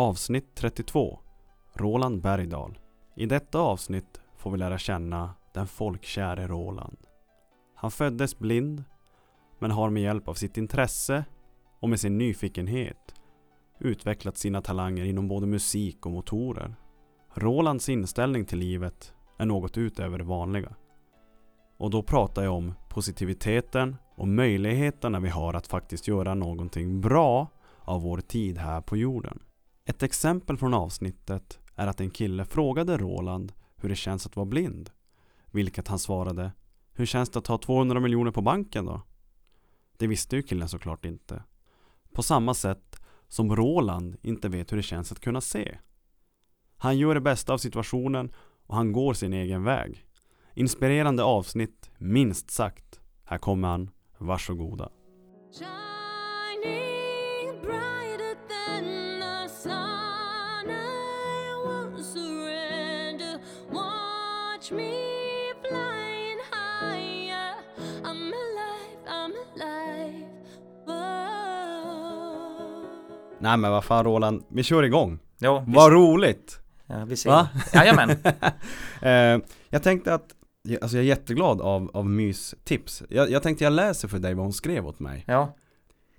Avsnitt 32 Roland Bergdahl I detta avsnitt får vi lära känna den folkkäre Roland. Han föddes blind men har med hjälp av sitt intresse och med sin nyfikenhet utvecklat sina talanger inom både musik och motorer. Rolands inställning till livet är något utöver det vanliga. Och då pratar jag om positiviteten och möjligheterna vi har att faktiskt göra någonting bra av vår tid här på jorden. Ett exempel från avsnittet är att en kille frågade Roland hur det känns att vara blind. Vilket han svarade Hur känns det att ha 200 miljoner på banken då? Det visste ju killen såklart inte. På samma sätt som Roland inte vet hur det känns att kunna se. Han gör det bästa av situationen och han går sin egen väg. Inspirerande avsnitt, minst sagt. Här kommer han. Varsågoda. Shining Nej men vad fan Roland, vi kör igång. Ja, vi, Vad roligt! ja, vi ser. Va? Jajamän. Eh, jag tänkte att, alltså jag är jätteglad av, av Mys tips. Jag, jag tänkte jag läser för dig vad hon skrev åt mig. Ja,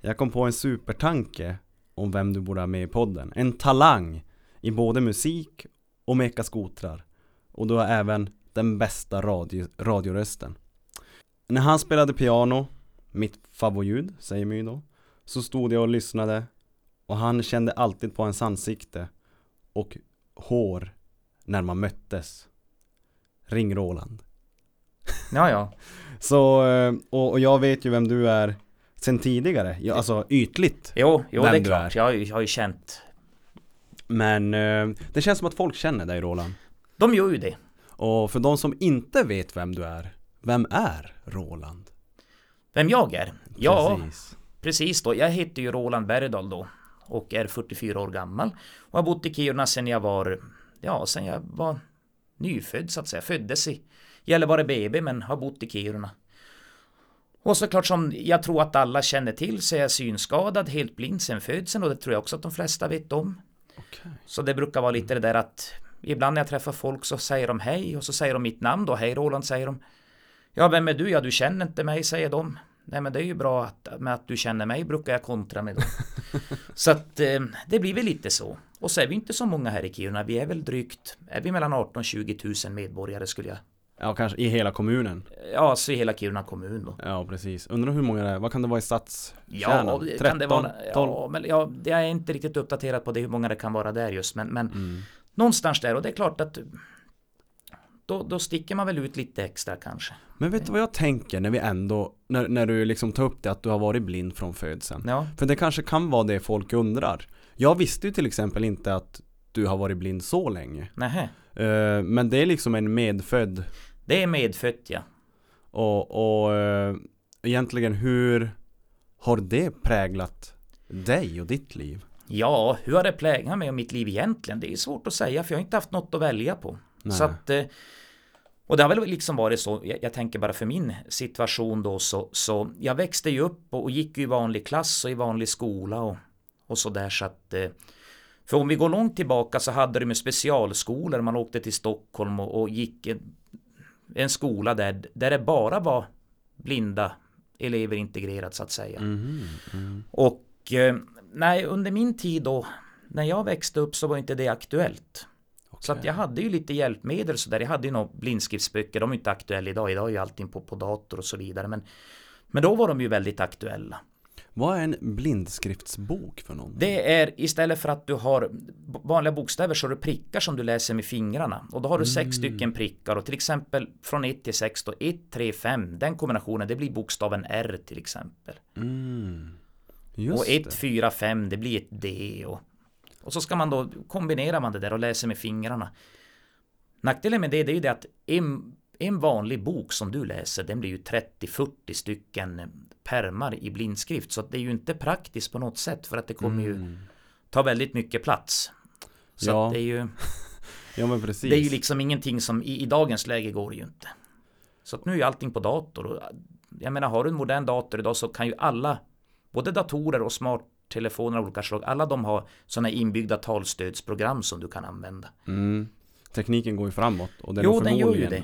Jag kom på en supertanke om vem du borde ha med i podden. En talang i både musik och meka skotrar. Och du har även den bästa radio, radiorösten. När han spelade piano, mitt favoritljud, säger My då, så stod jag och lyssnade och han kände alltid på ens ansikte och hår när man möttes. Ring Roland. ja, ja. Så, eh, och, och jag vet ju vem du är sen tidigare, alltså ytligt. Jo, jo det är klart. Jag, har ju- jag har ju känt. Men eh, det känns som att folk känner dig Roland. De gör ju det. Och för de som inte vet vem du är, vem är Roland? Vem jag är? Ja, Precis. precis då. Jag heter ju Roland Bergdahl då. Och är 44 år gammal. Och har bott i Kiruna sedan jag var, ja, sedan jag var nyfödd så att säga. Föddes i Gällivare BB men har bott i Kiruna. Och såklart som jag tror att alla känner till så är jag synskadad, helt blind sedan födseln och det tror jag också att de flesta vet om. Okej. Så det brukar vara lite det där att ibland när jag träffar folk så säger de hej och så säger de mitt namn då. Hej Roland säger de. Ja, vem är du? Ja, du känner inte mig, säger de. Nej, men det är ju bra att, med att du känner mig, brukar jag kontra med då. så att eh, det blir väl lite så. Och så är vi inte så många här i Kiruna. Vi är väl drygt, är vi mellan 18 och 20 000 medborgare skulle jag. Ja, kanske i hela kommunen. Ja, så i hela Kiruna kommun då. Ja, precis. Undrar hur många det är. Vad kan det vara i stadskärnan? Ja, det 13, kan det vara. 12? Ja, men ja, jag är inte riktigt uppdaterad på det hur många det kan vara där just. Men, men Mm. någonstans där och det är klart att då, då sticker man väl ut lite extra kanske. Men vet du vad jag tänker när vi ändå, när, när du liksom tar upp det att du har varit blind från födseln? Ja, För det kanske kan vara det folk undrar. Jag visste ju till exempel inte att du har varit blind så länge. nähä. Eh, men det är liksom en medfödd Det är medfött ja. och, och eh, egentligen hur har det präglat dig och ditt liv? Ja, hur har det präglat mig och mitt liv egentligen? Det är svårt att säga för jag har inte haft något att välja på. Nej. Så att, eh, och det har väl liksom varit så, jag, jag tänker bara för min situation då så, så jag växte ju upp och, och gick ju i vanlig klass och i vanlig skola och, och så där så att eh, för om vi går långt tillbaka så hade de med specialskolor, man åkte till Stockholm och, och gick en, en skola där, där det bara var blinda elever integrerat så att säga. Mhm, mm. Och eh, nej, under min tid då, när jag växte upp så var inte det aktuellt. Så att jag hade ju lite hjälpmedel så där. Jag hade ju några blindskriftsböcker, de är inte aktuella idag. Idag är ju allting på, på dator och så vidare. Men, men då var de ju väldigt aktuella. Vad är en blindskriftsbok för någon? Det är istället för att du har vanliga bokstäver så har du prickar som du läser med fingrarna. Och då har du sex stycken prickar och till exempel från 1 till 6 då 1, 3, 5. Den kombinationen det blir bokstaven R till exempel. Mm. Och 1, det. 4, 5 det blir ett D och, och så ska man då kombinerar man det där och läser med fingrarna. Nackdelen med det, det är ju det att en, en vanlig bok som du läser den blir ju 30-40 stycken permar i blindskrift så det är ju inte praktiskt på något sätt för att det kommer ju Mm. ta väldigt mycket plats. Så Ja, det är ju Ja men precis. det är ju liksom ingenting som i, i dagens läge går ju inte. Så att nu är ju allting på dator och jag menar har du en modern dator idag så kan ju alla både datorer och smart telefoner av olika slag, alla de har sådana inbyggda talstödsprogram som du kan använda. Mm. Tekniken går ju framåt och den Jo, är den förmodligen det.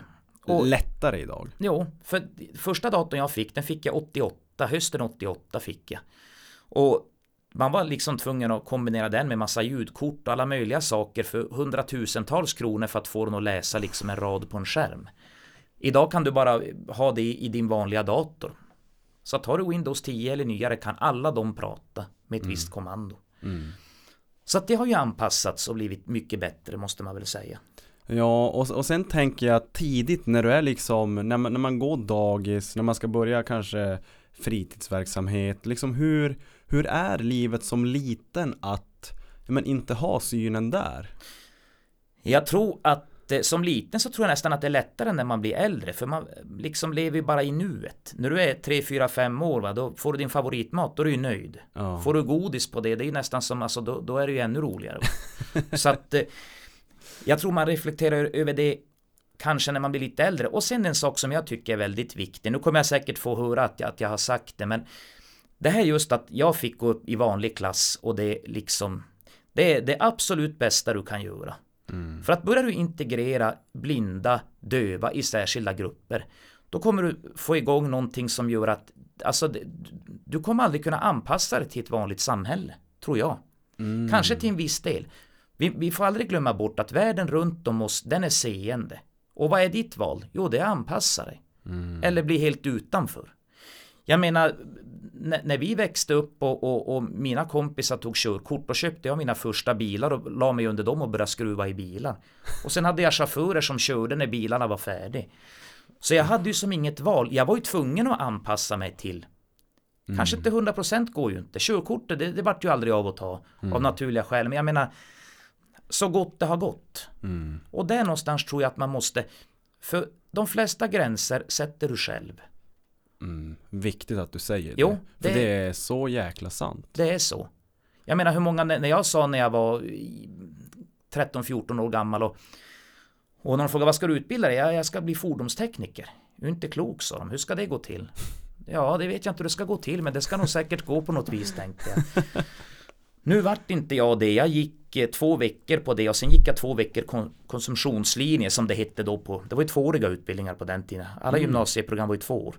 Och- lättare idag. Jo, för första datorn jag fick, den fick jag 88, hösten 88 fick jag. Och man var liksom tvungen att kombinera den med massa ljudkort och alla möjliga saker för hundratusentals kronor för att få den att läsa liksom en rad på en skärm. Idag kan du bara ha det i din vanliga dator. Så tar du Windows 10 eller nyare kan alla de prata med ett visst kommando. Mm. Så att det har ju anpassats och blivit mycket bättre måste man väl säga. Ja, och, och sen tänker jag tidigt när du är liksom, när man, när man går dagis, när man ska börja kanske fritidsverksamhet, liksom hur, hur är livet som liten att men inte ha synen där? Jag tror att eh, som liten så tror jag nästan att det är lättare när man blir äldre för man liksom lever ju bara i nuet. När du är 3, 4, 5 år va, då får du din favoritmat, då är du ju nöjd. Ja. Får du godis på det, det är ju nästan som, alltså då, då är det ju ännu roligare. så att eh, jag tror man reflekterar över det kanske när man blir lite äldre. Och sen en sak som jag tycker är väldigt viktig, nu kommer jag säkert få höra att jag, att jag har sagt det, men det här är just att jag fick gå upp i vanlig klass och det liksom det är det absolut bästa du kan göra. Mm. För att börjar du integrera blinda, döva i särskilda grupper, då kommer du få igång någonting som gör att alltså, du kommer aldrig kunna anpassa dig till ett vanligt samhälle, tror jag. Mm. Kanske till en viss del. Vi, vi får aldrig glömma bort att världen runt om oss, den är seende. Och vad är ditt val? Jo, det är anpassa dig. Mm. Eller bli helt utanför. Jag menar, när, när vi växte upp och, och, och mina kompisar tog körkort, då köpte jag mina första bilar och la mig under dem och började skruva i bilar. Och sen hade jag chaufförer som körde när bilarna var färdiga. Så jag hade ju som inget val. Jag var ju tvungen att anpassa mig till Kanske inte 100% går ju inte. Körkortet, det, det vart ju aldrig av att ta av naturliga skäl. Men jag menar, så gott det har gått. Mm. Och där någonstans tror jag att man måste, för de flesta gränser sätter du själv. Mm. Viktigt att du säger Jo, det. För det- det är så jäkla sant. Det är så. Jag menar hur många, när jag sa när jag var i 13-14 år gammal och, och de frågade vad ska du utbilda dig? Ja, jag ska bli fordonstekniker. Du är inte klok sa de, hur ska det gå till? Ja, det vet jag inte hur det ska gå till, men det ska nog säkert gå på något vis tänkte jag. Nu vart inte jag det, jag gick eh, två veckor på det och sen gick jag två veckor kon- konsumtionslinje som det hette då på, det var ju tvååriga utbildningar på den tiden. Alla gymnasieprogram var ju två år.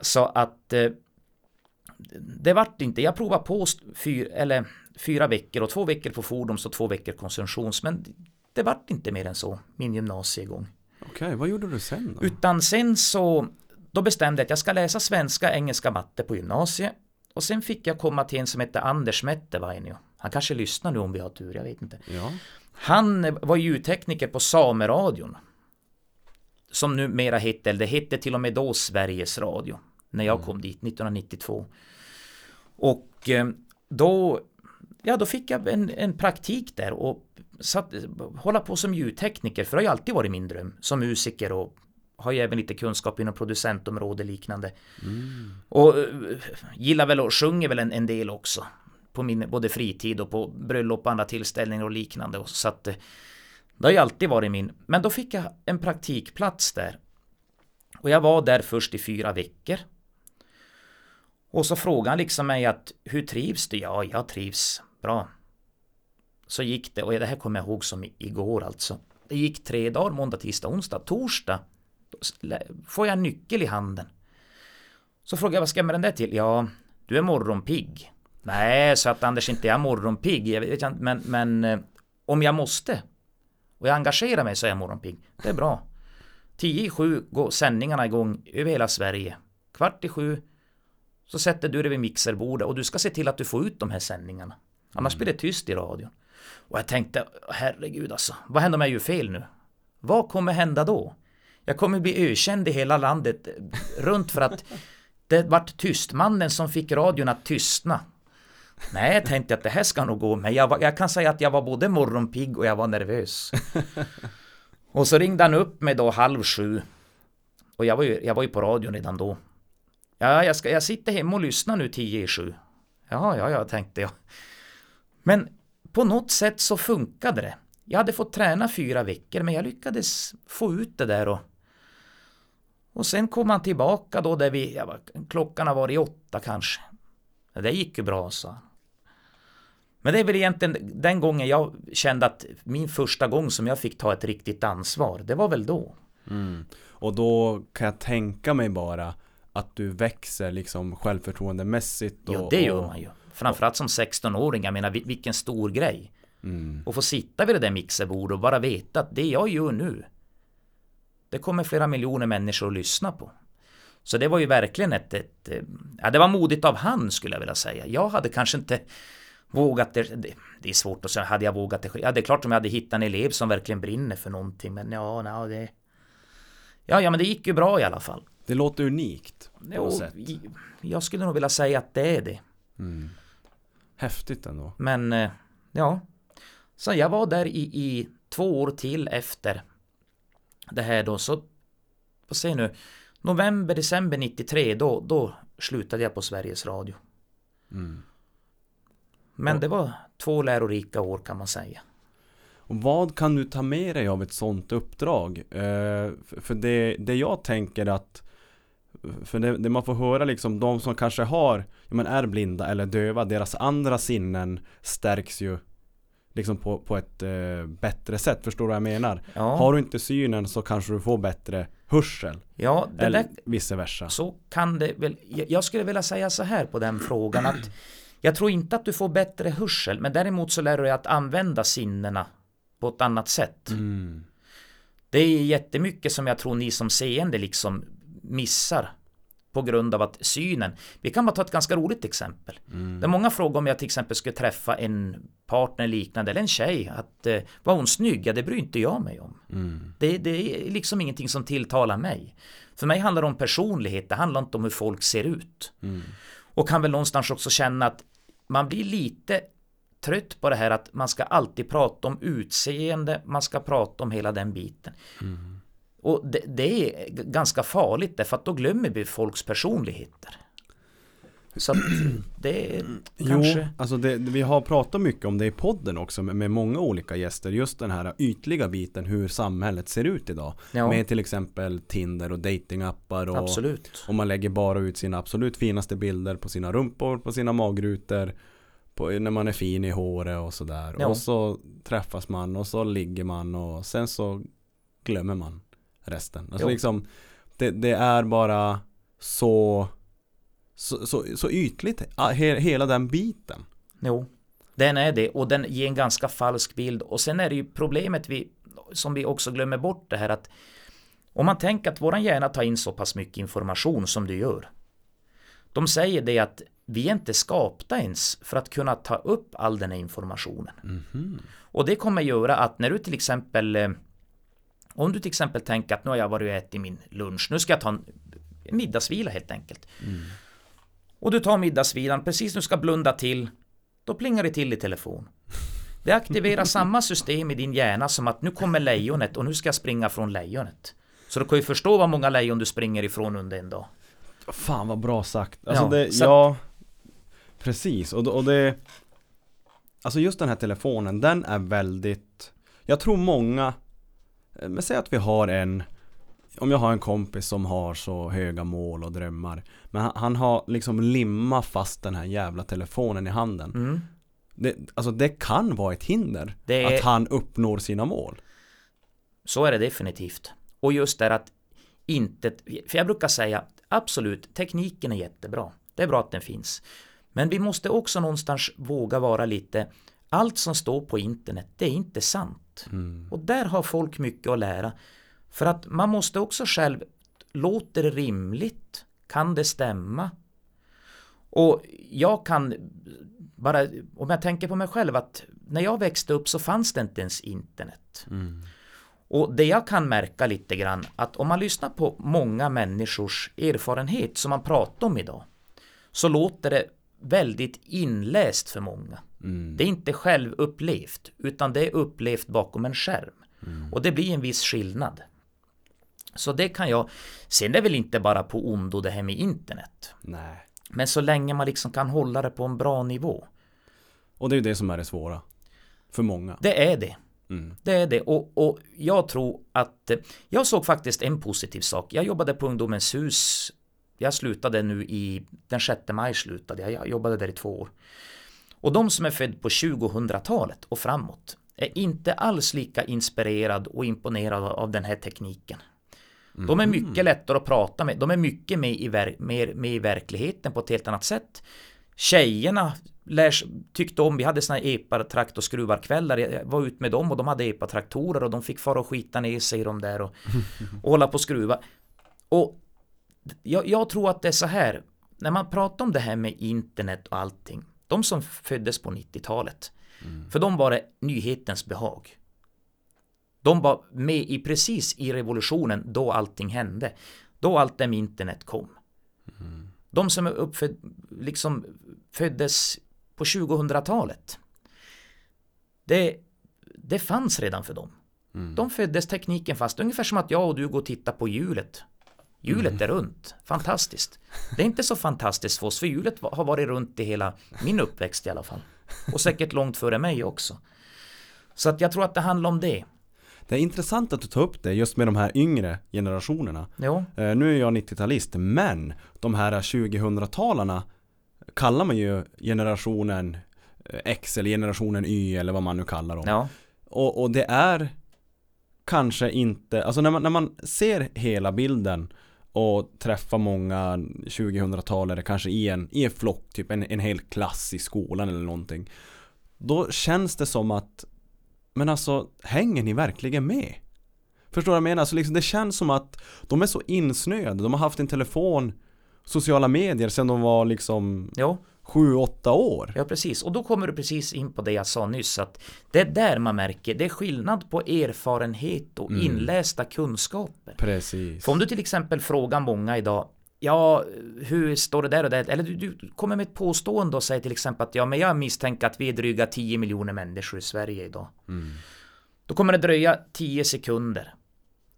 Så att eh, det vart inte, jag provade på fyr, eller fyra veckor och två veckor på fordons och två veckor konsumtions men det vart inte mer än så, min gymnasiegång. Okej, vad gjorde du sen då? Utan sen så, då bestämde jag att jag ska läsa svenska, engelska, matte på gymnasiet. Och sen fick jag komma till en som hette Anders Mettevainio. Han kanske lyssnar nu om vi har tur, jag vet inte. Ja. Han eh, var ljudtekniker på Sameradion. Som numera hette, eller det hette till och med då Sveriges Radio. När jag kom dit 1992. Och eh, då, ja då fick jag en, en praktik där och satt, hålla på som ljudtekniker. För det har ju alltid varit min dröm. Som musiker och har ju även lite kunskap inom producentområde liknande. Och eh, gillar väl och sjunger väl en, en del också. På min både fritid och på bröllop och andra tillställningar och liknande. Och så att eh, det har ju alltid varit min. Men då fick jag en praktikplats där. Och jag var där först i fyra veckor. Och så frågade han liksom mig att hur trivs du? Ja, jag trivs bra. Så gick det, och det här kommer jag ihåg som igår alltså. Det gick tre dagar, måndag, tisdag, onsdag, torsdag. Då får jag en nyckel i handen. Så frågade jag vad ska jag med den där till? Ja, du är morgonpigg. Nej, så att Anders inte är morgonpigg. Jag vet inte, men, men eh, om jag måste och jag engagerar mig så är jag morgonpigg. Det är bra. 10 i sju går sändningarna igång över hela Sverige. Kvart i sju så sätter du dig vid mixerbordet och du ska se till att du får ut de här sändningarna. Annars blir det tyst i radion. Och jag tänkte, herregud alltså, vad händer om jag gör fel nu? Vad kommer hända då? Jag kommer bli ökänd i hela landet eh, runt för att det vart tystmannen som fick radion att tystna. Nej, jag tänkte att det här ska nog gå, men jag, var, jag kan säga att jag var både morgonpigg och jag var nervös. Och så ringde han upp mig då halv sju. Och jag var ju, jag var ju på radion redan då. Ja, jag, ska, jag sitter hemma och lyssnar nu tio i sju. Ja, ja, ja, tänkte jag. Men på något sätt så funkade det. Jag hade fått träna fyra veckor, men jag lyckades få ut det där och och sen kom han tillbaka då där vi, ja, klockan har varit åtta kanske. Det gick ju bra, sa han. Men det är väl egentligen den gången jag kände att min första gång som jag fick ta ett riktigt ansvar, det var väl då. Mm. Och då kan jag tänka mig bara att du växer liksom självförtroendemässigt och, Ja, det gör man ju. Framförallt som 16-åring, jag menar vil- vilken stor grej. Mm. Och få sitta vid det där mixerbordet och bara veta att det jag gör nu, det kommer flera miljoner människor att lyssna på. Så det var ju verkligen ett, ett ja det var modigt av han skulle jag vilja säga. Jag hade kanske inte vågat det, det, det är svårt att säga, hade jag vågat det? Ja det är klart om jag hade hittat en elev som verkligen brinner för någonting, men ja, ja det... Ja, ja men det gick ju bra i alla fall. Det låter unikt på Jo, sätt. jag skulle nog vilja säga att det är det. Mm. Häftigt ändå. Men eh, ja, så jag var där i, i två år till efter det här då. Så vad säger nu, november, december 93 då, då slutade jag på Sveriges Radio. Mm. Men Ja. det var två lärorika år kan man säga. Och vad kan du ta med dig av ett sånt uppdrag? Eh, för- för det, det jag tänker att För det, det man får höra liksom, de som kanske har, ja men är blinda eller döva, deras andra sinnen stärks ju Liksom på, på ett eh, bättre sätt, förstår du vad jag menar? Ja, Har du inte synen så kanske du får bättre hörsel ja det Eller där, vice versa så kan det väl. Jag skulle vilja säga så här på den frågan att jag tror inte att du får bättre hörsel, men däremot så lär du dig att använda sinnena på ett annat sätt. mm. Det är jättemycket som jag tror ni som seende liksom missar på grund av att synen, vi kan bara ta ett ganska roligt exempel. Mm. Det är många frågor om jag till exempel skulle träffa en partner liknande eller en tjej, att eh, var hon snygg? Ja, det bryr inte jag mig om. Mm. Det, det är liksom ingenting som tilltalar mig. För mig handlar det om personlighet, det handlar inte om hur folk ser ut. Mm. Och kan väl någonstans också känna att man blir lite trött på det här att man ska alltid prata om utseende, man ska prata om hela den biten. Mm. Och det, det är ganska farligt därför att då glömmer vi folks personligheter. Så att det är kanske... Jo, alltså det, vi har pratat mycket om det i podden också med, med många olika gäster. Just den här ytliga biten hur samhället ser ut idag. Ja, Med till exempel Tinder och datingappar och, absolut. och man lägger bara ut sina absolut finaste bilder på sina rumpor, på sina magrutor. På, när man är fin i håret och sådär. Ja. Och så träffas man och så ligger man och sen så glömmer man resten. Alltså Jo. liksom det, det är bara så så, så, så ytligt, he, hela den biten. Jo, den är det och den ger en ganska falsk bild. Och sen är det ju problemet vi, som vi också glömmer bort det här att om man tänker att våran hjärna tar in så pass mycket information som du gör. De säger det att vi är inte skapta ens för att kunna ta upp all den här informationen. Mhm. Och det kommer göra att när du till exempel eh, om du till exempel tänker att nu har jag varit och ätit min lunch, nu ska jag ta en middagsvila helt enkelt. Mm. Och du tar middagsvilan, precis du ska blunda till, då plingar det till i telefon. Det aktiverar samma system i din hjärna som att nu kommer lejonet och nu ska jag springa från lejonet. Så du kan ju förstå vad många lejon du springer ifrån under en dag. Fan vad bra sagt. Alltså Ja, det, så- ja Precis, och, och det Alltså just den här telefonen, den är väldigt Jag tror många Men säg att vi har en Om jag har en kompis som har så höga mål och drömmar Men han, han har liksom limmat fast den här jävla telefonen i handen Mm. det, Alltså det kan vara ett hinder är- Att han uppnår sina mål Så är det definitivt. Och just det att inte, för jag brukar säga absolut, tekniken är jättebra. Det är bra att den finns. Men vi måste också någonstans våga vara lite, allt som står på internet, det är inte sant. mm. Och där har folk mycket att lära. För att man måste också själv, låter det rimligt? Kan det stämma? Och jag kan bara, om jag tänker på mig själv att när jag växte upp så fanns det inte ens internet. Mm. Och det jag kan märka lite grann att om man lyssnar på många människors erfarenhet som man pratar om idag så låter det väldigt inläst för många. Mm. Det är inte självupplevt utan det är upplevt bakom en skärm. Mm. Och det blir en viss skillnad. Så det kan jag, sen är det väl inte bara på ondo det här med internet. Nej Men så länge man liksom kan hålla det på en bra nivå. Och det är ju det som är det svåra För många Det är det. mm. Det är det och, och jag tror att eh, jag såg faktiskt en positiv sak. Jag jobbade på Ungdomens hus. Jag slutade nu i den 6 maj slutade jag. Jag jobbade där i två år. Och de som är födda på 2000-talet och framåt är inte alls lika inspirerad och imponerad av den här tekniken. De är mycket lättare att prata med. De är mycket med i, ver- mer, med i verkligheten på ett helt annat sätt. Tjejerna lärs, tyckte om, vi hade såna här epa-traktorskruvarkvällar. Jag var ute med dem och de hade epa-traktorer och de fick fara och skita ner sig i de där och, och hålla på och skruva. Och jag, jag tror att det är så här, när man pratar om det här med internet och allting, de som föddes på 90-talet, för dem var det nyhetens behag. De var med i precis i revolutionen då allting hände. Då allt det med internet kom. De som är uppföd, liksom föddes på 2000-talet. Det, det fanns redan för dem. De föddes tekniken fast. Ungefär som att jag och du går och tittar på hjulet. Hjulet är runt. Fantastiskt. Det är inte så fantastiskt för oss, för hjulet har varit runt i hela min uppväxt i alla fall. Och säkert långt före mig också. Så att jag tror att det handlar om det. Det är intressant att du tar upp det just med de här yngre generationerna. Jo, Eh, nu är jag 90-talist, men de här 2000-talarna kallar man ju generationen eh, X eller generationen Y eller vad man nu kallar dem. ja, Och, och det är kanske inte, alltså när man, när man ser hela bilden och träffa många 2000-talare kanske i en, i en flock, typ en, en hel klass i skolan eller någonting. Då känns det som att, men alltså hänger ni verkligen med? Förstår du vad jag menar? Alltså liksom, det känns som att de är så insnöade, de har haft en telefon, sociala medier sen de var liksom jo. 7-8 år. Ja, precis. Och då kommer du precis in på det jag sa nyss. Att det är där man märker, det är skillnad på erfarenhet och inlästa kunskaper. Precis. För om du till exempel frågar många idag, ja, hur står det där och där? Eller du, du kommer med ett påstående och säger till exempel att ja, men jag misstänker att vi är dryga 10 miljoner människor i Sverige idag. Då kommer det dröja 10 sekunder.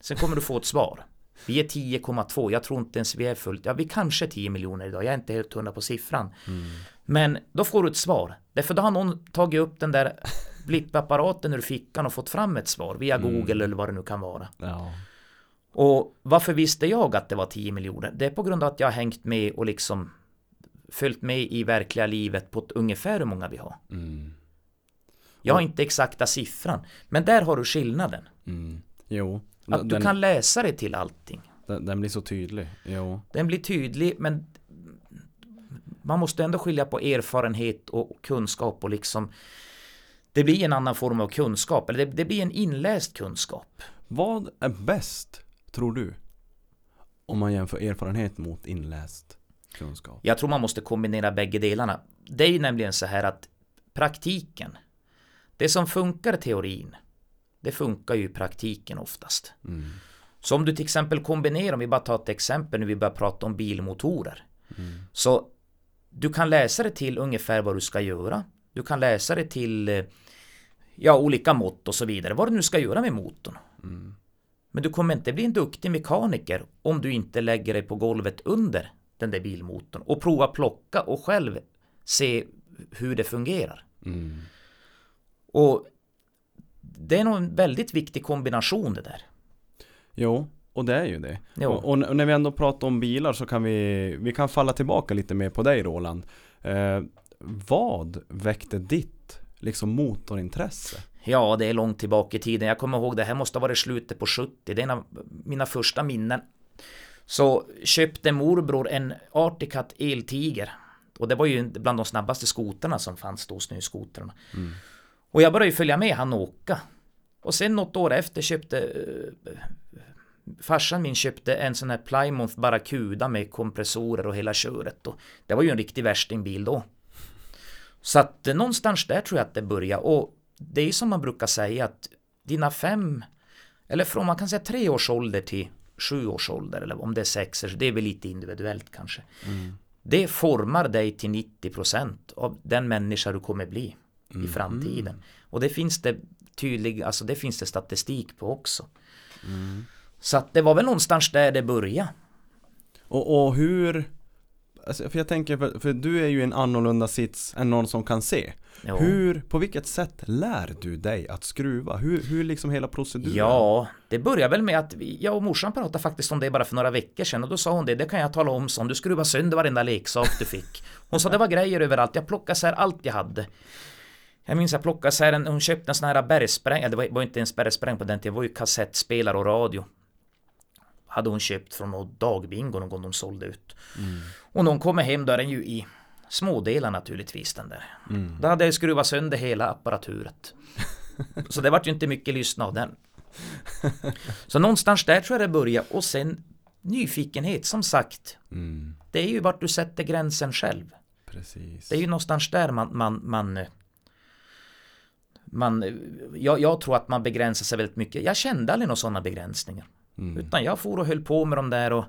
Sen kommer du få ett svar. Vi är 10,2. Jag tror inte ens vi är fullt. Ja, vi kanske är 10 miljoner idag. Jag är inte helt hundra på siffran. Men då får du ett svar. Därför då har någon tagit upp den där blippapparaten ur fickan och fått fram ett svar via Google eller vad det nu kan vara. Ja. Och varför visste jag att det var 10 miljoner? Det är på grund av att jag har hängt med och liksom följt med i verkliga livet på ett ungefär hur många vi har. Mm. Jag har inte exakta siffran, men där har du skillnaden. Mm. Jo. Att du den, kan läsa dig till allting. den, den blir så tydlig. Jo. Den blir tydlig, men man måste ändå skilja på erfarenhet och kunskap och liksom det blir en annan form av kunskap, eller det, det blir en inläst kunskap. Vad är bäst, tror du? Om man jämför erfarenhet mot inläst kunskap. Jag tror man måste kombinera bägge delarna. Det är ju nämligen så här att praktiken, det som funkar i teorin, det funkar ju i praktiken oftast. Mm. Så om du till exempel kombinerar, om vi bara tar ett exempel när vi börjar prata om bilmotorer. Så du kan läsa det till ungefär vad du ska göra. Du kan läsa det till eh, ja, olika mått och så vidare. Vad du nu ska göra med motorn. Men du kommer inte bli en duktig mekaniker om du inte lägger dig på golvet under den där bilmotorn och prova plocka och själv se hur det fungerar. Mm. Och det är nog en väldigt viktig kombination det där. Jo, och det är ju det. Och, och, när vi ändå pratar om bilar så kan vi, vi kan falla tillbaka lite mer på dig Roland. Eh, vad väckte ditt liksom motorintresse? Ja, det är långt tillbaka i tiden. Jag kommer ihåg det här måste ha varit slutet på 70. Det är en av mina första minnen. Så köpte morbror en Articat Eltiger. Och det var ju bland de snabbaste skotrarna som fanns då, snöskotrarna. Och jag började ju följa med han åka. Och sen något år efter köpte eh, farsan min köpte en sån här Plymouth Barracuda med kompressorer och hela köret. Och det var ju en riktig värstingbil då. Så att eh, någonstans där tror jag att det börjar. Och det är ju som man brukar säga att dina fem, eller från man kan säga tre års ålder till sju års ålder, eller om det är sex, det är väl lite individuellt kanske. Det formar dig till 90% av den människa du kommer bli i framtiden. Och det finns det tydlig, alltså det finns det statistik på också. Så att det var väl någonstans där det började. Och, och hur alltså, för jag tänker, för, för du är ju i en annorlunda sits än någon som kan se. Jo. Hur, på vilket sätt lär du dig att skruva? Hur, hur liksom hela proceduren? Ja, det börjar väl med att jag och morsan pratade faktiskt om det bara för några veckor sedan och då sa hon det, det kan jag tala om som du skruvar sönder varenda leksak du fick. Hon sa det var grejer överallt, jag plockade så här allt jag hade. Jag minns jag plockade så här en, hon köpte en sån här bergspräng, det var, inte ens bergspräng på den tiden, det var ju kassettspelare och radio. Hade hon köpt från något dagbingo någon gång de sålde ut. Och när hon kommer hem då är den ju i smådelar naturligtvis den där. Då hade jag skruvat sönder hela apparaturet. Så det vart ju inte mycket lyssna av den. Så någonstans där tror jag det börjar och sen nyfikenhet som sagt. Mm, Det är ju vart du sätter gränsen själv. precis. Det är ju någonstans där man, man, man, eh, man jag, jag tror att man begränsar sig väldigt mycket. Jag kände aldrig några sådana begränsningar. Mm. Utan jag for och höll på med de där och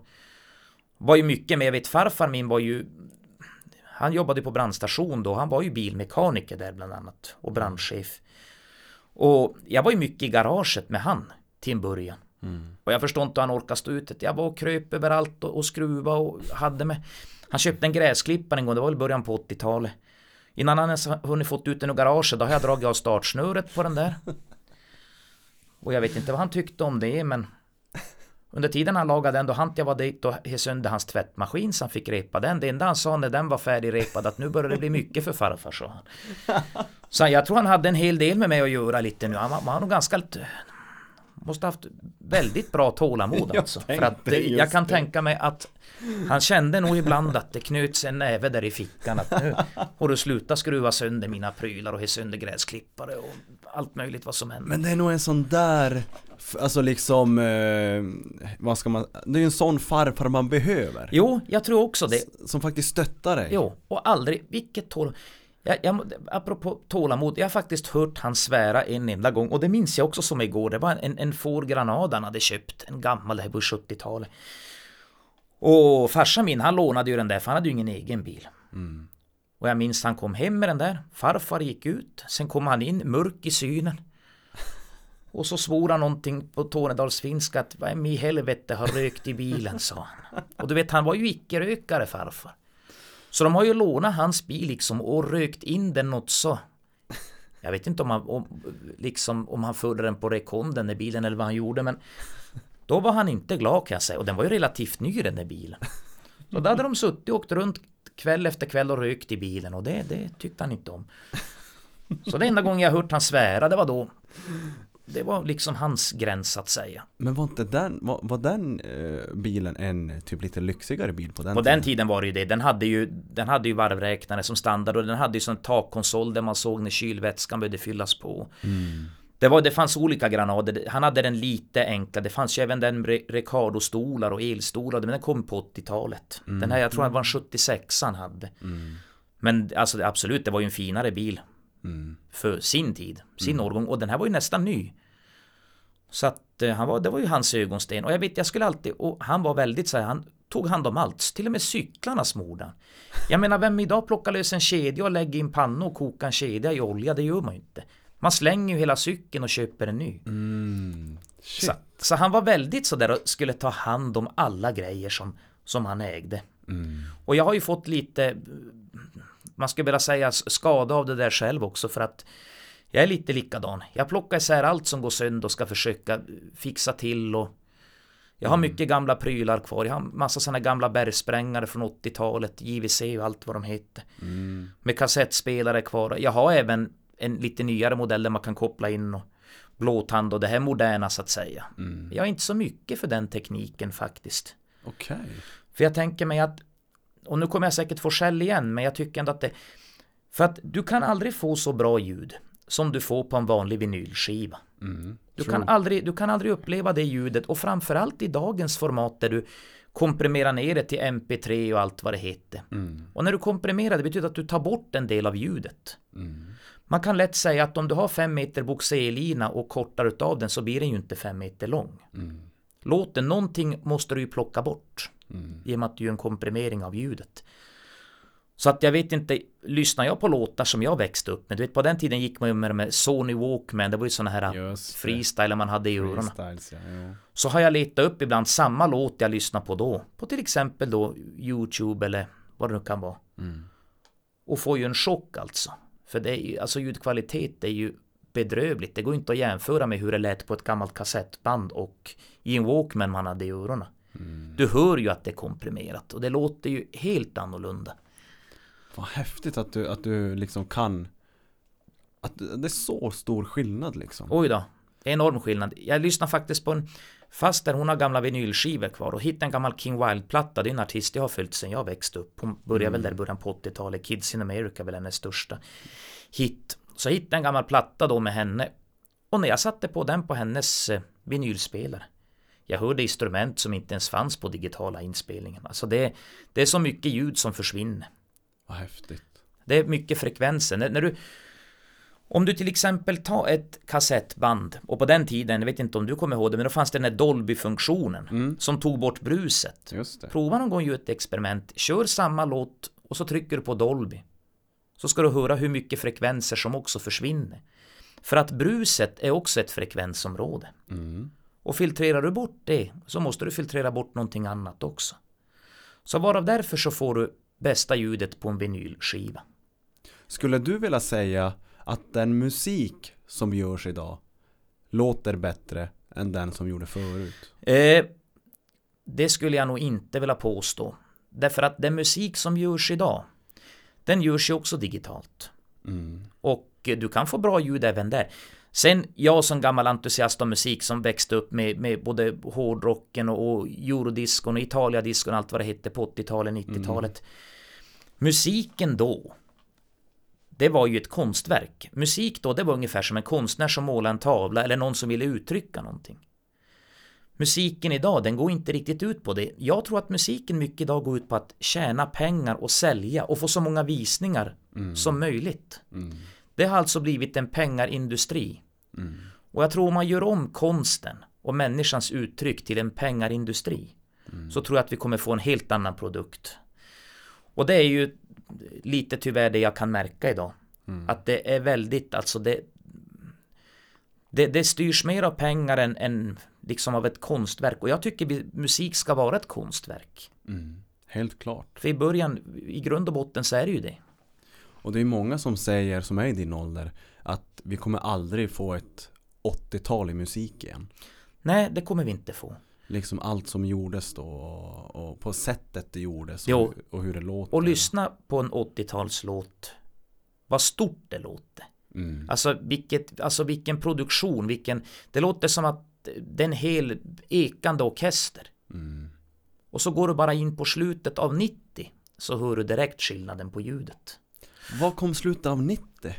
var ju mycket med. Jag vet farfar min var ju han jobbade på brandstation då. Han var ju bilmekaniker där bland annat och brandchef. Och jag var ju mycket i garaget med han till en början. Mm. Och jag förstår inte hur han orkade stå ut. Jag var och kröp överallt och, och skruva och hade med. Han köpte en gräsklippare en gång, det var väl början på 80-talet. Innan han ens hunnit fått ut den ur garaget, då har jag dragit av startsnöret på den där. Och jag vet inte vad han tyckte om det, men under tiden han lagade den, då hann jag var dit och he sönder hans tvättmaskin så han fick repa den. Det enda han sa när den var färdigrepad att nu börjar det bli mycket för farfar, sa han. Så jag tror han hade en hel del med mig att göra lite nu. Han var, han var nog ganska lite Måste haft väldigt bra tålamod Jag alltså. För att jag kan det. tänka mig att han kände nog ibland att det knöts en näve där i fickan. Att nu har du slutat skruva sönder mina prylar och he sönder gräsklippare och allt möjligt vad som händer. Men det är nog en sån där, alltså liksom, eh, vad ska man, det är ju en sån farfar man behöver. Jo, jag tror också det. Som faktiskt stöttar dig. Jo, och aldrig, vilket tålamod. Jag, jag, apropå tålamod, jag har faktiskt hört han svära en enda gång och det minns jag också som igår. Det var en, en Ford Granada han hade köpt, en gammal, det här på 70-talet. Och farsan min, han lånade ju den där för han hade ju ingen egen bil. Mm. Och jag minns han kom hem med den där, farfar gick ut, sen kom han in, mörk i synen. Och så svor han någonting på Tornedalsfinska att vem i helvete har rökt i bilen, sa han. Och du vet, han var ju icke-rökare farfar. Så de har ju lånat hans bil liksom och rökt in den något så. Jag vet inte om han, om, liksom, om han förde den på rekonden den där bilen eller vad han gjorde men då var han inte glad kan jag säga och den var ju relativt ny den där bilen. Så då hade de suttit och åkt runt kväll efter kväll och rökt i bilen och det, det tyckte han inte om. Så det enda gången jag hört han svära det var då. Det var liksom hans gräns att säga. Men var inte den, var, var den eh, bilen en typ lite lyxigare bil på den På den tiden var det ju det. Den hade ju, den hade ju varvräknare som standard och den hade ju sån takkonsol där man såg när kylvätskan behövde fyllas på. Mm. Det, var, det fanns olika granader. Han hade den lite enkla. Det fanns ju även den med Recado-stolar och elstolar. Men den kom på 80-talet. Den här, jag tror det var en 76 han hade. Mm. Men alltså absolut, det var ju en finare bil. Mm. För sin tid, sin årgång. Och den här var ju nästan ny. Så att eh, han var, det var ju hans ögonsten. Och jag vet, jag skulle alltid, och han var väldigt så här, han tog hand om allt. Till och med cyklarna smorde han. Jag menar, vem idag plockar lös en kedja och lägger i en panna och kokar en kedja i olja? Det gör man ju inte. Man slänger ju hela cykeln och köper en ny. Mm. Så, så han var väldigt sådär och skulle ta hand om alla grejer som, som han ägde. Mm. Och jag har ju fått lite, man skulle vilja säga skada av det där själv också för att jag är lite likadan. Jag plockar isär allt som går sönder och ska försöka fixa till och jag har mycket gamla prylar kvar. Jag har massa sådana gamla bergsprängare från 80-talet, JVC och allt vad de heter. Mm. Med kassettspelare kvar. Jag har även en lite nyare modell där man kan koppla in och blåtand och det här moderna så att säga. Mm. Jag är inte så mycket för den tekniken faktiskt. Okej. För jag tänker mig att, och nu kommer jag säkert få skäll igen, men jag tycker ändå att det, för att du kan aldrig få så bra ljud som du får på en vanlig vinylskiva. Mm. Du kan, aldrig, du kan aldrig uppleva det ljudet och framförallt i dagens format där du komprimerar ner det till MP3 och allt vad det heter. Mm. Och när du komprimerar det betyder att du tar bort en del av ljudet. Mm. Man kan lätt säga att om du har fem meter boxerlina och kortar utav den så blir den ju inte fem meter lång. Mm. Låten, någonting måste du ju plocka bort. Mm. I och med att du gör en komprimering av ljudet. Så att jag vet inte, lyssnar jag på låtar som jag växte upp med, du vet på den tiden gick man ju med de här Sony Walkman, det var ju såna här Just det. freestyle man hade i öronen. Ja. jo. Så har jag letat upp ibland samma låt jag lyssnar på då, på till exempel då Youtube eller vad det nu kan vara. Mm. Och får ju en chock alltså. För det är ju, alltså ljudkvalitet är ju bedrövligt. Det går inte att jämföra med hur det lät på ett gammalt kassettband och i en Walkman man hade i öronen. Mm. Du hör ju att det är komprimerat och det låter ju helt annorlunda. Vad häftigt att du, att du liksom kan Att det är så stor skillnad liksom Oj då, enorm skillnad. Jag lyssnar faktiskt på en Faster hon har gamla vinylskivor kvar och hittade en gammal King Wild-platta. Det är en artist jag har följt sedan jag växte upp. Hon började väl där i början på 80-talet. Kids in America är väl hennes största hit. Så jag hittade en gammal platta då med henne. Och när jag satte på den på hennes eh, vinylspelare. Jag hörde instrument som inte ens fanns på digitala inspelningen. Alltså det, det är så mycket ljud som försvinner. Vad häftigt Det är mycket frekvenser. När, när du, om du till exempel tar ett kassettband och på den tiden, jag vet inte om du kommer ihåg det, men då fanns det den här Dolby-funktionen Mm. som tog bort bruset. Prova någon gång göra ett experiment. Kör samma låt och så trycker du på Dolby. Så ska du höra hur mycket frekvenser som också försvinner. För att bruset är också ett frekvensområde. mm. Och filtrerar du bort det så måste du filtrera bort någonting annat också. Så varav därför så får du bästa ljudet på en vinylskiva. Skulle du vilja säga att den musik som görs idag Låter bättre än den som gjorde förut? Eh, det skulle jag nog inte vilja påstå. Därför att den musik som görs idag, den görs ju också digitalt. Mm. Och du kan få bra ljud även där. Sen jag som gammal entusiast av musik som växte upp med, med både hårdrocken och, och eurodiscon och italiadiscon och allt vad det hette på 80-talet, 90-talet. Musiken då, det var ju ett konstverk. Musik då, det var ungefär som en konstnär som målade en tavla eller någon som ville uttrycka någonting. Musiken idag, den går inte riktigt ut på det. Jag tror att musiken mycket idag går ut på att tjäna pengar och sälja och få så många visningar som möjligt. Mm. Det har alltså blivit en pengarindustri. Mm. Och jag tror om man gör om konsten och människans uttryck till en pengarindustri så tror jag att vi kommer få en helt annan produkt. Och det är ju lite tyvärr det jag kan märka idag. Att det är väldigt, alltså det, det, det styrs mer av pengar än, än liksom av ett konstverk. Och jag tycker musik ska vara ett konstverk. Mm. Helt klart För i början, i grund och botten så är det ju det. Och det är många som säger, som är i din ålder Att vi kommer aldrig få ett 80-tal i musik igen Nej, det kommer vi inte få. Liksom allt som gjordes då och, på sättet det gjordes Jo. och, och hur det låter Och lyssna på en 80-talslåt. Vad stort det låter. mm. Alltså, vilket, alltså vilken produktion, vilken... Det låter som att det är en hel ekande orkester. Mm. Och så går du bara in på slutet av 90 så hör du direkt skillnaden på ljudet. Vad kom slutet av 90?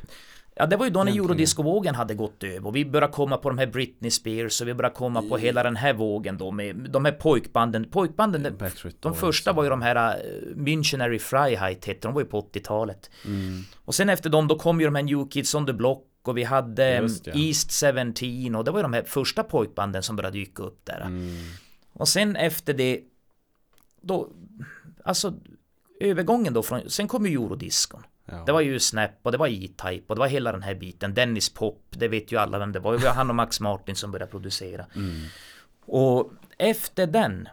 Ja, det var ju då när eurodiscovågen hade gått över och vi började komma på de här Britney Spears och vi började komma på hela den här vågen då med de här pojkbanden. Pojkbanden, de, Backstreet de Boys första var ju de här uh, Missionary Freiheit hette de var ju på 80-talet. mm. Och sen efter dem då kom ju de här New Kids on the Block och vi hade Just um, ja. East 17 och det var ju de här första pojkbanden som började dyka upp där. Mm. Och sen efter det då alltså övergången då från sen kom ju eurodiscon. Ja. Det var ju Snap och det var E-Type och det var hela den här biten. Dennis Pop, det vet ju alla vem det var. Det var han och Max Martin som började producera. mm. Och efter den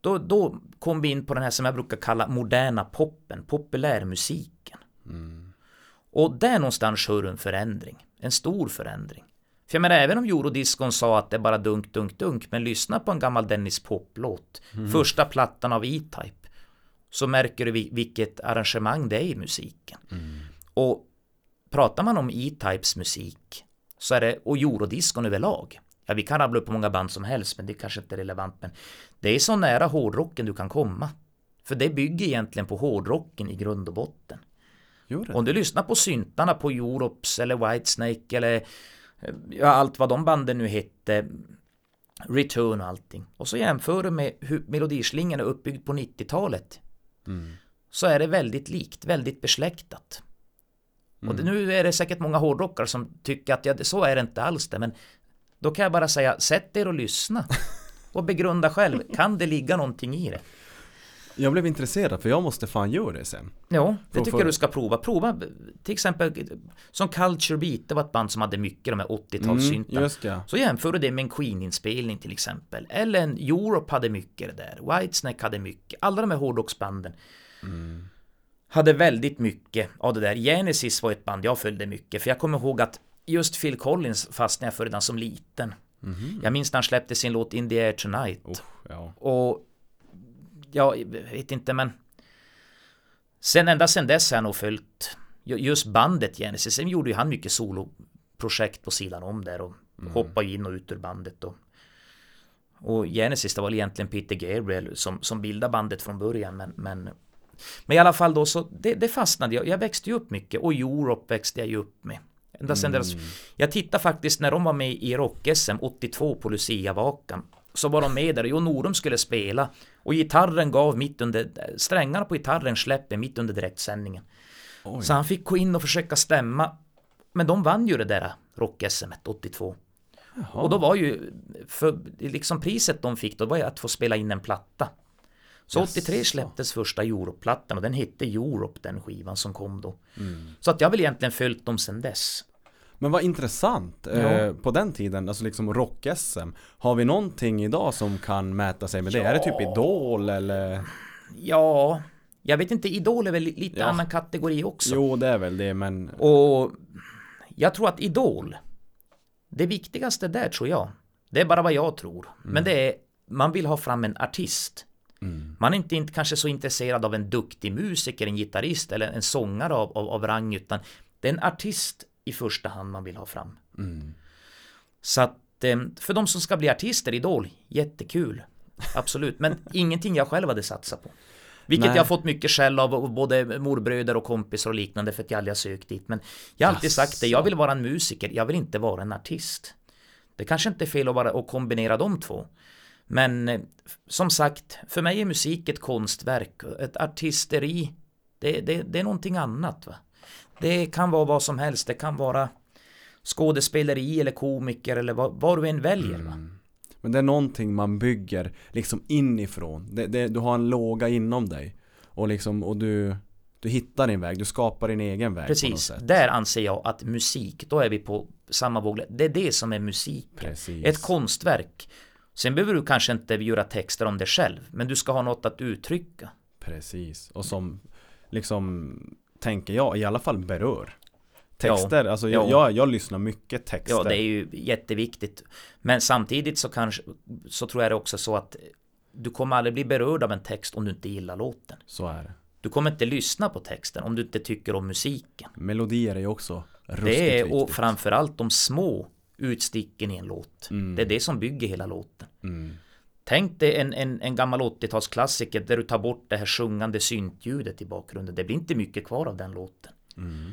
då, då kom vi in på den här som jag brukar kalla moderna poppen, populärmusiken. Mm. Och där någonstans du en förändring. En stor förändring. För jag menar, även om eurodiscon sa att det är bara dunk, dunk, dunk, men lyssna på en gammal Dennis Pop-låt. Första plattan av E-Type. Så märker du vi- vilket arrangemang det är i musiken. Och pratar man om E-Types musik så är det, och eurodiscon överlag. Ja, vi kan rabbla upp hur många band som helst, men det kanske inte är relevant. Men det är så nära hårdrocken du kan komma. För det bygger egentligen på hårdrocken i grund och botten. Om du lyssnar på syntarna på Europes eller Whitesnake eller eh, ja, allt vad de banden nu hette Return och allting. Och så jämför du med hur melodislingan är uppbyggd på 90-talet. Mm. Så är det väldigt likt, väldigt besläktat. Och det, nu är det säkert många hårdrockare som tycker att ja, så är det inte alls det. Men då kan jag bara säga, sätt er och lyssna. Och begrunda själv, kan det ligga någonting i det? Jag blev intresserad för jag måste fan göra det sen Ja, det tycker jag du ska prova. Prova till exempel som Culture Beat, det var ett band som hade mycket de här 80-talssyntarna. Mm, Så jämför du det med en Queen-inspelning till exempel. Eller en Europe hade mycket det där. Whitesnake hade mycket. Alla de här hårdrocksbanden. Mm. hade väldigt mycket av det där. Genesis var ett band jag följde mycket, för jag kommer ihåg att just Phil Collins fastnade jag för redan som liten. Mhm. Jag minns när han släppte sin låt In the Air Tonight. Oh, ja. Och jag vet inte men Sen ända sen dess har jag nog följt ju- just bandet Genesis. Sen gjorde ju han mycket soloprojekt på sidan om där och hoppade in och ut ur bandet. Och, och Genesis det var väl egentligen Peter Gabriel som, som bildade bandet från början men, men men i alla fall då så det, det fastnade jag. Jag växte ju upp mycket och Europe växte jag ju upp med. Ända sen deras, jag tittade faktiskt när de var med i Rock-SM 82 på Lucia-vakan. Så var de med där och Jon Norum skulle spela. Och gitarren gav mitt under, strängarna på gitarren släpper mitt under direktsändningen. Oj. Så han fick gå in och försöka stämma. Men de vann ju det där Rock-SM 82. Jaha. Och då var ju, för liksom priset de fick då var ju att få spela in en platta. Så 83 Jaså. släpptes första Europe-plattan och den hette Europe den skivan som kom då. Mm. Så att jag har väl egentligen följt dem sedan dess. Men vad intressant. Eh, på den tiden, alltså liksom rock-SM. Har vi någonting idag som kan mäta sig med det? Är det typ Idol eller? Ja, jag vet inte, Idol är väl li- lite Ja. annan kategori också. Jo, det är väl det, men Och jag tror att Idol, det viktigaste där tror jag, det är bara vad jag tror, men det är man vill ha fram en artist. mm. Man är inte, inte kanske så intresserad av en duktig musiker, en gitarrist eller en sångare av, av, av rang, utan det är en artist i första hand man vill ha fram. Mm. Så att eh, för de som ska bli artister, Idol, jättekul. Absolut, men ingenting jag själv hade satsat på. Vilket Nej. jag har fått mycket skäll av både morbröder och kompisar och liknande för att jag aldrig har sökt dit. Men jag har alltid sagt det, jag vill vara en musiker, jag vill inte vara en artist. Det kanske inte är fel att, vara, att kombinera de två. Men eh, som sagt, för mig är musik ett konstverk. Ett artisteri, det, det, det är någonting annat. Va? Det kan vara vad som helst, det kan vara skådespeleri eller komiker eller vad, vad du än väljer. Mm. Men det är någonting man bygger liksom inifrån. Det, det, du har en låga inom dig. Och liksom, och du, du hittar din väg, du skapar din egen väg Precis, där anser jag att musik, då är vi på samma våg. Det är det som är musik. Precis. Ett konstverk. Sen behöver du kanske inte göra texter om det själv, men du ska ha något att uttrycka. Precis. Och som liksom, tänker jag, i alla fall berör. Texter, alltså jag, Ja. jag, jag lyssnar mycket texter. Ja, det är ju jätteviktigt. Men samtidigt så kanske, så tror jag det också så att du kommer aldrig bli berörd av en text om du inte gillar låten. Så är det. Du kommer inte lyssna på texten om du inte tycker om musiken. Melodier är ju också ruskigt Det är och framförallt de små utsticken i en låt. Mm. Det är det som bygger hela låten. Mm. Tänk dig en, en, en gammal 80-talsklassiker där du tar bort det här sjungande syntljudet i bakgrunden. Det blir inte mycket kvar av den låten. Mm.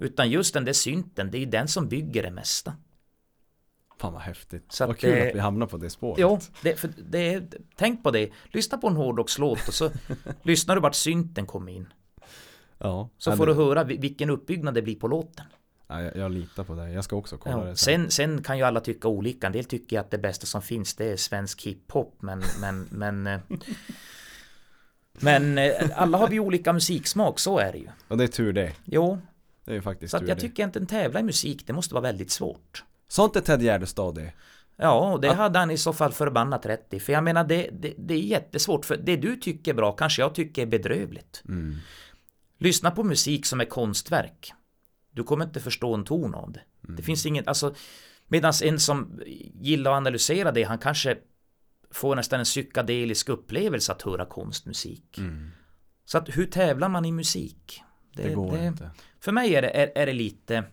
Utan just den där synten, det är ju den som bygger det mesta. Fan vad häftigt. Så vad kul det- att vi hamnar på det spåret. Jo, det, för det är, tänk på det. Lyssna på en hårdrockslåt och så lyssnar du vart synten kommer in. Ja. Så ja, får du höra vi- vilken uppbyggnad det blir på låten. Ja, jag, jag litar på dig. Jag ska också kolla Ja. det sen. Sen, sen kan ju alla tycka olika. En del tycker att det bästa som finns det är svensk hiphop. Men, men, men, eh, men eh, alla har vi olika musiksmak, så är det ju. Och det är tur det. Jo, Det är ju faktiskt så att tur jag det. tycker inte en tävla i musik, det måste vara väldigt svårt. Sa inte Ted Gärdestad det? Ja, och det hade han i så fall förbannat rätt i. För jag menar, det, det, det är jättesvårt. För det du tycker är bra kanske jag tycker är bedrövligt. Mm. Lyssna på musik som är konstverk. Du kommer inte förstå en ton av det. Mm. Det finns inget, alltså Medan en som gillar att analysera det, han kanske får nästan en psykedelisk upplevelse att höra konstmusik. Mm. Så att hur tävlar man i musik? Det, går inte. För mig är det, är, är det lite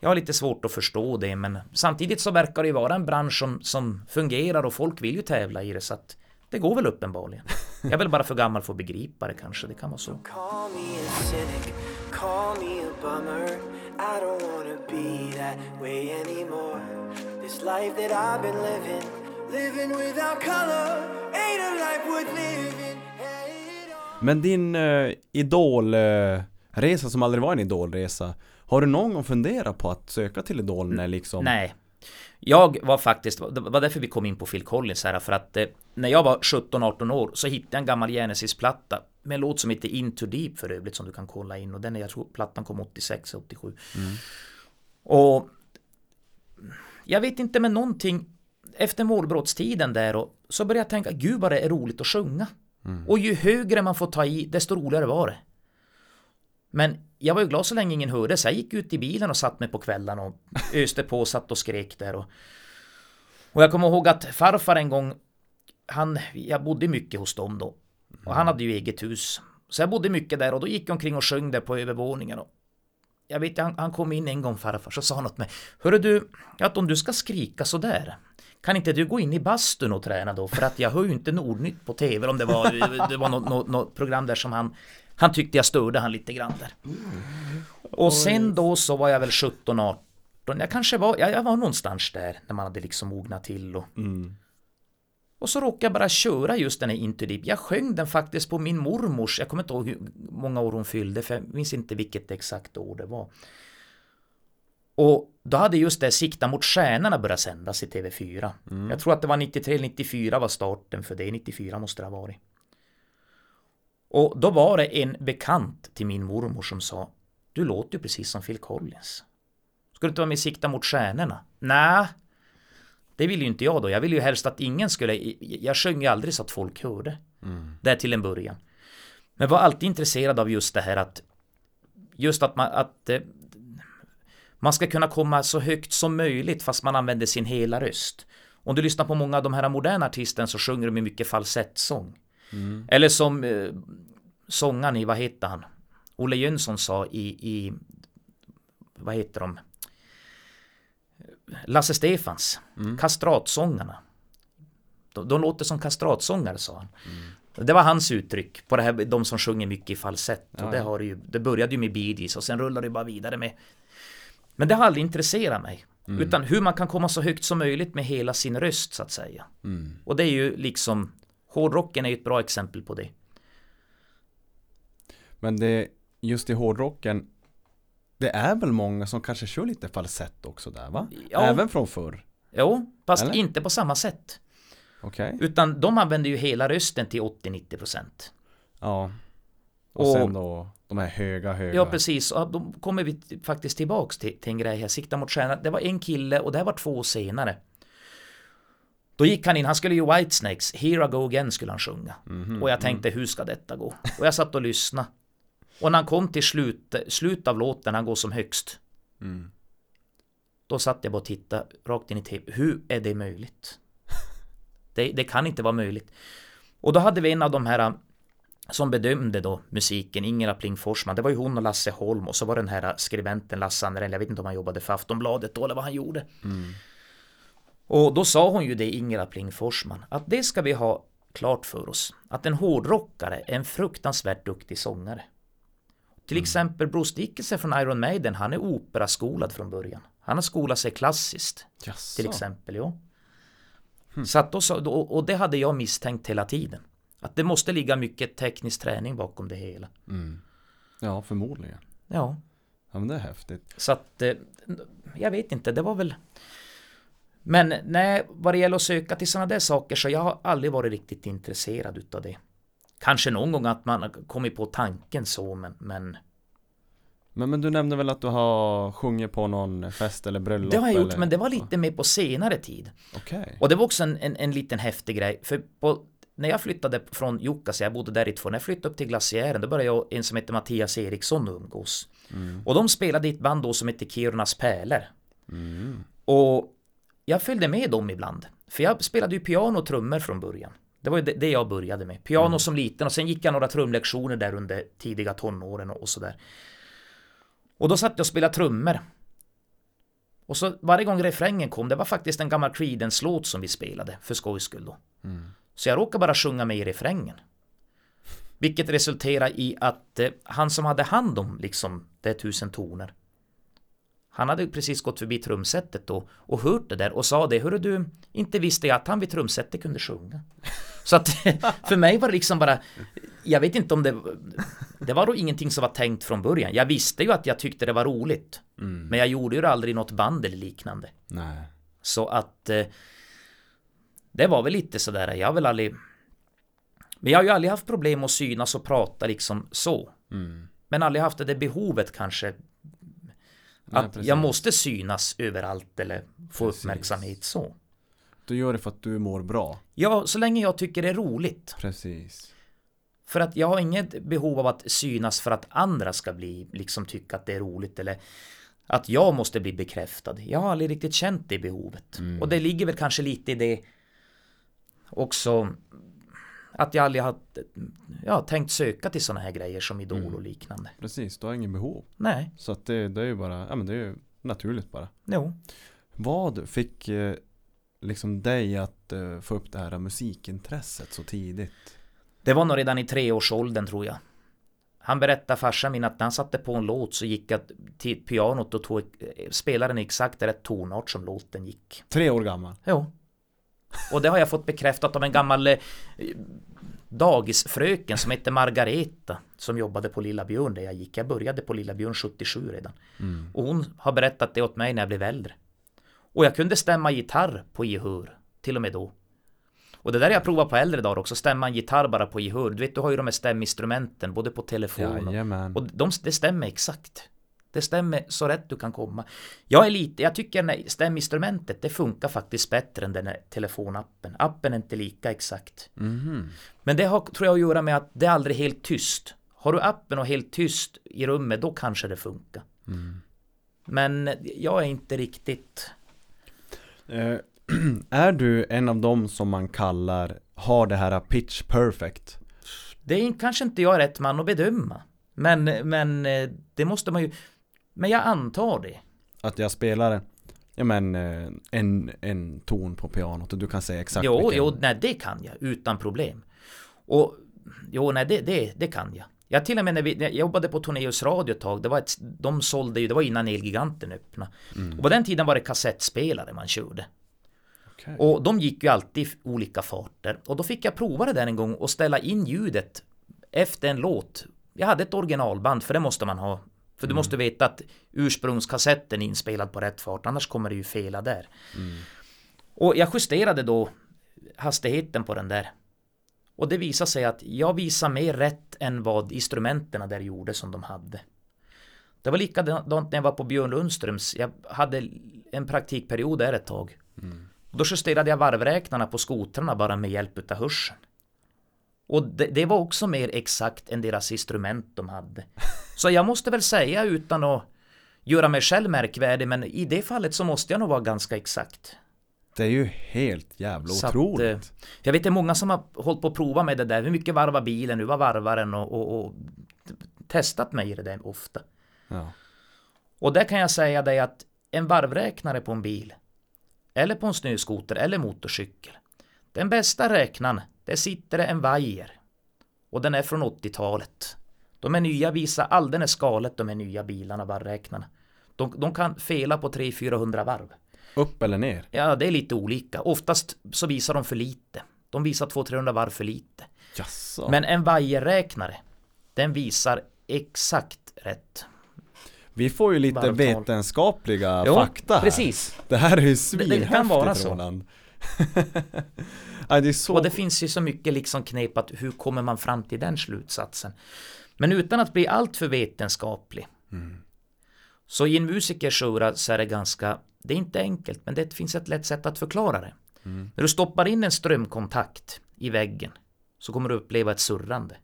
Jag har lite svårt att förstå det men samtidigt så verkar det ju vara en bransch som, som fungerar och folk vill ju tävla i det så att det går väl uppenbarligen. Jag är väl bara för gammal för att begripa det kanske, det kan vara så. Call me a bummer. I don't wanna be that way anymore. This life that I've been living, living without color, ain't a life worth living. Men din uh, idolresa som aldrig var en idolresa Har du någon gång funderat på att söka till Idol när liksom Nej. Jag var faktiskt, det var därför vi kom in på Phil Collins här, för att eh, när jag var 17-18 år så hittade jag en gammal Genesis-platta med en låt som heter Into Deep för övrigt som du kan kolla in och den är, jag tror plattan kom 86, 87. Och jag vet inte med någonting efter målbrottstiden där och så började jag tänka, gud vad det är roligt att sjunga. Och ju högre man får ta i, desto roligare var det. Men jag var ju glad så länge ingen hörde, så jag gick ut i bilen och satt mig på kvällarna och öste på och satt och skrek där. Och, och jag kommer ihåg att farfar en gång, han, jag bodde mycket hos dem då. Och han hade ju eget hus. Så jag bodde mycket där och då gick jag omkring och sjöng där på övervåningen. Och jag vet, han, han kom in en gång farfar, så sa han åt mig, Hörru du, att om du ska skrika så där kan inte du gå in i bastun och träna då? För att jag hör ju inte Nordnytt på tv om det var, det var något, något, något program där som han Han tyckte jag störde han lite grann där. Och sen då så var jag väl 17, 18. Jag kanske var, jag, jag var någonstans där när man hade liksom mognat till och Mm. och så råkade jag bara köra just den här Into Deep. Jag sjöng den faktiskt på min mormors, jag kommer inte ihåg hur många år hon fyllde, för jag minns inte vilket exakt år det var. Och då hade just det Sikta mot stjärnorna börjat sändas i TV4. Jag tror att det var 93 94 var starten för det, 94 måste det ha varit. Och då var det en bekant till min mormor som sa Du låter ju precis som Phil Collins. Ska du inte vara med Sikta mot stjärnorna? Nej, det vill ju inte jag då. Jag vill ju helst att ingen skulle... Jag sjöng ju aldrig så att folk hörde. Där till en början. Men var alltid intresserad av just det här att... Just att man... Att, eh, man ska kunna komma så högt som möjligt fast man använder sin hela röst. Om du lyssnar på många av de här moderna artisterna så sjunger de mycket falsettsång. Eller som eh, sångaren i, vad heter han? Olle Jönsson sa i, i vad heter de? Lasse Stefans, kastratsångarna. De, de låter som kastratsångare sa han. Det var hans uttryck på det här, de som sjunger mycket i falsett. Och Ja, det, ja. har det, ju, det började ju med Bee Gees och sen rullar det bara vidare med Men det har aldrig intresserat mig. Utan hur man kan komma så högt som möjligt med hela sin röst så att säga. Och det är ju liksom Hårdrocken är ju ett bra exempel på det. Men det, just i hårdrocken Det är väl många som kanske kör lite falsett också där va? Ja. Även från förr? Jo, fast Eller? inte på samma sätt. Okej? Utan de använder ju hela rösten till 80-90%. Ja Och, Och- sen då de här höga höga Ja, precis. Och då kommer vi faktiskt tillbaks till, till en grej här. Sikta mot stjärnan. Det var en kille och det här var två år senare. Då gick han in, han skulle ju Whitesnakes, Here I Go Again skulle han sjunga. Mhm, Och jag tänkte, hur ska detta gå? Och jag satt och lyssnade. Och när han kom till slut, slut av låten, han går som högst. Mm. Då satt jag bara och tittade rakt in i tv. Hur är det möjligt? Det, det kan inte vara möjligt. Och då hade vi en av de här som bedömde då musiken, Ingela Pling Forsman. Det var ju hon och Lasse Holm och så var den här skribenten Lasse Andrell, jag vet inte om han jobbade för Aftonbladet då eller vad han gjorde. Och då sa hon ju det, Ingela Pling Forsman, att det ska vi ha klart för oss. Att en hårdrockare är en fruktansvärt duktig sångare. Till exempel Bruce Dickinson från Iron Maiden, han är operaskolad från början. Han har skolat sig klassiskt, Jaså? till exempel. Ja. Så att då, och det hade jag misstänkt hela tiden. Att det måste ligga mycket teknisk träning bakom det hela. Mm. Ja förmodligen Ja, Ja men det är häftigt så att eh, jag vet inte, det var väl Men nej, vad det gäller att söka till sådana där saker så jag har aldrig varit riktigt intresserad utav det. Kanske någon gång att man har kommit på tanken så men, men men, men du nämnde väl att du har sjungit på någon fest eller bröllop? det har jag gjort eller? men det var lite mer på senare tid. Okej Och det var också en, en, en liten häftig grej. För på, när jag flyttade från Jukkasjärvi, jag bodde där i två, när jag flyttade upp till Glaciären, då började jag en som heter Mattias Eriksson umgås. Och de spelade i ett band då som heter Kirunas Pärlor. mm. Och jag följde med dem ibland. För jag spelade ju piano och trummor från början. Det var ju det, det jag började med. Piano som liten och sen gick jag några trumlektioner där under tidiga tonåren och, och sådär. Och då satt jag och spelade trummor. Och så varje gång refrängen kom, det var faktiskt en gammal Creedence-låt som vi spelade för skojs skull då. Så jag råkade bara sjunga med i refrängen. Vilket resulterade i att eh, han som hade hand om liksom det tusen toner. Han hade precis gått förbi trumsetet då och hört det där och sa det, hörru du, inte visste jag att han vid trumsetet kunde sjunga. Så att för mig var det liksom bara, jag vet inte om det, det var då ingenting som var tänkt från början. Jag visste ju att jag tyckte det var roligt. Men jag gjorde ju aldrig något band eller liknande. Nej Så att eh, det var väl lite sådär, jag har väl aldrig Men jag har ju aldrig haft problem att synas och prata liksom så. mm. Men aldrig haft det där behovet kanske att precis. jag måste synas överallt eller få Precis. uppmärksamhet så. Du gör det för att du mår bra Ja, så länge jag tycker det är roligt. Precis För att jag har inget behov av att synas för att andra ska bli, liksom tycka att det är roligt eller att jag måste bli bekräftad. Jag har aldrig riktigt känt det behovet. Och det ligger väl kanske lite i det också att jag aldrig har ja, tänkt söka till sådana här grejer som Idol och liknande. Precis, du har ingen behov. Nej, Så att det, det är ju bara, ja men det är ju naturligt bara. jo. Vad fick eh, liksom dig att eh, få upp det här musikintresset så tidigt? Det var nog redan i treårsåldern tror jag. Han berättade farsan min att när han satte på en låt så gick jag till pianot och tog eh, spelade den i exakt rätt tonart som låten gick. Tre år gammal. Jo. Och det har jag fått bekräftat av en gammal eh, dagisfröken som hette Margareta som jobbade på Lilla Björn där jag gick. Jag började på Lilla Björn 77 redan. Och hon har berättat det åt mig när jag blev äldre. Och jag kunde stämma gitarr på gehör, till och med då. Och det där jag provat på äldre dagar också, stämma en gitarr bara på gehör. Du vet, du har ju de här stäminstrumenten både på telefon och, och de, det stämmer exakt. Det stämmer så rätt du kan komma. Jag är lite, jag tycker när stäminstrumentet det funkar faktiskt bättre än den här telefonappen. Appen är inte lika exakt. Mhm. Men det har, tror jag att göra med att det är aldrig helt tyst. Har du appen och helt tyst i rummet då kanske det funkar. Men jag är inte riktigt Eh, är du en av dem som man kallar har det här pitch perfect? Det är kanske inte jag är rätt man att bedöma. Men, men eh, det måste man ju Men jag antar det. Att jag spelar ja, men, eh, en, en ton på pianot och du kan säga exakt Jo, vilken. jo, nej det kan jag utan problem. Och jo, nej det, det, det kan jag. Jag till och med när, vi, när jag jobbade på Torneus Radio ett tag, det var ett, de sålde ju, det var innan Elgiganten öppnade. Och på den tiden var det kassettspelare man körde. Okej. Och de gick ju alltid i olika farter. Och då fick jag prova det där en gång och ställa in ljudet efter en låt. Jag hade ett originalband, för det måste man ha. För du måste veta att ursprungskassetten är inspelad på rätt fart, annars kommer det ju fela där. Och jag justerade då hastigheten på den där. Och det visade sig att jag visade mer rätt än vad instrumenten där gjorde som de hade. Det var likadant när jag var på Björn Lundströms. Jag hade en praktikperiod där ett tag. Då justerade jag varvräknarna på skotrarna bara med hjälp utav hörseln. Och det, det var också mer exakt än deras instrument de hade. Så jag måste väl säga utan att göra mig själv märkvärdig, men i det fallet så måste jag nog vara ganska exakt. Det är ju helt jävla Så att, otroligt. eh, Jag vet det är många som har hållit på att prova med det där. Hur mycket varvar bilen? Hur var varvaren? Och, och, och testat mig i det där ofta. ja. Och där kan jag säga dig att en varvräknare på en bil eller på en snöskoter eller motorcykel. Den bästa räknaren, där sitter det en vajer. Och den är från 80-talet. De är nya, visar alldeles galet de är nya bilarna, varvräknarna. De, de kan fela på 300-400 varv. Upp eller ner? Ja, det är lite olika. Oftast så visar de för lite. De visar 200-300 varv för lite. Jaså? Men en vajerräknare, den visar exakt rätt. Vi får ju lite Varvtal. vetenskapliga Jo, fakta här. precis. Det här är ju det svinhäftigt kan vara så. Roland. ja, det är så Och det finns ju så mycket liksom knep att hur kommer man fram till den slutsatsen? Men utan att bli alltför vetenskaplig. Så i en musikers öra så är det ganska, det är inte enkelt men det finns ett lätt sätt att förklara det. När du stoppar in en strömkontakt i väggen så kommer du uppleva ett surrande.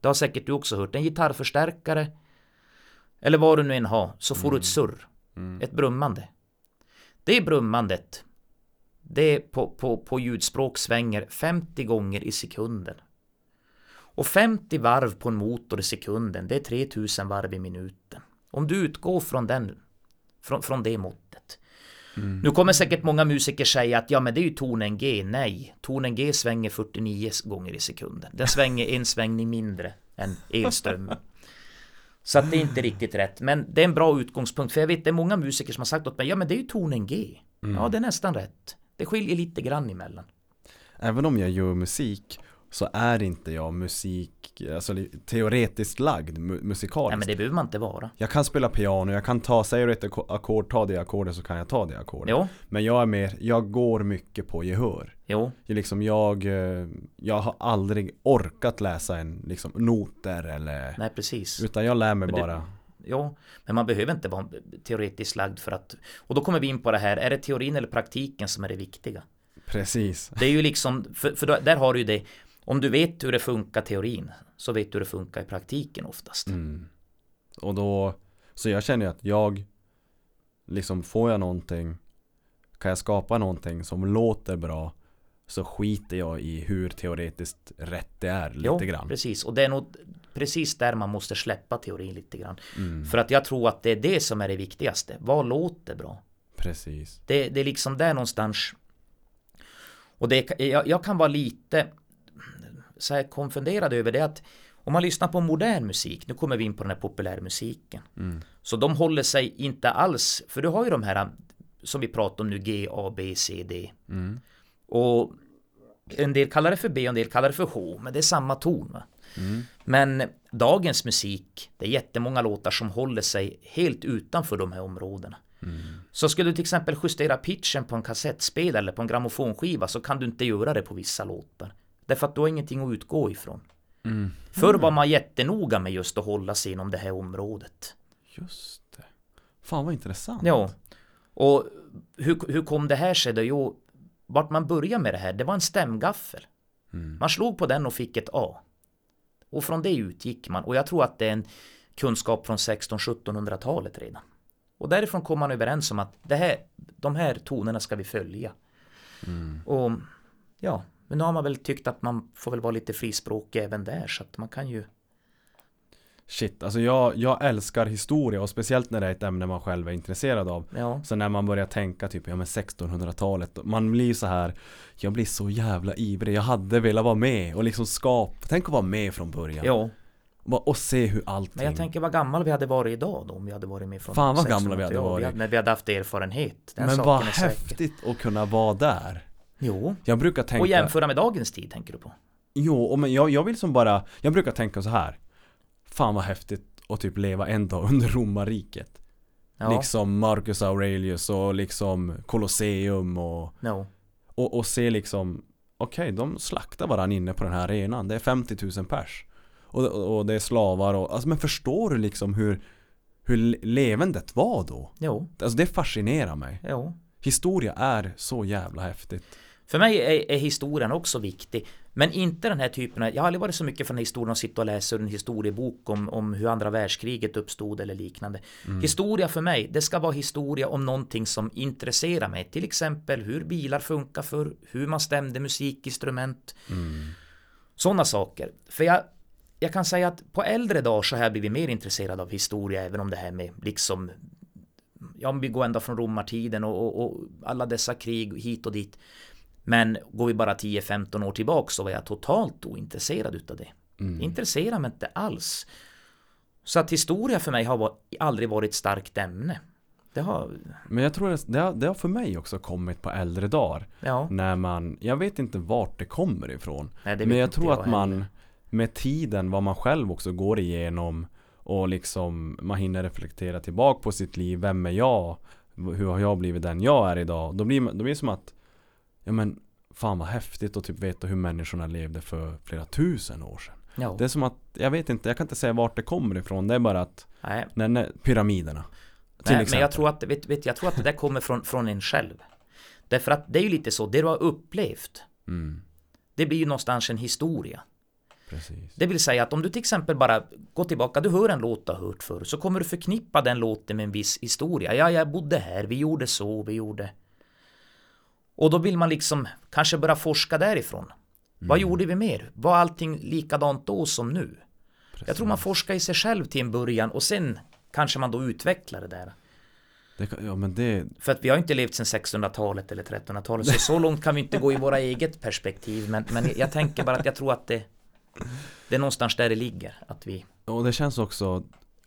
Det har säkert du också hört. En gitarrförstärkare eller vad du nu än har så får du ett surr. Ett brummande. Det brummandet det på, på, på ljudspråk svänger 50 gånger i sekunden. Och 50 varv på en motor i sekunden, det är 3000 varv i minuten. Om du utgår från den, från, från det måttet. Nu kommer säkert många musiker säga att ja men det är ju tonen G. Nej, tonen G svänger 49 gånger i sekunden. Den svänger en svängning mindre än elströmmen. Så att det är inte riktigt rätt. Men det är en bra utgångspunkt. För jag vet det är många musiker som har sagt åt mig, ja men det är ju tonen G. Ja det är nästan rätt. Det skiljer lite grann emellan. Även om jag gör musik så är inte jag musik, alltså teoretiskt lagd mu- musikaliskt. Nej men det behöver man inte vara. Jag kan spela piano, jag kan ta, säger du ett acko- ackord, ta det ackordet så kan jag ta det ackordet. Jo, Men jag är mer, jag går mycket på gehör. jo. Jag, liksom, jag, eh, jag har aldrig orkat läsa en, liksom, noter eller Nej precis. Utan jag lär mig Men det- Jo, men man behöver inte vara teoretiskt lagd för att... Och då kommer vi in på det här, är det teorin eller praktiken som är det viktiga? Precis Det är ju liksom, för, för där har du ju det. om du vet hur det funkar teorin så vet du hur det funkar i praktiken oftast. Mm. Och då, så jag känner ju att jag liksom får jag någonting kan jag skapa någonting som låter bra så skiter jag i hur teoretiskt rätt det är lite Jo, grann. precis. Och det är nog precis där man måste släppa teorin lite grann. Mm, För att jag tror att det är det som är det viktigaste. Vad låter bra? precis. Det, det är liksom där någonstans. Och det, jag, jag kan vara lite så här konfunderad över det att om man lyssnar på modern musik, nu kommer vi in på den här populärmusiken. Mm. Så de håller sig inte alls, för du har ju de här som vi pratar om nu, G, A, B, C, D. Mm. Och en del kallar det för B och en del kallar det för H, men det är samma ton. Va? Mm. Men dagens musik, det är jättemånga låtar som håller sig helt utanför de här områdena. Mm. Så skulle du till exempel justera pitchen på en kassettspelare eller på en grammofonskiva så kan du inte göra det på vissa låtar. Därför att du har ingenting att utgå ifrån. Mm. Förr var man jättenoga med just att hålla sig inom det här området. Just det. Fan vad intressant. Ja. Och hur, hur kom det här sig då? Jo, vart man började med det här, det var en stämgaffel. Mm. Man slog på den och fick ett A. Och från det utgick man. Och jag tror att det är en kunskap från 1600-1700-talet redan. Och därifrån kom man överens om att det här, de här tonerna ska vi följa. Mm. Och ja, men nu har man väl tyckt att man får väl vara lite frispråkig även där. Så att man kan ju... Shit, alltså jag, jag älskar historia och speciellt när det är ett ämne man själv är intresserad av. Ja, Så när man börjar tänka typ, ja men 1600-talet, man blir så här Jag blir så jävla ivrig, jag hade velat vara med och liksom skapa, tänk att vara med från början. ja. Och, och se hur allting Men jag tänker vad gammal vi hade varit idag då om vi hade varit med från Fan, vad 1600 gamla vi hade varit. Men vi hade haft erfarenhet. Den Men vad är säker. häftigt att kunna vara där. Jo, Jag brukar tänka och jämföra med dagens tid tänker du på. Jo, men jag, jag vill som bara Jag brukar tänka så här Fan vad häftigt att typ leva en dag under romarriket. Ja, Liksom Marcus Aurelius och liksom Colosseum och no. Och, och se liksom Okej, de slaktar varandra inne på den här arenan. Det är 50 000 pers. Och, och, och det är slavar och Alltså men förstår du liksom hur Hur le- levandet var då? Jo, Alltså det fascinerar mig. Jo. Historia är så jävla häftigt För mig är, är historien också viktig. Men inte den här typen av, jag har aldrig varit så mycket för den här historien att sitta och läsa ur en historiebok om, om hur andra världskriget uppstod eller liknande. Historia för mig, det ska vara historia om någonting som intresserar mig. Till exempel hur bilar funkar för, hur man stämde musikinstrument. Sådana saker. För jag, jag kan säga att på äldre dagar så har jag blivit mer intresserad av historia även om det här med liksom Ja, vi går ända från romartiden och, och, och alla dessa krig hit och dit. Men går vi bara 10-15 år tillbaka så var jag totalt ointresserad utav det. Mm. Intresserar mig inte alls. Så att historia för mig har var, aldrig varit ett starkt ämne. Det har, Men jag tror att det har, det har för mig också kommit på äldre dagar ja, När man, jag vet inte vart det kommer ifrån nej, det Men jag tror att man heller. med tiden, vad man själv också går igenom och liksom man hinner reflektera tillbaka på sitt liv. Vem är jag? Hur har jag blivit den jag är idag? Då blir, då blir det som att Ja men Fan vad häftigt att typ veta hur människorna levde för flera tusen år sedan. Ja, Det är som att, jag vet inte, jag kan inte säga vart det kommer ifrån. Det är bara att, nej, nej, nej, pyramiderna. Nej, men jag tror att, vet, vet, jag tror att det där kommer från, från en själv. Därför att det är ju lite så, det du har upplevt, Mm, det blir ju någonstans en historia. precis. Det vill säga att om du till exempel bara går tillbaka, du hör en låt du har hört förr, så kommer du förknippa den låten med en viss historia. Ja, jag bodde här, vi gjorde så, vi gjorde. Och då vill man liksom kanske börja forska därifrån. Vad gjorde vi mer? Var allting likadant då som nu? Jag tror man forskar i sig själv till en början och sen kanske man då utvecklar det där. Det, kan- ja men det, För att vi har inte levt sedan 1600-talet eller 1300-talet, så så långt kan vi inte gå i våra eget perspektiv. Men, men jag tänker bara att jag tror att det, det är någonstans där det ligger. Att vi, och det känns också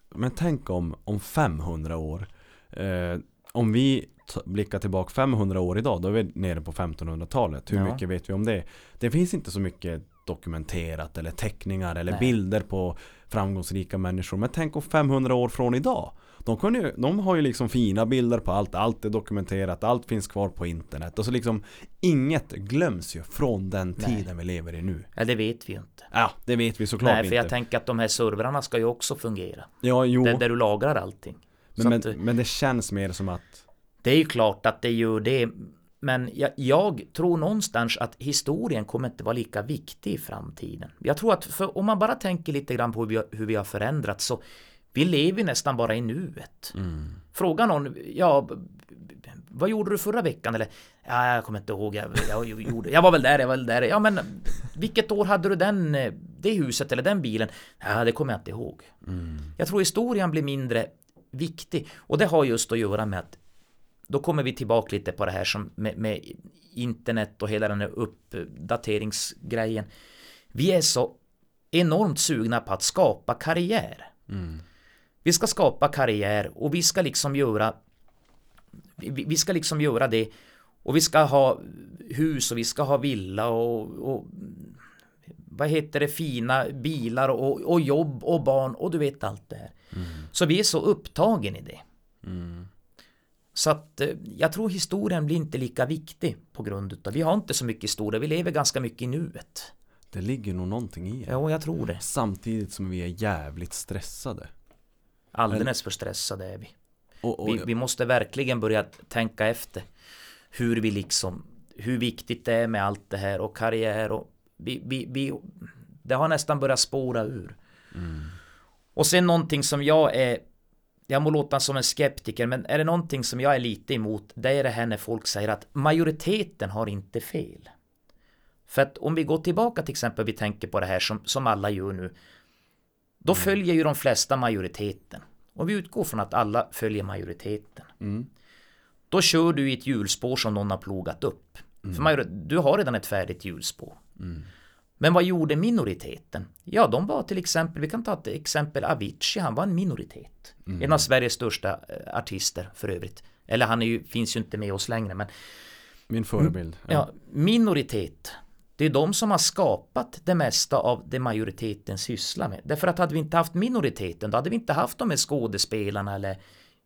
Men tänk om, om 500 år eh, Om vi blickar tillbaka 500 år idag Då är vi nere på 1500-talet Hur Ja. mycket vet vi om det? Det finns inte så mycket dokumenterat eller teckningar eller Nej. bilder på framgångsrika människor Men tänk om 500 år från idag de, kunde ju, de har ju liksom fina bilder på allt, allt är dokumenterat, allt finns kvar på internet och så liksom Inget glöms ju från den Nej. tiden vi lever i nu ja det vet vi ju inte. Ja, det vet vi såklart Nej, för inte jag tänker att de här servrarna ska ju också fungera. Ja, jo Där, där du lagrar allting. Men, men, att, men det känns mer som att det är ju klart att det gör det men jag, jag tror någonstans att historien kommer inte vara lika viktig i framtiden. Jag tror att för, om man bara tänker lite grann på hur vi, har- hur vi har förändrats så vi lever nästan bara i nuet. Fråga någon, ja, vad gjorde du förra veckan? Eller, ja, jag kommer inte ihåg, jag, jag, gjorde, jag var väl där, jag var väl där. Ja, men vilket år hade du den, eh, det huset eller den bilen? Ja, det kommer jag inte ihåg. Jag tror historien blir mindre viktig. Och det har just att göra med att då kommer vi tillbaka lite på det här som med, med internet och hela den här uppdateringsgrejen. Vi är så enormt sugna på att skapa karriär. Vi ska skapa karriär och vi ska liksom göra vi, vi ska liksom göra det och vi ska ha hus och vi ska ha villa och, och vad heter det fina bilar och, och jobb och barn och du vet allt det här. Så vi är så upptagen i det. Så att eh, jag tror historien blir inte lika viktig på grund utav vi har inte så mycket historia, vi lever ganska mycket i nuet. Det ligger nog någonting i det. Ja, jag tror det. Samtidigt som vi är jävligt stressade. Alldeles för stressade är vi. Och, och, Vi, vi måste verkligen börja tänka efter hur vi liksom hur viktigt det är med allt det här och karriär och vi, vi, vi det har nästan börjat spåra ur. Och sen någonting som jag är jag må låta som en skeptiker men är det någonting som jag är lite emot det är det här när folk säger att majoriteten har inte fel. För att om vi går tillbaka till exempel vi tänker på det här som, som alla gör nu då följer ju de flesta majoriteten. Och vi utgår från att alla följer majoriteten. Då kör du i ett hjulspår som någon har plogat upp. För major- du har redan ett färdigt hjulspår. Men vad gjorde minoriteten? Ja, de var till exempel, vi kan ta ett exempel Avicii, han var en minoritet. En av Sveriges största eh, artister för övrigt. Eller han ju, finns ju inte med oss längre, men min förebild. ja, minoritet. Det är de som har skapat det mesta av det majoriteten sysslar med. Därför att hade vi inte haft minoriteten, då hade vi inte haft de här skådespelarna eller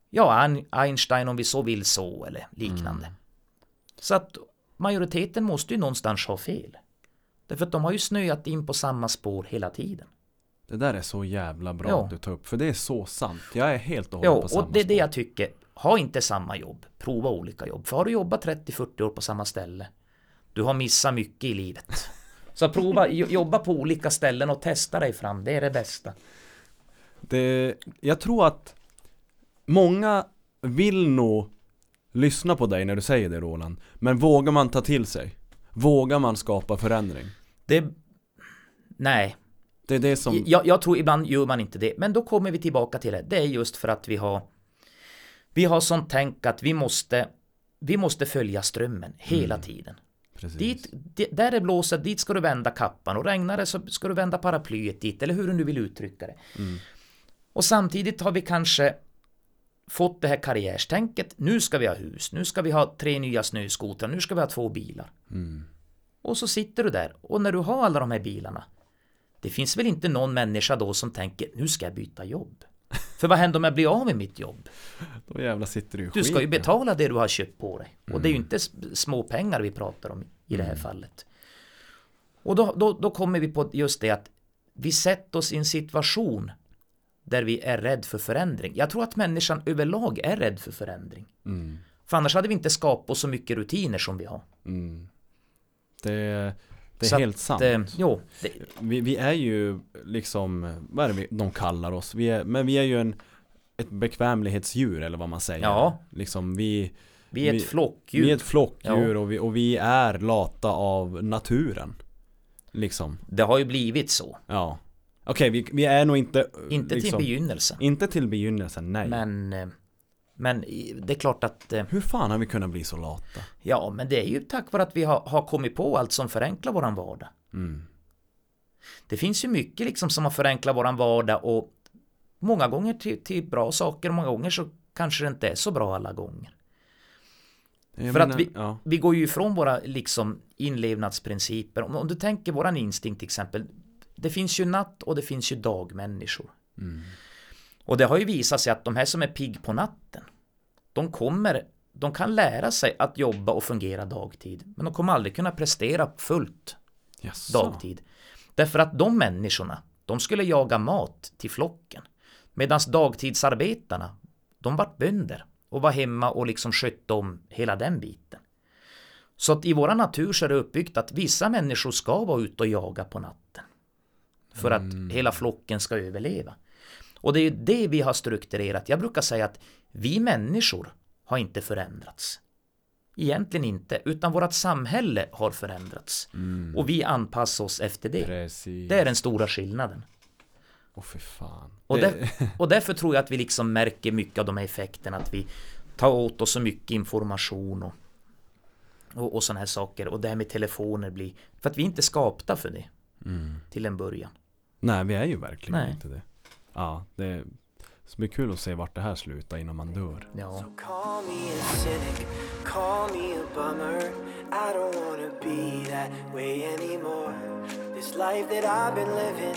ja, Ein- Einstein om vi så vill så eller liknande. Så att majoriteten måste ju någonstans ha fel. Därför att de har ju snöat in på samma spår hela tiden. Det där är så jävla bra Ja. att du tar upp. För det är så sant. Jag är helt och Ja, hållet på samma och det är det jag tycker. Ha inte samma jobb. Prova olika jobb. För har du jobbat 30-40 år på samma ställe, du har missat mycket i livet. Så prova, jo- jobba på olika ställen och testa dig fram. Det är det bästa. Det, jag tror att många vill nog lyssna på dig när du säger det Roland. Men vågar man ta till sig? Vågar man skapa förändring? Det... Nej, Det är det som... jag, jag tror ibland gör man inte det. Men då kommer vi tillbaka till det. Det är just för att vi har Vi har sånt tänk att vi måste Vi måste följa strömmen hela tiden. Precis. Dit, di- där det blåser, dit ska du vända kappan och regnar det så ska du vända paraplyet dit eller hur du nu vill uttrycka det. Och samtidigt har vi kanske fått det här karriärstänket. Nu ska vi ha hus, nu ska vi ha tre nya snöskotrar, nu ska vi ha två bilar. Och så sitter du där och när du har alla de här bilarna det finns väl inte någon människa då som tänker nu ska jag byta jobb. För vad händer om jag blir av med mitt jobb? Då jävla sitter du i Du ska ju betala det du har köpt på dig. Och det är ju inte s- små pengar vi pratar om i det här fallet. Och då, då, då kommer vi på just det att vi sätter oss i en situation där vi är rädd för förändring. Jag tror att människan överlag är rädd för förändring. För annars hade vi inte skapat så mycket rutiner som vi har. Det, det är Så helt sant. eh, jo, det, Vi, vi är ju liksom, vad är det vi, de kallar oss? Vi är, men vi är ju en, ett bekvämlighetsdjur eller vad man säger. Ja. Liksom vi, vi är ett flockdjur. vi är ett flockdjur Ja. och, vi, och vi är lata av naturen. Liksom, Det har ju blivit så. ja. Okej, vi, vi är nog inte Inte liksom, till begynnelsen. Inte till begynnelsen, nej. Men, eh, men det är klart att eh, Hur fan har vi kunnat bli så lata? Ja, men det är ju tack vare att vi har, har kommit på allt som förenklar våran vardag. Det finns ju mycket liksom som har förenklat våran vardag och många gånger till, till bra saker och många gånger så kanske det inte är så bra alla gånger. Jag För menar, att vi, ja. vi går ju ifrån våra liksom inlevnadsprinciper. Om, om du tänker våran instinkt till exempel. Det finns ju natt och det finns ju dagmänniskor. Och det har ju visat sig att de här som är pigg på natten. De kommer, de kan lära sig att jobba och fungera dagtid. Men de kommer aldrig kunna prestera fullt Jaså. dagtid. Därför att de människorna, de skulle jaga mat till flocken. Medan dagtidsarbetarna, de var bönder och var hemma och liksom skötte om hela den biten. Så att i våra natur så är det uppbyggt att vissa människor ska vara ute och jaga på natten. För att hela flocken ska överleva. Och det är ju det vi har strukturerat. Jag brukar säga att vi människor har inte förändrats. Egentligen inte, utan vårt samhälle har förändrats. Och vi anpassar oss efter det. Precis. Det är den stora skillnaden. Åh fy fan. Och, Det- där, och därför tror jag att vi liksom märker mycket av de här effekterna. Att vi tar åt oss så mycket information och, och, och sådana här saker. Och det här med telefoner blir... För att vi inte är skapta för det. Till en början. Nej, vi är ju verkligen Nej. inte det. Ja, det ska bli kul att se vart det här slutar innan man dör. Ja. So call me a cynic, call me a bummer. I don't wanna be that way anymore. This life that I've been living,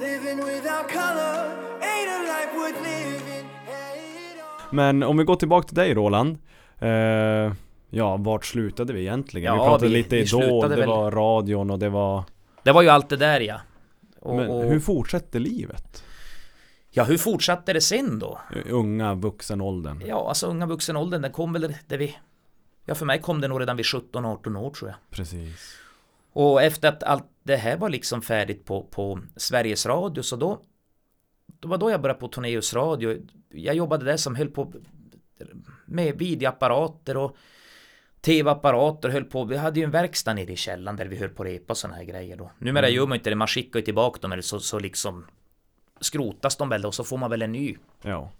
living without color, ain't a life worth living. Hey, it all- Men om vi går tillbaka till dig Roland. Eh, ja, vart slutade vi egentligen? vi Ja, pratade vi- lite vi slutade det väl- var radion och det var... Det var ju allt det där ja. Och, Men och, hur fortsätter livet? Ja, hur fortsatte det sen då? Unga, vuxenåldern. Ja, alltså unga vuxenåldern, den kom väl där vi... Ja, för mig kom det nog redan vid 17-18 år tror jag. Precis. Och efter att allt det här var liksom färdigt på, på Sveriges Radio så då Det var då jag började på Torneus Radio Jag jobbade där som höll på Med videoapparater och TV-apparater höll på Vi hade ju en verkstad nere i källaren där vi höll på att repa sådana här grejer då Numera gör man inte det, man skickar ju tillbaka dem eller så, så liksom Skrotas de väl och så får man väl en ny Ja.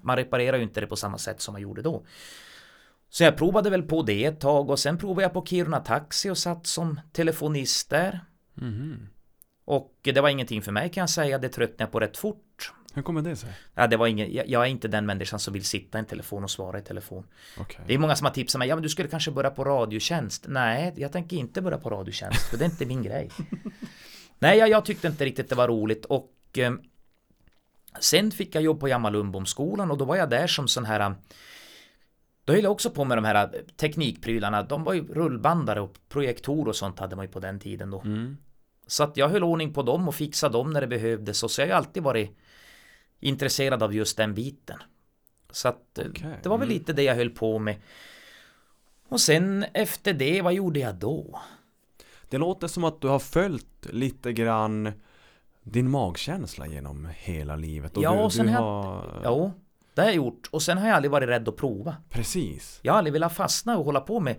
man reparerar ju inte det på samma sätt som man gjorde då. Så jag provade väl på det ett tag och sen provade jag på Kiruna Taxi och satt som telefonist där. Och det var ingenting för mig kan jag säga, det tröttnade jag på rätt fort. Hur kommer det sig? Ja, det var ingen, jag, jag är inte den människan som vill sitta i en telefon och svara i telefon. Okej. Det är många som har tipsat mig, ja men du skulle kanske börja på radiotjänst. Nej, jag tänker inte börja på radiotjänst, för det är inte min grej. Nej, jag, jag tyckte inte riktigt det var roligt och eh, sen fick jag jobb på Jammalundbomskolan och då var jag där som sån här då höll jag också på med de här teknikprylarna. De var ju rullbandare och projektor och sånt hade man ju på den tiden då. Så att jag höll ordning på dem och fixade dem när det behövdes och så har jag alltid varit intresserad av just den biten. Så att eh, Okej, det var väl mm. lite det jag höll på med. Och sen efter det, vad gjorde jag då? Det låter som att du har följt lite grann din magkänsla genom hela livet. Och Ja, du, och sen du har- har... Jo, det har jag gjort. Och sen har jag aldrig varit rädd att prova. Precis. Jag har aldrig velat fastna och hålla på med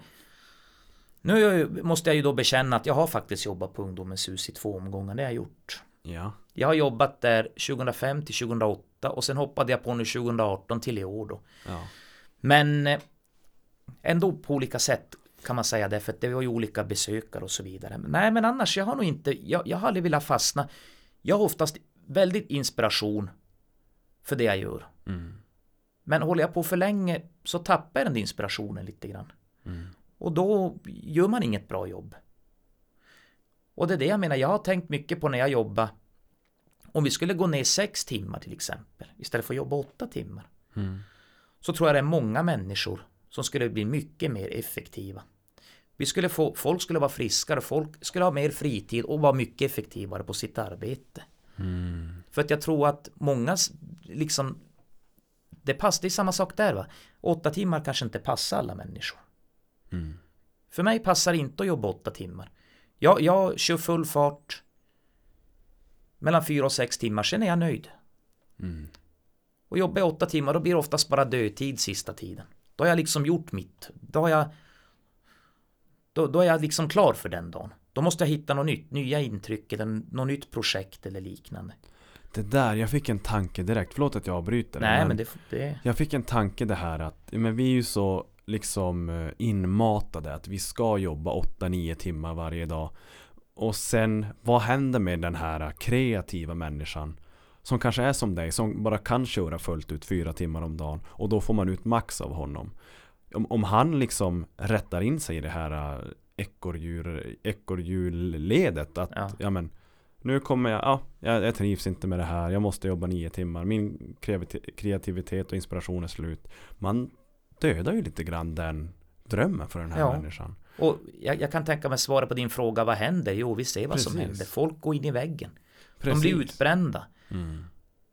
Nu jag måste jag ju då bekänna att jag har faktiskt jobbat på Ungdomens hus i två omgångar, det har jag gjort. Ja. Jag har jobbat där 2005 till 2008 och sen hoppade jag på nu 2018 till i år då. ja. Men eh, ändå på olika sätt kan man säga det för att det var ju olika besökare och så vidare. Nej men annars jag har nog inte, jag, jag har aldrig velat fastna. Jag har oftast väldigt inspiration för det jag gör. Mm. Men håller jag på för länge så tappar jag den inspirationen lite grann. Och då gör man inget bra jobb. Och det är det jag menar, jag har tänkt mycket på när jag jobbar. Om vi skulle gå ner sex timmar till exempel, istället för att jobba åtta timmar. Så tror jag det är många människor som skulle bli mycket mer effektiva. Vi skulle få, folk skulle vara friskare, folk skulle ha mer fritid och vara mycket effektivare på sitt arbete. För att jag tror att många liksom det passar, det är samma sak där va. Åtta timmar kanske inte passar alla människor. För mig passar inte att jobba åtta timmar. Jag, jag kör full fart mellan fyra och sex timmar, sen är jag nöjd. Och jobbar jag åtta timmar, då blir det oftast bara dödtid sista tiden. Då har jag liksom gjort mitt. Då har jag då, då är jag liksom klar för den dagen. Då måste jag hitta något nytt, nya intryck eller något nytt projekt eller liknande. Det där, jag fick en tanke direkt. Förlåt att jag avbryter. Nej men det, det Jag fick en tanke det här att men vi är ju så liksom eh, inmatade att vi ska jobba 8-9 timmar varje dag. Och sen, vad händer med den här kreativa människan? Som kanske är som dig, som bara kan köra fullt ut fyra timmar om dagen. Och då får man ut max av honom. Om, om han liksom rättar in sig i det här ekorrdjur, ekorrhjulledet. Att Ja. ja. men nu kommer jag, ja, jag, jag trivs inte med det här. Jag måste jobba nio timmar. Min kreati- kreativitet och inspiration är slut. Man dödar ju lite grann den drömmen för den här Ja. människan. Och jag, jag kan tänka mig svara på din fråga, vad händer? Jo, vi ser vad som Precis. händer. Folk går in i väggen. De Precis. blir utbrända. Mm.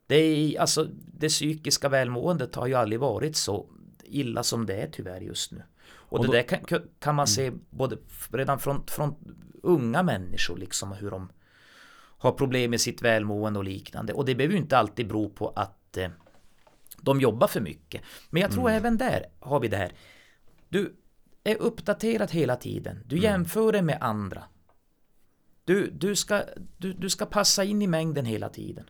Det, är, alltså, det psykiska välmåendet har ju aldrig varit så illa som det är tyvärr just nu. Och, Och det då- där kan, kan man se både redan från, från unga människor liksom hur de har problem med sitt välmående och liknande. Och det behöver ju inte alltid bero på att eh, de jobbar för mycket. Men jag tror även där har vi det här. Du är uppdaterad hela tiden. Du jämför dig med andra. Du, du, ska, du, du ska passa in i mängden hela tiden.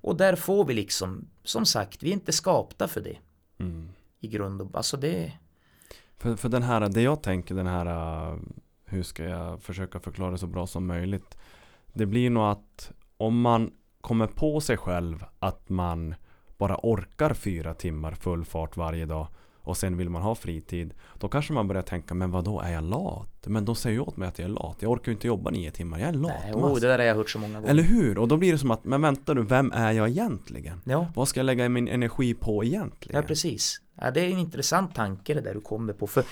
Och där får vi liksom, som sagt, vi är inte skapta för det. I grund och alltså det För, för den här, det jag tänker, den här, äh, hur ska jag försöka förklara det så bra som möjligt. Det blir nog att om man kommer på sig själv att man bara orkar fyra timmar full fart varje dag och sen vill man ha fritid. Då kanske man börjar tänka, men vad då är jag lat? Men de säger ju åt mig att jag är lat. Jag orkar ju inte jobba nio timmar, jag är lat. Nej, oh, det där har jag hört så många gånger. Eller hur? Och då blir det som att, men vänta nu, vem är jag egentligen? Ja, Vad ska jag lägga min energi på egentligen? ja precis. Ja, det är en intressant tanke det där du kommer på. För,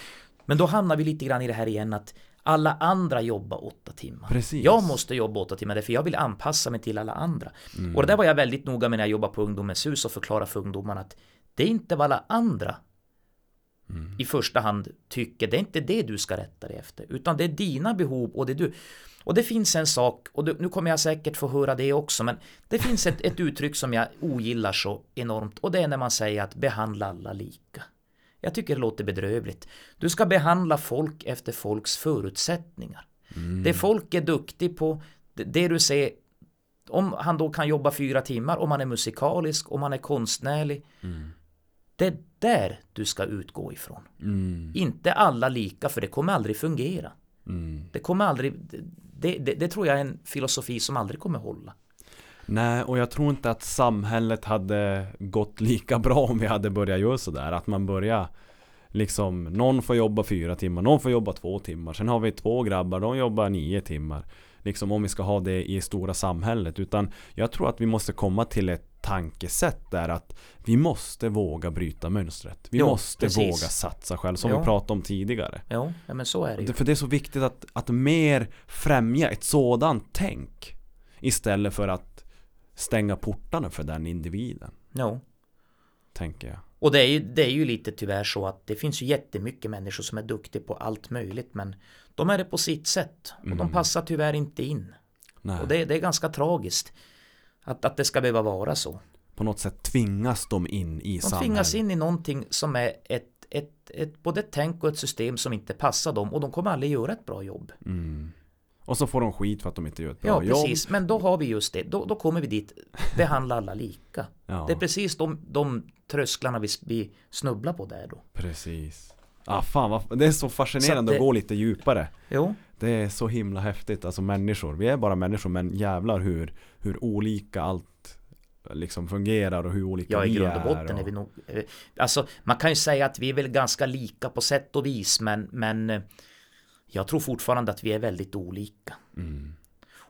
men då hamnar vi lite grann i det här igen att alla andra jobbar åtta timmar. Precis. Jag måste jobba åtta timmar därför jag vill anpassa mig till alla andra. Mm. Och det där var jag väldigt noga med när jag jobbade på Ungdomens hus och förklara för ungdomarna att det är inte vad alla andra Mm. i första hand tycker. Det är inte det du ska rätta dig efter. Utan det är dina behov och det du. Och det finns en sak, och det, nu kommer jag säkert få höra det också, men det finns ett, ett uttryck som jag ogillar så enormt och det är när man säger att behandla alla lika. Jag tycker det låter bedrövligt. Du ska behandla folk efter folks förutsättningar. Det folk är duktig på, det, det du ser, om han då kan jobba fyra timmar, om han är musikalisk, om han är konstnärlig. Det är där du ska utgå ifrån. Mm, Inte alla lika, för det kommer aldrig fungera. mm. Det kommer aldrig, det, det, det tror jag är en filosofi som aldrig kommer hålla. Nej, och jag tror inte att samhället hade gått lika bra om vi hade börjat göra sådär. Att man börjar liksom, någon får jobba fyra timmar, någon får jobba två timmar. Sen har vi två grabbar, de jobbar nio timmar. Liksom om vi ska ha det i stora samhället. Utan jag tror att vi måste komma till ett tankesätt där att vi måste våga bryta mönstret. Vi Jo, måste precis. våga satsa själv, som Ja. vi pratade om tidigare. Ja, ja men så är det ju. För det är så viktigt att, att mer främja ett sådant tänk Istället för att stänga portarna för den individen Ja. Tänker jag Och det är, ju, det är ju lite tyvärr så att det finns ju jättemycket människor som är duktiga på allt möjligt men de är det på sitt sätt och de passar tyvärr inte in. Nej. Och det, det är ganska tragiskt att, att det ska behöva vara så. På något sätt tvingas de in i De samhället tvingas in i någonting som är ett, ett, ett, både ett tänk och ett system som inte passar dem och de kommer aldrig göra ett bra jobb. mm. Och så får de skit för att de inte gör ett bra Ja, jobb precis. Men då har vi just det. Då, då kommer vi dit. Behandla alla lika. Ja, Det är precis de, de trösklarna vi, vi snubblar på där då. precis Ah, fan vad, det är så fascinerande Så att det- att gå lite djupare Jo, Det är så himla häftigt, alltså människor Vi är bara människor men jävlar hur, hur olika allt liksom fungerar och hur olika ja i vi grund och botten är vi nog... eh, Alltså man kan ju säga att vi är väl ganska lika på sätt och vis men, men eh, jag tror fortfarande att vi är väldigt olika. mm.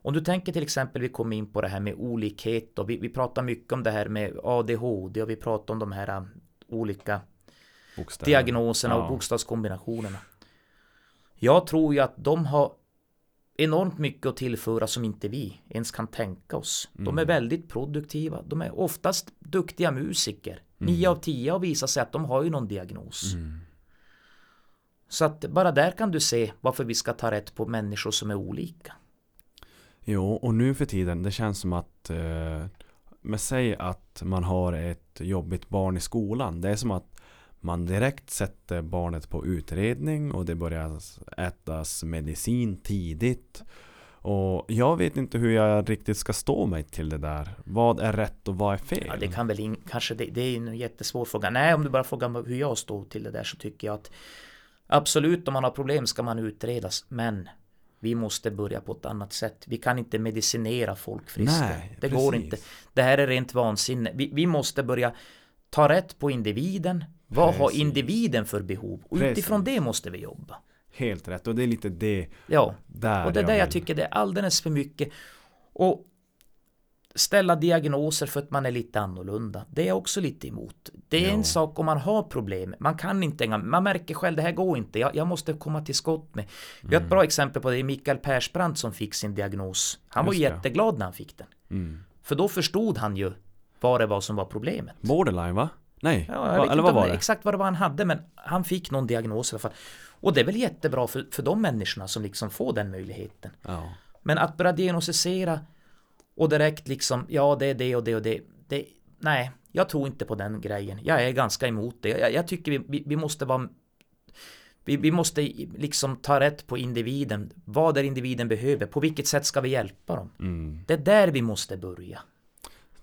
Om du tänker till exempel, vi kom in på det här med olikhet och vi, vi pratar mycket om det här med ADHD och vi pratar om de här eh, olika Bokstäver. diagnoserna och Ja. bokstavskombinationerna. Jag tror ju att de har enormt mycket att tillföra som inte vi ens kan tänka oss. De är väldigt produktiva. De är oftast duktiga musiker. Nio av tio har visat sig att de har ju någon diagnos. Så att bara där kan du se varför vi ska ta rätt på människor som är olika. Jo, och nu för tiden, det känns som att eh, Men säg att man har ett jobbigt barn i skolan Det är som att man direkt sätter barnet på utredning och det börjar ätas medicin tidigt Och jag vet inte hur jag riktigt ska stå mig till det där Vad är rätt och vad är fel? Ja, det kan väl in, kanske det, det är en jättesvår fråga. Nej, om du bara frågar hur jag står till det där så tycker jag att absolut om man har problem ska man utredas, men vi måste börja på ett annat sätt. Vi kan inte medicinera folk friska. Nej, det går precis. inte. Det här är rent vansinne. Vi, vi måste börja ta rätt på individen. Vad har Precis. individen för behov? Och Precis. utifrån det måste vi jobba. Helt rätt och det är lite det Ja, där och det är där jag vill- tycker det är alldeles för mycket. Och ställa diagnoser för att man är lite annorlunda. Det är jag också lite emot. Det är Ja. en sak om man har problem. Man kan inte, man märker själv det här går inte. Jag, jag måste komma till skott med. Vi Mm. har ett bra exempel på det. Mikael Persbrandt som fick sin diagnos. Han var Just det. jätteglad när han fick den. mm. För då förstod han ju vad det var som var problemet. Borderline va? Nej, Ja, jag Va, vet eller inte vad om var det exakt vad det var han hade men han fick någon diagnos i alla fall. Och det är väl jättebra för, för de människorna som liksom får den möjligheten. Ja. Men att börja diagnostisera och direkt liksom, ja det är det och det och det. det nej, jag tror inte på den grejen. Jag är ganska emot det. Jag, jag tycker vi, vi, vi måste vara vi, vi måste liksom ta rätt på individen. Vad är individen behöver? På vilket sätt ska vi hjälpa dem? Mm. Det är där vi måste börja.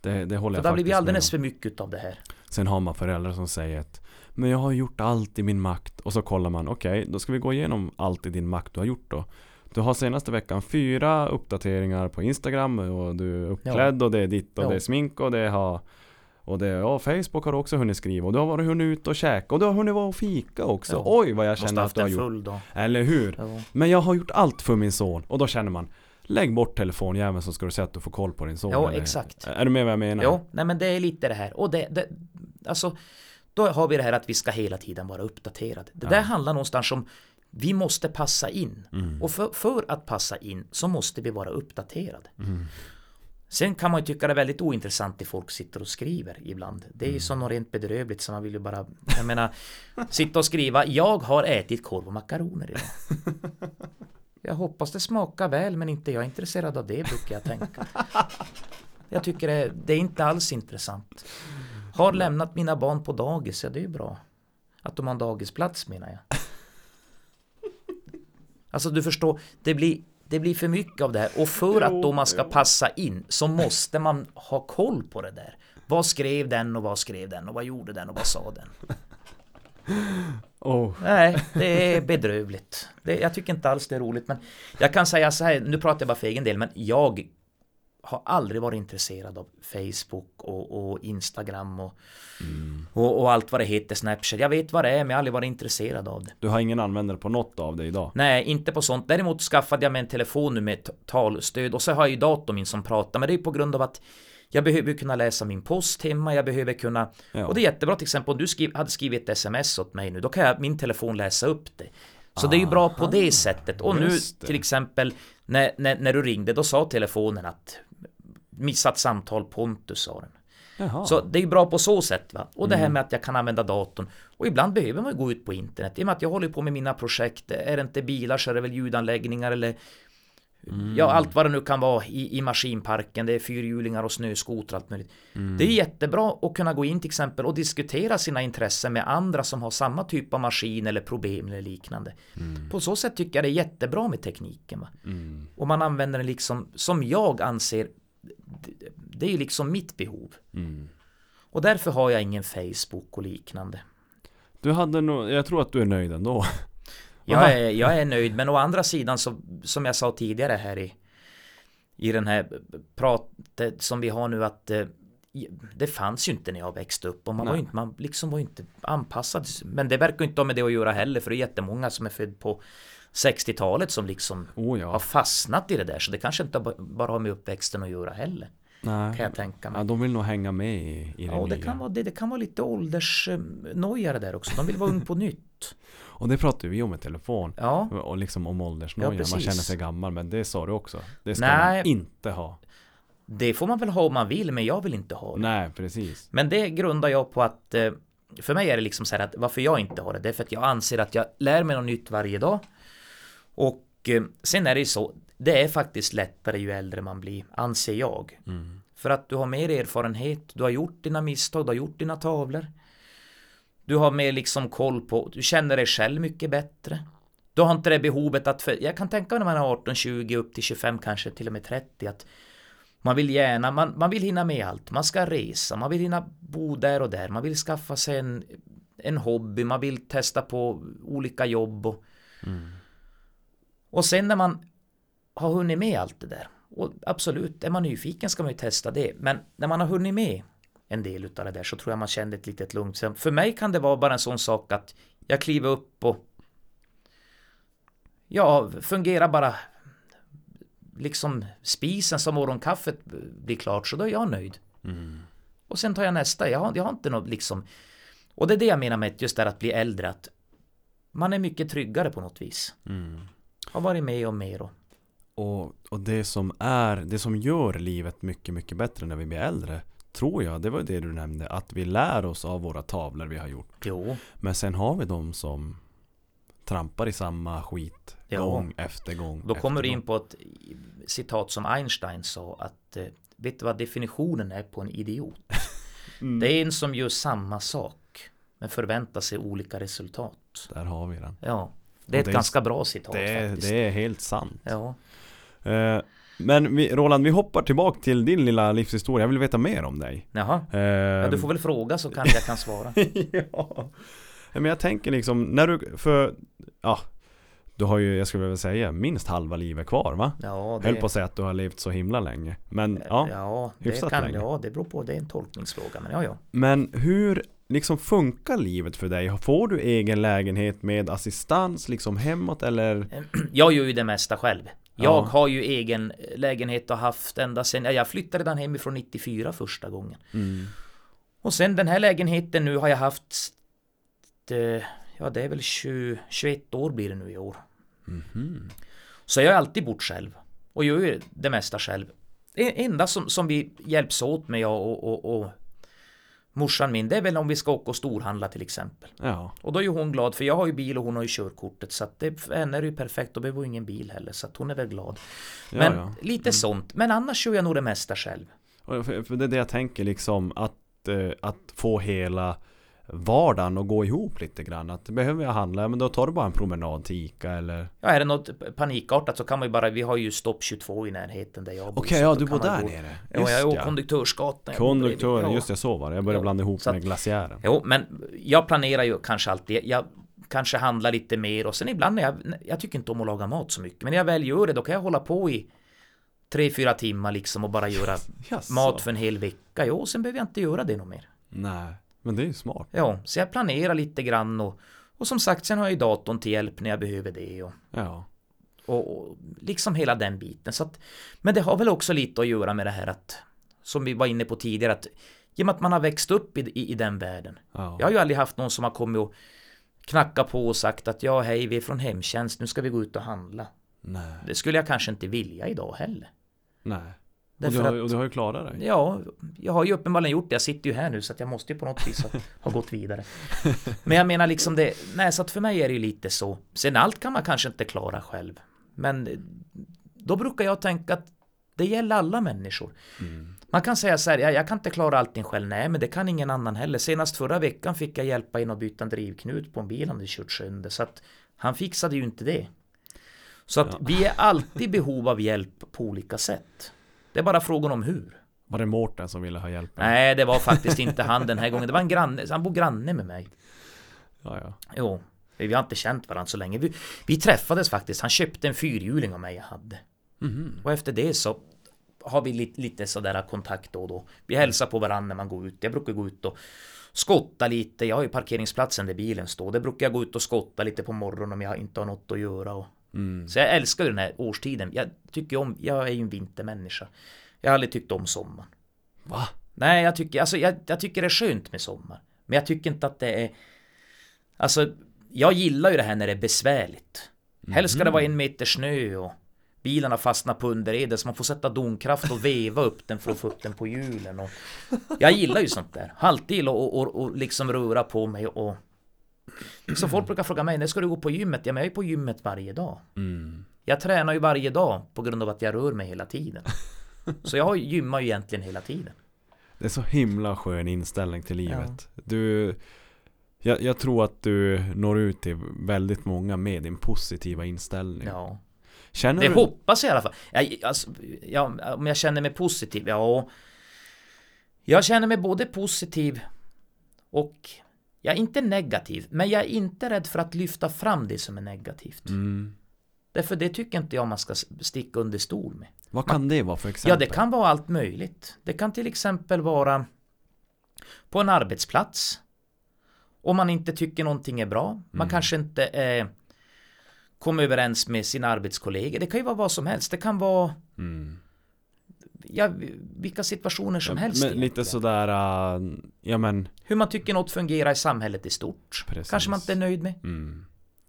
Det, det håller För jag det har faktiskt blivit alldeles med för mycket av det här. Sen har man föräldrar som säger att Men jag har gjort allt i min makt och så kollar man Okej, då ska vi gå igenom allt i din makt du har gjort då Du har senaste veckan fyra uppdateringar på Instagram och du är uppklädd och det är ditt och Ja. det är smink och det har och det, ja, Facebook har du också hunnit skriva och du har varit hunnit ut och käka och du har hunnit vara och fika också. Ja. Oj vad jag känner att du har gjort. dag. Eller hur? Ja. Men jag har gjort allt för min son och då känner man Lägg bort telefonjäveln så ska du se att du får koll på din son. Ja, eller- exakt. Är du med vad jag menar? Jo, nej men det är lite det här. Och det, det alltså, då har vi det här att vi ska hela tiden vara uppdaterade. Det Ja. där handlar någonstans om vi måste passa in. Mm. Och för, för att passa in så måste vi vara uppdaterade. Mm. Sen kan man ju tycka det är väldigt ointressant att folk sitter och skriver ibland. Det är Mm. ju som något rent bedrövligt så man vill ju bara, jag menar, sitta och skriva, jag har ätit korv och makaroner idag. Jag hoppas det smakar väl men inte jag är intresserad av det brukar jag tänka. Jag tycker det, det är inte alls intressant. Har lämnat mina barn på dagis, ja det är ju bra. Att de har en dagisplats menar jag. Alltså du förstår, det blir, det blir för mycket av det här. Och för att då man ska passa in så måste man ha koll på det där. Vad skrev den och vad skrev den och vad gjorde den och vad sa den? Oh. Nej, det är bedrövligt. Det, jag tycker inte alls det är roligt. Men jag kan säga så här, nu pratar jag bara för egen del, men jag har aldrig varit intresserad av Facebook och, och Instagram och, och, och allt vad det heter, Snapchat. Jag vet vad det är, men jag har aldrig varit intresserad av det. Du har ingen användare på något av det idag? Nej, inte på sånt. Däremot skaffade jag mig en telefon nu med talstöd och så har jag ju datorn min som pratar. Men det är på grund av att jag behöver kunna läsa min post hemma, jag behöver kunna... Ja. Och det är jättebra till exempel om du skriv, hade skrivit ett sms åt mig nu, då kan jag min telefon läsa upp det. Så det är ju bra på det sättet. Och nu till exempel när, när, när du ringde, då sa telefonen att missat samtal Pontus sa den. Jaha. Så det är bra på så sätt va. Och det Mm. här med att jag kan använda datorn. Och ibland behöver man gå ut på internet. I och med att jag håller på med mina projekt. Är det inte bilar så är det väl ljudanläggningar eller Mm. Ja, allt vad det nu kan vara i, i maskinparken. Det är fyrhjulingar och snöskotrar allt möjligt. Mm. Det är jättebra att kunna gå in till exempel och diskutera sina intressen med andra som har samma typ av maskin eller problem eller liknande. På så sätt tycker jag det är jättebra med tekniken. Mm. Och man använder den liksom som jag anser det- är ju liksom mitt behov. Mm. Och därför har jag ingen Facebook och liknande. Du hade nog, jag tror att du är nöjd ändå. Jag är, jag är nöjd, men å andra sidan så, som jag sa tidigare här i, i den här pratet som vi har nu att eh, det fanns ju inte när jag växte upp och man var ju Nej. inte, man liksom var inte anpassad. Men det verkar inte ha med det att göra heller för det är jättemånga som är född på 60-talet som liksom Oh har ja. fastnat i det där så det kanske inte bara har med uppväxten att göra heller. Kan Nej. jag tänka mig. Ja, de vill nog hänga med i, i det Ja, det nya. kan, vara, det, det kan vara lite åldersnoja det där också. De vill vara ung på nytt. Och det pratade vi om i telefon. Ja, Och liksom om Ja, åldersnoja. man precis. känner sig gammal. Men det sa du också. Det ska Nej. man inte ha. det får man väl ha om man vill, men jag vill inte ha det. Nej, precis. Men det grundar jag på att eh, för mig är det liksom så här att varför jag inte har det, det är för att jag anser att jag lär mig något nytt varje dag. Och eh, sen är det ju så, det är faktiskt lättare ju äldre man blir, anser jag. Mm. För att du har mer erfarenhet, du har gjort dina misstag, du har gjort dina tavlor. Du har mer liksom koll på, du känner dig själv mycket bättre. Du har inte det behovet att, för, jag kan tänka mig när man är 18, 20, upp till 25, kanske till och med 30, att man vill gärna, man, man vill hinna med allt. Man ska resa, man vill hinna bo där och där, man vill skaffa sig en, en hobby, man vill testa på olika jobb och, och sen när man har hunnit med allt det där och absolut, är man nyfiken ska man ju testa det. Men när man har hunnit med en del utav det där så tror jag man kände ett litet lugn. Sen För mig kan det vara bara en sån sak att jag kliver upp och ja, fungerar bara liksom spisen som morgonkaffet blir klart så då är jag nöjd. Mm. Och sen tar jag nästa. Jag har, jag har inte något liksom och det är det jag menar med just det här att bli äldre att man är mycket tryggare på något vis. Mm. Har varit med om mer och Och, det som är, det som gör livet mycket, mycket bättre när vi blir äldre tror jag, det var det du nämnde, att vi lär oss av våra tavlor vi har gjort. Jo, Men sen har vi de som trampar i samma skit Ja. gång efter gång. då kommer du in på ett citat som Einstein sa att eh, vet du vad definitionen är på en idiot? Mm. Det är en som gör samma sak men förväntar sig olika resultat. Där har vi den. Ja, det är ett det är- ganska bra citat Det faktiskt. det är helt sant. Ja. Eh, men vi, Roland, vi hoppar tillbaka till din lilla livshistoria. Jag vill veta mer om dig. Jaha, Eh, ja, du får väl fråga så kanske jag kan svara. ja. Men jag tänker liksom, när du, för, ja Du har ju, jag skulle vilja säga, minst halva livet kvar va? Ja, Höll på att säga att du har levt så himla länge Men ja, ja, det hyfsat kan, länge. ja, det beror på, det är en tolkningsfråga, men ja, ja. Men hur liksom funkar livet för dig? Får du egen lägenhet med assistans liksom hemåt eller? Jag gör ju det mesta själv. Jag Ja. har ju egen lägenhet och haft ända sedan, ja, jag flyttade redan hemifrån 94 första gången. Mm. Och sen den här lägenheten nu har jag haft, eh, ja det är väl 20, 21 år blir det nu i år. Mhm. Så jag har alltid bott själv och gör ju det mesta själv. Det enda som, som vi hjälps åt med jag och, och, och morsan min, det är väl om vi ska åka och storhandla till exempel. Ja, Och då är ju hon glad för jag har ju bil och hon har ju körkortet så att det, för henne är det ju perfekt, då behöver hon ingen bil heller så att hon är väl glad. Men ja. lite sånt, men annars kör jag nog det mesta själv. För det är det jag tänker liksom att, eh, att få hela vardagen att gå ihop lite grann. Att behöver jag handla, men då tar du bara en promenad till Ica eller Ja, är det något panikartat så kan man ju bara, vi har ju stopp 22 i närheten där jag bor. Okej, så ja du bor där gå- nere. Ja, Just jag är ja. konduktörsgatan. Konduktören, Ja. just det, så var det. Jag började Ja, blanda ihop så med att- glaciären. Jo, men jag planerar ju kanske alltid. Jag kanske handlar lite mer och sen ibland när jag, jag tycker inte om att laga mat så mycket. Men när jag väl gör det, då kan jag hålla på i tre, fyra timmar liksom och bara göra Jaså? mat för en hel vecka. Jo, sen behöver jag inte göra det något mer. Nej, men det är ju smart. Ja, så jag planerar lite grann och, och som sagt, sen har jag ju datorn till hjälp när jag behöver det och, Ja. och, och liksom hela den biten. Så att, men det har väl också lite att göra med det här att, som vi var inne på tidigare, att med att man har växt upp i, i, i den världen. ja. Jag har ju aldrig haft någon som har kommit och knackat på och sagt att ja, hej, vi är från hemtjänst, nu ska vi gå ut och handla. Nej, Det skulle jag kanske inte vilja idag heller. nej. Och Därför du, har, att- och du har ju klarat dig. Ja, jag har ju uppenbarligen gjort det. Jag sitter ju här nu så att jag måste ju på något vis ha, ha gått vidare. Men jag menar liksom det, nej så att för mig är det ju lite så. Sen allt kan man kanske inte klara själv. Men då brukar jag tänka att det gäller alla människor. Mm. Man kan säga så här, ja, jag kan inte klara allting själv. Nej, men det kan ingen annan heller. Senast förra veckan fick jag hjälpa in att byta en drivknut på en bil han hade kört sönder. Så att han fixade ju inte det. Så att Ja. vi är alltid i behov av hjälp på olika sätt. Det är bara frågan om hur. Var det Mårten som ville ha hjälp? Nej, det var faktiskt inte han den här gången. Det var en granne, han bor granne med mig. Ja, ja. Jo, vi har inte känt varandra så länge. Vi, vi träffades faktiskt. Han köpte en fyrhjuling av mig jag hade. Mhm. Och efter det så har vi lite, lite sådär kontakt då och då. Vi hälsar på varandra när man går ut. Jag brukar gå ut och skotta lite. Jag har ju parkeringsplatsen där bilen står. Där brukar jag gå ut och skotta lite på morgonen om jag inte har något att göra. Och... Mm. Så jag älskar ju den här årstiden. Jag tycker om, jag är ju en vintermänniska. Jag har aldrig tyckt om sommaren. Va? Nej, jag tycker, alltså, jag, jag tycker det är skönt med sommar. Men jag tycker inte att det är... Alltså, jag gillar ju det här när det är besvärligt. Helst ska det vara en meter snö och bilarna fastnar på underredet så man får sätta domkraft och veva upp den för att få upp den på hjulen. Och jag gillar ju sånt där. Har alltid gillat att och, och liksom röra på mig och... Så folk brukar fråga mig, när ska du gå på gymmet? Ja, men jag är på gymmet varje dag. Mm. Jag tränar ju varje dag på grund av att jag rör mig hela tiden. Så jag gymmar ju egentligen hela tiden. Det är så himla skön inställning till livet. Du, jag, jag tror att du når ut till väldigt många med din positiva inställning. Ja. Känner Det du? hoppas jag i alla fall. Jag, alltså, ja, om jag känner mig positiv? Ja. Jag känner mig både positiv och jag är inte negativ, men jag är inte rädd för att lyfta fram det som är negativt. Mm. Därför det tycker inte jag man ska sticka under stol med. Vad kan det vara för Ja, exempel? det kan vara allt möjligt. Det kan till exempel vara på en arbetsplats. Om man inte tycker någonting är bra. Man Mm. kanske inte eh, kommer överens med sina arbetskollegor. Det kan ju vara vad som helst. Det kan vara Mm. Ja, vilka situationer som Ja, helst. Men lite sådär, uh, ja men, Hur man tycker något fungerar i samhället i stort. Precis. Kanske man inte är nöjd med. mm.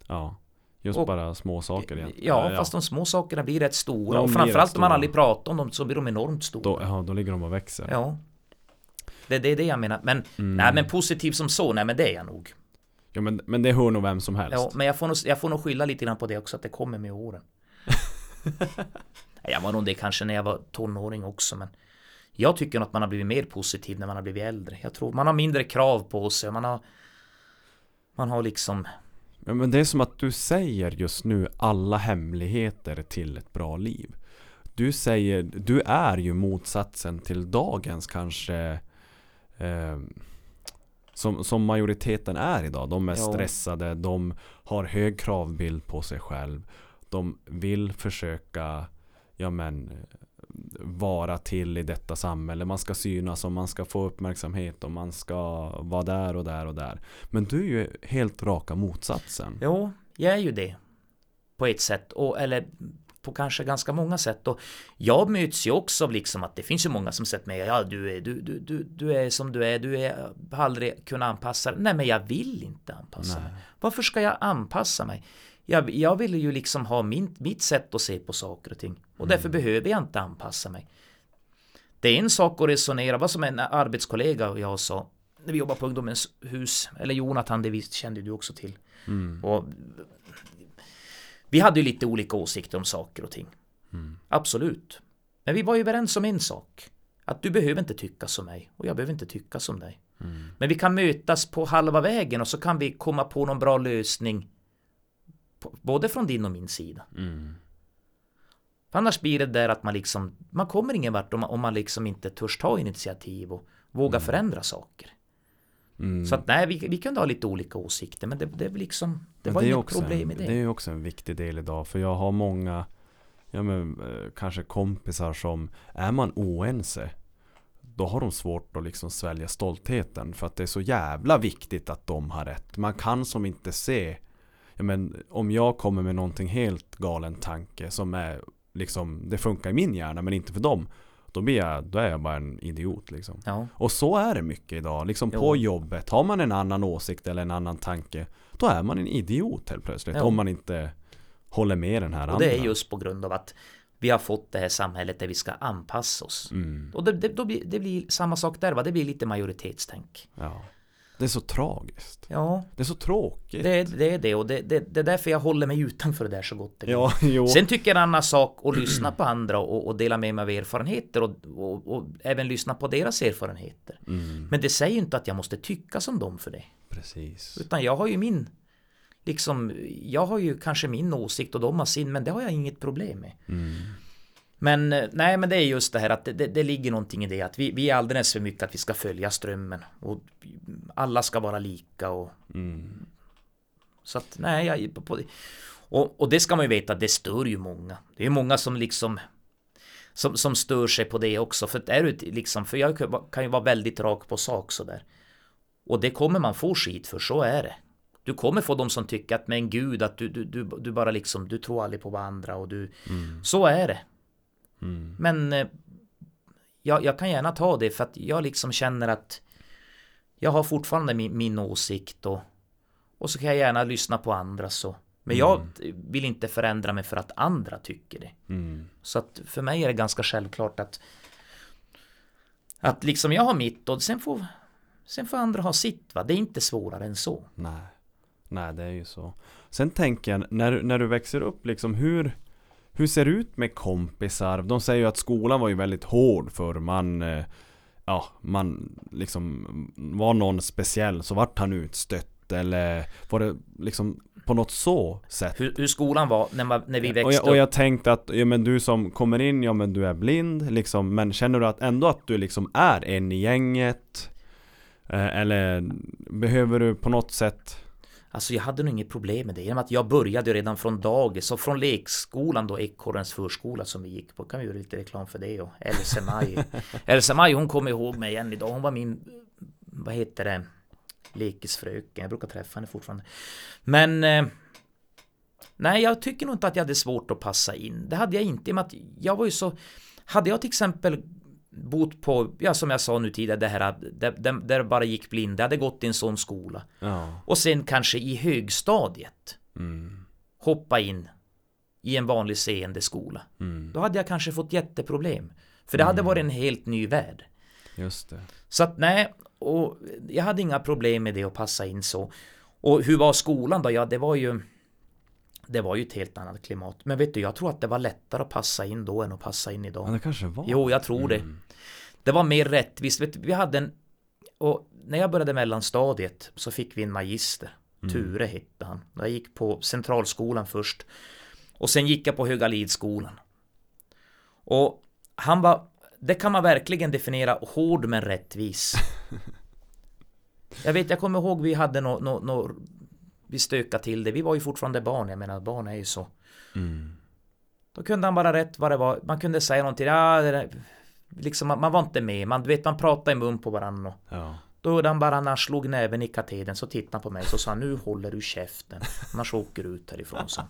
ja. Just Och- bara små saker egentligen. Ja, fast de små sakerna blir rätt stora. De och framförallt om man aldrig pratar om dem så blir de enormt stora. då, ja, då ligger de och växer. Ja. Det, det är det jag menar. Men, Mm. nej, men positiv som så, nej men det är jag nog. Ja men, men det hör nog vem som helst. Ja, men jag får, nog, jag får nog skylla lite grann på det också, att det kommer med åren. jag var nog det kanske när jag var tonåring också, men jag tycker att man har blivit mer positiv när man har blivit äldre. Jag tror man har mindre krav på sig, man har man har liksom men det är som att du säger just nu alla hemligheter till ett bra liv. Du säger, du är ju motsatsen till dagens kanske eh, som, som majoriteten är idag. De är Ja. stressade, de har hög kravbild på sig själv. De vill försöka, ja men vara till i detta samhälle. Man ska synas och man ska få uppmärksamhet och man ska vara där och där och där. Men du är ju helt raka motsatsen. Jo, jag är ju det. På ett sätt, och, eller på kanske ganska många sätt. Och jag möts ju också av liksom att det finns ju många som sett mig, ja du är, du, du, du, du är som du är, du är, har aldrig kunnat anpassa dig. Nej men jag vill inte anpassa Nej. mig. Varför ska jag anpassa mig? Jag, jag vill ju liksom ha min, mitt sätt att se på saker och ting. Och därför behöver jag inte anpassa mig. Det är en sak att resonera, vad som en arbetskollega och jag sa, när vi jobbade på ungdomens hus, eller Jonathan, det visst kände du också till. Och vi hade ju lite olika åsikter om saker och ting. Absolut. Men vi var ju överens om en sak. Att du behöver inte tycka som mig och jag behöver inte tycka som dig. Men vi kan mötas på halva vägen och så kan vi komma på någon bra lösning. Både från din och min sida. För annars blir det där att man liksom, man kommer ingen vart om man, om man liksom inte törs ta initiativ och våga förändra saker. Mm. Så att nej, vi, vi kunde ha lite olika åsikter men det, det liksom, det var är inget problem en, med det. Det är ju också en viktig del idag för jag har många ja, men, eh, kanske kompisar som är man oense då har de svårt att liksom svälja stoltheten för att det är så jävla viktigt att de har rätt. Man kan som inte se men, om jag kommer med någonting helt galen tanke som är liksom det funkar i min hjärna men inte för dem då, blir jag, då är jag bara en idiot liksom. Ja. Och så är det mycket idag. Liksom Jo. på jobbet, har man en annan åsikt eller en annan tanke Då är man en idiot helt plötsligt. Jo. Om man inte håller med den här Och andra. det är just på grund av att vi har fått det här samhället där vi ska anpassa oss. Mm, Och det, det, då blir, det blir samma sak där va, det blir lite majoritetstänk. ja. Det är så tragiskt. Ja, Det är så tråkigt. det, det är det och det, det, det är därför jag håller mig utanför det där så gott det går. Ja, jo. Sen tycker jag en annan sak att lyssna på andra och, och dela med mig av erfarenheter och, och, och även lyssna på deras erfarenheter. Mm, Men det säger ju inte att jag måste tycka som dem för det. precis. Utan jag har ju min Liksom, jag har ju kanske min åsikt och de har sin, men det har jag inget problem med. Mm, Men eh, nej, men det är just det här att det, det, det ligger någonting i det att vi, vi är alldeles för mycket att vi ska följa strömmen och alla ska vara lika och mm, så att nej, jag, på, och, och det ska man ju veta, det stör ju många. Det är många som liksom som, som stör sig på det också. För är du liksom, för jag kan- kan ju vara väldigt rak på sak sådär. Och det kommer man få skit för, så är det. Du kommer få de som tycker att men gud att du, du, du, du bara liksom, du tror aldrig på varandra och du, mm, så är det. Mm. Men eh, jag, jag kan gärna ta det för att jag liksom känner att jag har fortfarande min, min åsikt och, och så kan jag gärna lyssna på andra så. Men jag vill inte förändra mig för att andra tycker det. Mm. Så att för mig är det ganska självklart att att liksom jag har mitt och sen får sen får andra ha sitt va. Det är inte svårare än så. Nej. Nej, det är ju så. Sen tänker jag, när, när du växer upp liksom, hur Hur ser det ut med kompisar? De säger ju att skolan var ju väldigt hård för man eh, Ja, man liksom Var någon speciell så vart han utstött eller Var det liksom på något så sätt? Hur, hur skolan var när, man, när vi växte och, jag, och upp. jag tänkte att, ja men du som kommer in, ja men du är blind liksom Men känner du att ändå att du liksom är en i gänget? Eh, eller behöver du på något sätt Alltså jag hade nog inget problem med det. Genom att jag började redan från dagis och från lekskolan då, Ekorrens förskola som vi gick på. Kan vi göra lite reklam för det och Else Maj. Else Maj hon kommer ihåg mig än idag. Hon var min, vad heter det, lekisfröken. Jag brukar träffa henne fortfarande. Men eh, Nej, jag tycker nog inte att jag hade svårt att passa in. Det hade jag inte i och med att jag var ju så Hade jag till exempel bott på, ja som jag sa nu tidigare, det här där, där, där det bara gick blind. Jag hade gått i en sån skola. Ja, Och sen kanske i högstadiet mm, hoppa in i en vanlig seende skola. mm. Då hade jag kanske fått jätteproblem. För det hade varit en helt ny värld. Just det. Så att nej, och jag hade inga problem med det att passa in så. Och hur var skolan då? Ja, det var ju det var ju ett helt annat klimat. Men vet du, jag tror att det var lättare att passa in då än att passa in Ja, idag. det kanske var. Jo, jag tror det. Mm. Det var mer rättvist. Vet, du, vi hade en... Och när jag började mellanstadiet så fick vi en magister. Mm. Ture hette han. Jag gick på centralskolan först. Och sen gick jag på Högalidsskolan. Och han var... Det kan man verkligen definiera hård men rättvis. Jag vet, jag kommer ihåg vi hade nå... Nå, nå, vi stökade till det. Vi var ju fortfarande barn. Jag menar, barn är ju så. Mm. Då kunde han bara rätt vad det var. Man kunde säga någonting. Ja, det liksom, man, man var inte med. Man, vet, man pratade i mun på varandra. Ja. då gjorde han bara när han slog näven i katedern så tittade han på mig så sa han nu håller du käften. Annars åker du ut härifrån. Så.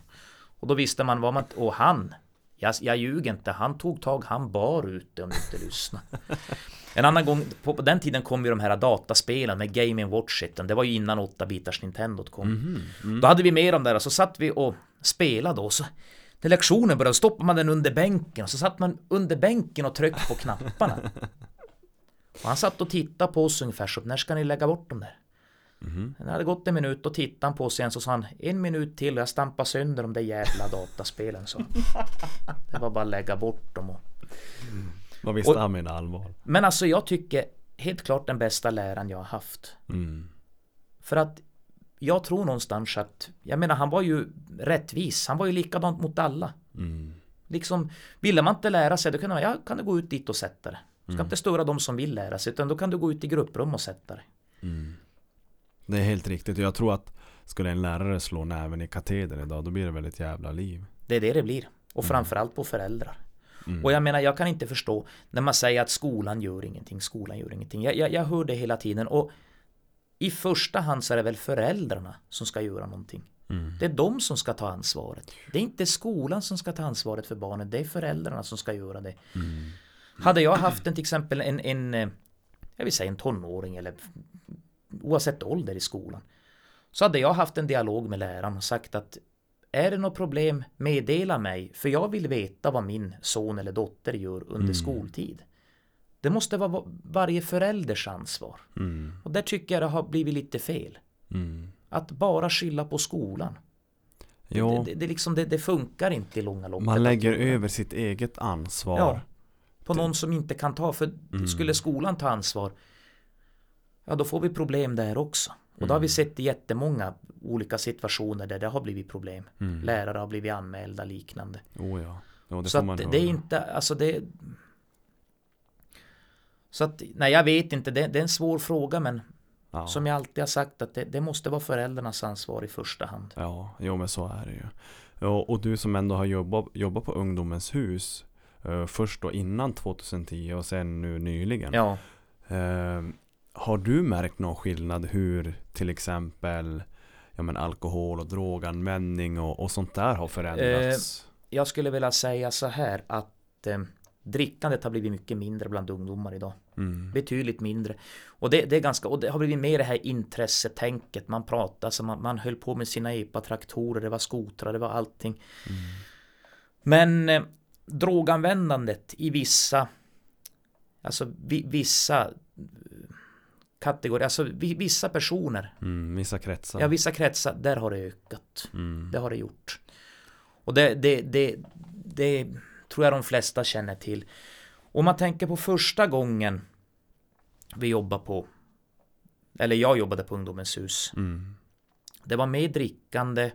Och då visste man vad man... Och han, jag, jag ljuger inte, han tog tag, han bar ute om du inte lyssnade. En annan gång, på, på den tiden kom ju de här dataspelen med Game Watch It. Det var ju innan 8-bitars Nintendo kom. Då hade vi med dem där och så satt vi och spelade och så när lektionen började stoppade man den under bänken och så satt man under bänken och tryckte på knapparna. Och han satt och tittade på oss ungefär så när ska ni lägga bort dem där? Det hade gått en minut och tittade han på oss igen så sa han en minut till och jag stampar sönder de där jävla dataspelen så. Det var bara att lägga bort dem och... Vad visste Och- han med allvar? Men alltså jag tycker helt klart den bästa läraren jag har haft. Mm. För att jag tror någonstans att, jag menar han var ju rättvis, han var ju likadant mot alla. Mm. Liksom, ville man inte lära sig, då kunde man, ja, kan du gå ut dit och sätta dig. Du Mm. ska inte störa de som vill lära sig, utan då kan du gå ut i grupprum och sätta dig. Det är helt riktigt. Jag tror att skulle en lärare slå näven i katedern idag, då blir det väl ett jävla liv. Det är det det blir. Och Mm. framförallt på föräldrar. Och jag menar, jag kan inte förstå när man säger att skolan gör ingenting, skolan gör ingenting. Jag, jag, jag hör det hela tiden och i första hand så är det väl föräldrarna som ska göra någonting. Det är de som ska ta ansvaret. Det är inte skolan som ska ta ansvaret för barnet, det är föräldrarna som ska göra det. Hade jag haft en till exempel en, en eh, jag vill säga en tonåring eller oavsett ålder i skolan. Så hade jag haft en dialog med läraren och sagt att är det något problem, meddela mig, för jag vill veta vad min son eller dotter gör under skoltid. Det måste vara va- varje förälders ansvar. Mm. Och där tycker jag det har blivit lite fel. Mm. Att bara skylla på skolan. Det, det, det, liksom, det, funkar inte i långa loppet. man lägger över sitt eget ansvar. Ja, på någon som inte kan ta. För skulle skolan ta ansvar, ja då får vi problem där också. Och det har vi sett i jättemånga olika situationer där det har blivit problem. Lärare har blivit anmälda liknande. Oh ja. Jo, det så att det är inte, alltså det... Så att, nej jag vet inte, det, det är en svår fråga men Ja. som jag alltid har sagt att det, det måste vara föräldrarnas ansvar i första hand. Ja, jo men så är det ju. Ja, och du som ändå har jobbat, jobbat på Ungdomens hus eh, Först då innan 2010 och sen nu nyligen Ja, eh, Har du märkt någon skillnad hur till exempel ja, men alkohol och droganvändning och, och sånt där har förändrats? jag skulle vilja säga så här att eh, drickandet har blivit mycket mindre bland ungdomar idag. Mm. Betydligt mindre. Och det, det är ganska, och det har blivit mer det här intressetänket. Man pratar, så man, man höll på med sina epa-traktorer, det var skotrar, det var allting. Men eh, droganvändandet i vissa, alltså vi, vissa eh, kategorier, alltså vi, vissa personer, Mm, vissa kretsar. ja vissa kretsar, där har det ökat. Mm. Det har det gjort. Och det, det, det, det tror jag de flesta känner till. Om man tänker på första gången vi jobbade på, eller jag jobbade på Ungdomens hus. Mm. Det var mer drickande.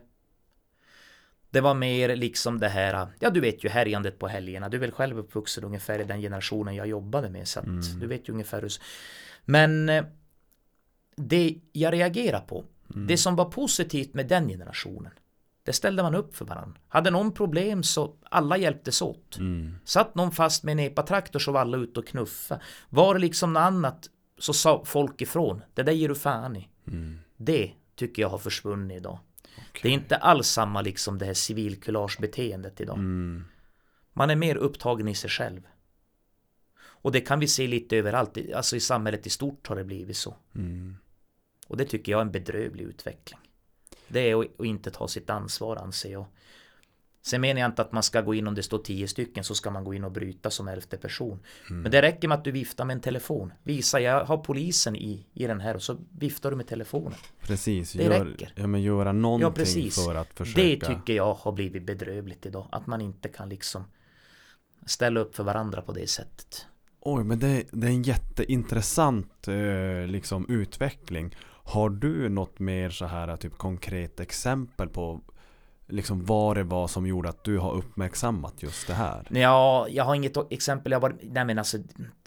Det var mer liksom det här, ja du vet ju härjandet på helgerna. Du är väl själv uppvuxen ungefär i den generationen jag jobbade med. Så att du vet ju ungefär hur... Men eh, det jag reagerar på, det som var positivt med den generationen, det ställde man upp för varandra. Hade någon problem så alla hjälptes åt. Mm. Satt någon fast med en epatraktor så var alla ute och knuffa. Var det liksom något annat så sa folk ifrån. Det där ger du fan i. Mm. Det tycker jag har försvunnit idag. Det är inte alls samma liksom det här civilkuragebeteendet idag. Mm. Man är mer upptagen i sig själv. Och det kan vi se lite överallt. Alltså i samhället i stort har det blivit så. Mm. Och det tycker jag är en bedrövlig utveckling. Det är att att inte ta sitt ansvar anser jag. Sen menar jag inte att man ska gå in om det står tio stycken så ska man gå in och bryta som elfte person. Mm. Men det räcker med att du viftar med en telefon. Visa jag har polisen i, i den här och så viftar du med telefonen. Precis, Det gör, räcker. ja, men göra någonting Ja precis. för att försöka. Det tycker jag har blivit bedrövligt idag. Att man inte kan liksom ställa upp för varandra på det sättet. Oj, men det, det är en jätteintressant eh, liksom utveckling. Har du något mer så här typ konkret exempel på liksom vad det var som gjorde att du har uppmärksammat just det här? Ja, jag har inget exempel. Jag bara, nej men alltså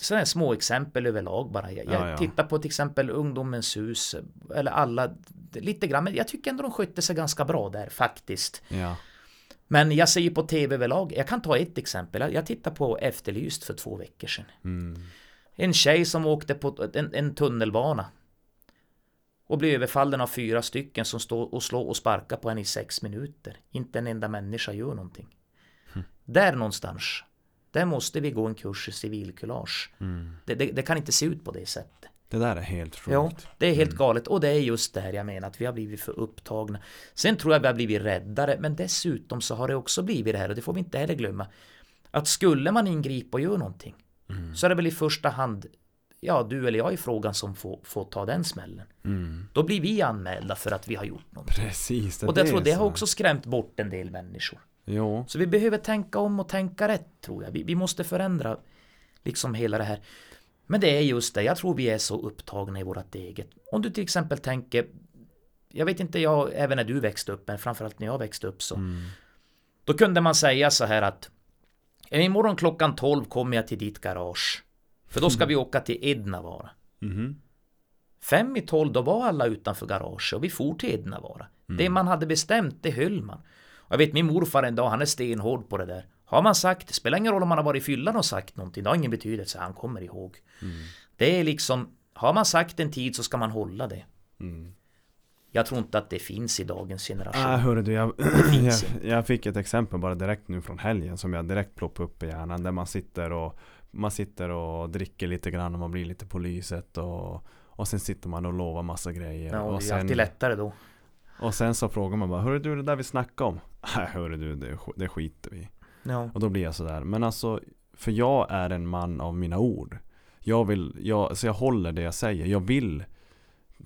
sådana små exempel överlag bara. Jag, Ja, ja. tittar på till exempel Ungdomens hus eller alla lite grann. Men jag tycker ändå de skötte sig ganska bra där faktiskt. Ja, Men jag ser ju på tv överlag. Jag kan ta ett exempel. Jag- Jag tittar på Efterlyst för två veckor sedan. mm. En tjej som åkte på en, en tunnelbana. Och blev överfallen av fyra stycken som står och slår och sparkar på henne i sex minuter. Inte en enda människa gör någonting. Där någonstans. Där måste vi gå en kurs i civilkurage. Det, det, det kan inte se ut på det sättet. det där är helt sjukt. Ja, det är helt galet och det är just där jag menar att vi har blivit för upptagna. Sen tror jag vi har blivit räddare, men dessutom så har det också blivit det här och det får vi inte heller glömma. Att skulle man ingripa och göra någonting så är det väl i första hand ja, du eller jag i frågan som får, får ta den smällen. Mm. Då blir vi anmälda för att vi har gjort någonting. Precis, det, Och jag det tror är det har också skrämt bort en del människor. Jo, Så vi behöver tänka om och tänka rätt tror jag. Vi, vi måste förändra liksom hela det här. Men det är just det, jag tror vi är så upptagna i vårt eget. Om du till exempel tänker, jag vet inte jag, även när du växte upp, men framförallt när jag växte upp så. Då kunde man säga så här att imorgon klockan 12 kommer jag till ditt garage. För då ska vi åka till Ednavara. Mhm. Fem i tolv då var alla utanför garaget och vi for till Ednavara. Det man hade bestämt, det höll man. Och jag vet min morfar en dag, han är stenhård på det där. Har man sagt, spelar ingen roll om man har varit i fyllan och sagt någonting, det har ingen betydelse, han kommer ihåg. Det är liksom, har man sagt en tid så ska man hålla det. Jag tror inte att det finns i dagens generation. Hörru du, jag, jag, jag fick ett exempel bara direkt nu från helgen som jag direkt ploppade upp i hjärnan. Där man sitter och man sitter och dricker lite grann och man blir lite på lyset och, och sen sitter man och lovar massa grejer. ja, och, det är alltid lättare då. och sen så frågar man bara, hörru du det där vi snackade om? Nej hörru du, det, det skiter vi i." Ja. Och då blir jag sådär, men alltså För jag är en man av mina ord Jag vill, jag, så jag håller det jag säger Jag vill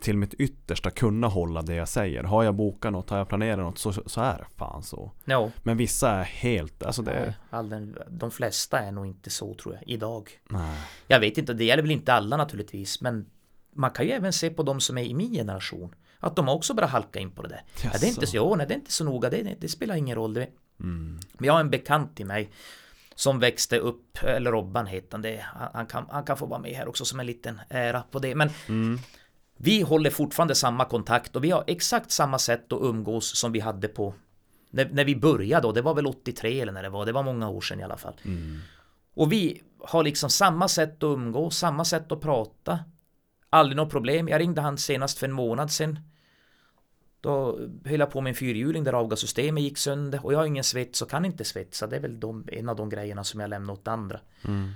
till mitt yttersta kunna hålla det jag säger Har jag bokat något, har jag planerat något så, så är det fan så Ja, Men vissa är helt, alltså det nej, all den, de flesta är nog inte så tror jag, idag. Nej Jag vet inte, det gäller väl inte alla naturligtvis, men man kan ju även se på de som är i min generation. Att de också börjat halka in på det där. Ja, det är inte så, jo, nej, det är inte så noga, det, det spelar ingen roll. Det. mm. Men jag har en bekant till mig som växte upp, eller Robban heter han, det, han, han, kan, han kan få vara med här också som en liten ära på det. Men Mm. Vi håller fortfarande samma kontakt och vi har exakt samma sätt att umgås som vi hade på när, när vi började och det var väl 83 eller när det var, det var många år sedan i alla fall. Mm. Och vi har liksom samma sätt att umgås, samma sätt att prata. Aldrig något problem. Jag ringde han senast för en månad sedan. Då höll jag på med en fyrhjuling där avgassystemet gick sönder och jag har ingen svets och kan inte svetsa. Det är väl de, en av de grejerna som jag lämnar åt andra. Mm.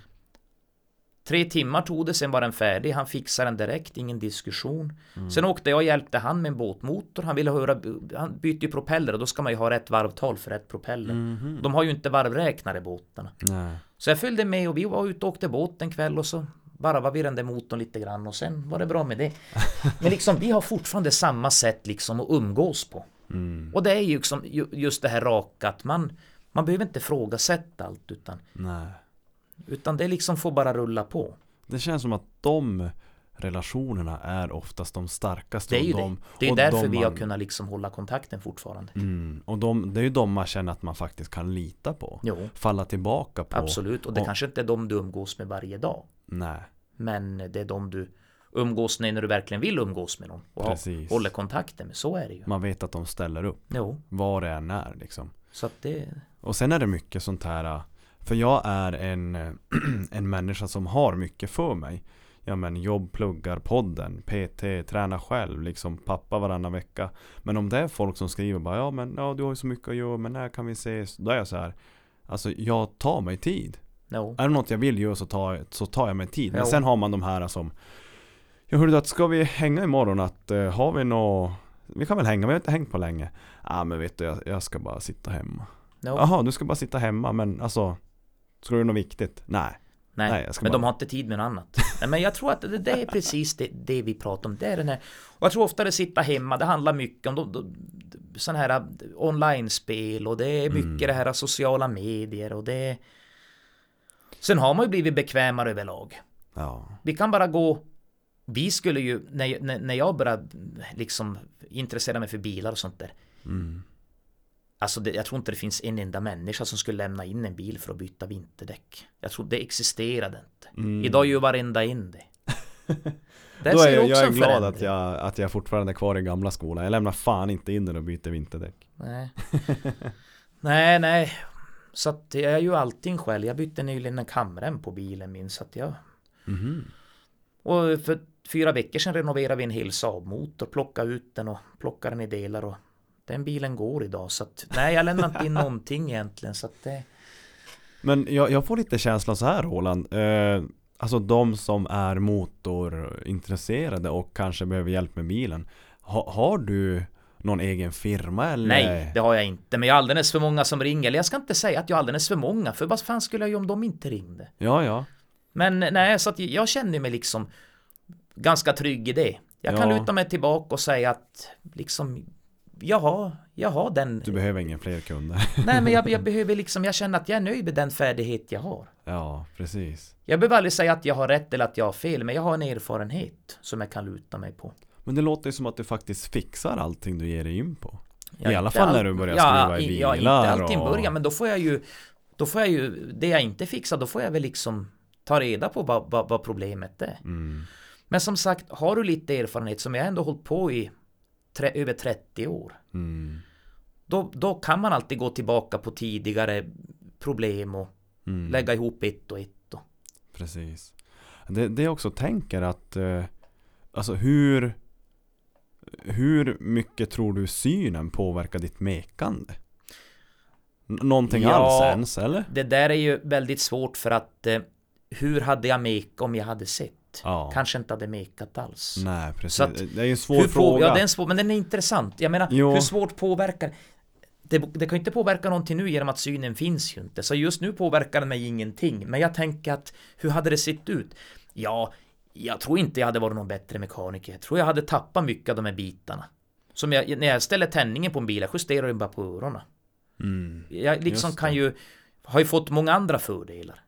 Tre timmar tog det, sen var den färdig. Han fixade den direkt, ingen diskussion. Sen åkte jag och hjälpte han med en båtmotor. Han ville höra, han bytte ju propeller och då ska man ju ha rätt varvtal för rätt propeller. Mhm. De har ju inte varvräknare båtarna. Nej Så jag följde med och vi var ute och åkte båt en kväll och så varvade vi den där motorn lite grann och sen var det bra med det. Men liksom vi har fortfarande samma sätt liksom att umgås på. mm. Och det är ju liksom ju- just det här raka att man man behöver inte frågasätta allt utan Nej utan det liksom får bara rulla på. Det känns som att de relationerna är oftast de starkaste Det är ju och det. de, Det är därför de vi har man- kunnat liksom hålla kontakten fortfarande. mm. Och de, det är ju de man känner att man faktiskt kan lita på Jo, Falla tillbaka på absolut. Och det och- kanske inte är de du umgås med varje dag. Nej Men det är de du umgås med när du verkligen vill umgås med någon. Och Precis. håller kontakten med. Så är det ju. Man vet att de ställer upp Jo, Vad det än är liksom så att det... Och sen är det mycket sånt här För jag är en, en människa som har mycket för mig Ja men jobb, pluggar, podden, PT, träna själv, liksom pappa varannan vecka Men om det är folk som skriver bara ja men ja du har ju så mycket att göra men när kan vi ses? Då är jag så här Alltså jag tar mig tid Jo. Är det något jag vill göra så tar, så tar jag mig tid Men Jo. sen har man de här som Jag hörde att ska vi hänga imorgon att uh, har vi nå Vi kan väl hänga, vi har inte hängt på länge Ja men vet du jag, jag ska bara sitta hemma No. Jaha, du ska bara sitta hemma men alltså Ska du något viktigt? Nej Nej, Nej, men bara- de har inte tid med något annat. Nej, men jag tror att det, det är precis det, det vi pratar om. Det är den här, och jag tror oftare sitta hemma, det handlar mycket om de, de, sådana här äh, online-spel och det är mycket Mm. det här sociala medier och det Sen har man ju blivit bekvämare överlag. Ja Vi kan bara gå Vi skulle ju, när, när, när jag började liksom intressera mig för bilar och sånt där mm. Alltså det, jag tror inte det finns en enda människa som skulle lämna in en bil för att byta vinterdäck. Jag tror det existerade inte. Mm. Idag gör varenda in det. Där Då är jag, också jag är en glad att jag, att jag fortfarande är kvar i gamla skolan Jag lämnar fan inte in den och byter vinterdäck Nej. nej, nej. Så att jag gör allting själv. Jag bytte nyligen en kamrem på bilen min så att jag... Mhm. Och för fyra veckor sedan renoverade vi en hel Saab-motor, plockade ut den och plockade den i delar och den bilen går idag så att nej jag lämnar inte in någonting egentligen så att det Men jag, jag får lite känslan så här Roland eh, Alltså de som är motorintresserade och kanske behöver hjälp med bilen ha, Har du någon egen firma eller? Nej, det har jag inte. Men jag har alldeles för många som ringer. Eller jag ska inte säga att jag har alldeles för många. För vad fan skulle jag göra om de inte ringde? Ja, ja Men nej, så att jag känner mig liksom ganska trygg i det. Jag kan Ja. luta mig tillbaka och säga att liksom jag har, jag har den. Du behöver ingen fler kunder Nej, men jag, jag behöver liksom, jag känner att jag är nöjd med den färdighet jag har. Ja, precis Jag behöver aldrig säga att jag har rätt eller att jag har fel, men jag har en erfarenhet som jag kan luta mig på. Men det låter ju som att du faktiskt fixar allting du ger dig in på Jag I alla fall all- när du börjar ja, skruva i i- Ja, inte bilar i och- början, men då får jag ju Då får jag ju Det jag inte fixar, då får jag väl liksom Ta reda på vad, vad, vad problemet är mm. Men som sagt, har du lite erfarenhet som jag ändå hållit på i tre, över 30 år Mm. då, då kan man alltid gå tillbaka på tidigare problem och Mm. lägga ihop ett och ett och. Precis det, det jag också tänker att eh, Alltså hur Hur mycket tror du synen påverkar ditt mekande? N- Någonting Ja. alls ens eller? Det där är ju väldigt svårt för att eh, Hur hade jag mekat om jag hade sett? Ja. Kanske inte hade mekat alls Nej precis, att- det är ju en svår på, fråga Ja, det är en svår, men den är intressant. Jag menar, Jo. hur svårt påverkar det, det kan inte påverka någonting nu genom att synen finns ju inte. Så just nu påverkar den mig ingenting. Men jag tänker att hur hade det sett ut? Ja, jag tror inte jag hade varit någon bättre mekaniker. Jag tror jag hade tappat mycket av de här bitarna. Som jag, när jag ställer tändningen på en bil, jag justerar den bara på öronen. mm. Jag liksom kan ju, har ju fått många andra fördelar.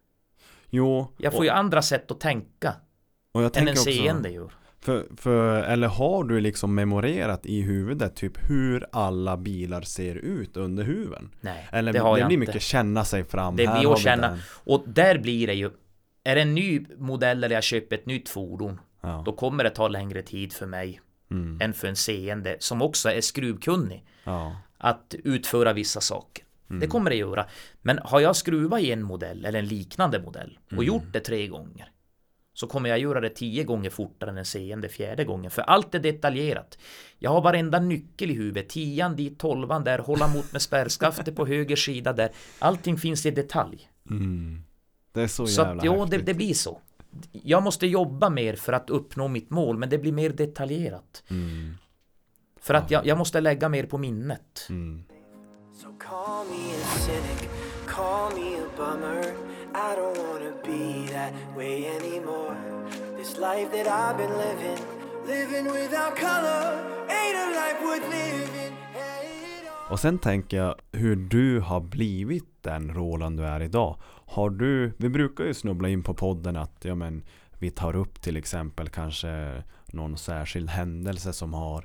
Jo, Jag får och, ju andra sätt att tänka och jag än tänker en också seende gör. för, för, eller har du liksom memorerat i huvudet typ hur alla bilar ser ut under huven? Nej, Eller det har det jag blir inte. mycket känna sig fram Det blir att känna. den. Och där blir det ju Är det en ny modell eller jag köper ett nytt fordon Ja. Då kommer det ta längre tid för mig Mm. Än för en seende som också är skruvkunnig ja. Att utföra vissa saker Mm. Det kommer det göra Men har jag skruvat i en modell eller en liknande modell Och Mm. gjort det tre gånger Så kommer jag göra det tio gånger fortare än en seende fjärde gången För allt är detaljerat Jag har varenda nyckel i huvudet Tian dit, tolvan där, hålla mot med spärrskaftet på höger sida där Allting finns i detalj Mm. Det är så, Så jävla att jo, det, det blir så. Jag måste jobba mer för att uppnå mitt mål, men det blir mer detaljerat. Mm. För att jag, jag måste lägga mer på minnet. Mm. So i don't wanna be that way anymore. This life that I've been living, living without color, ain't a life worth living. Och sen tänker jag hur du har blivit den Roland du är idag. Har du, vi brukar ju snubbla in på podden att ja, men, vi tar upp till exempel kanske någon särskild händelse som har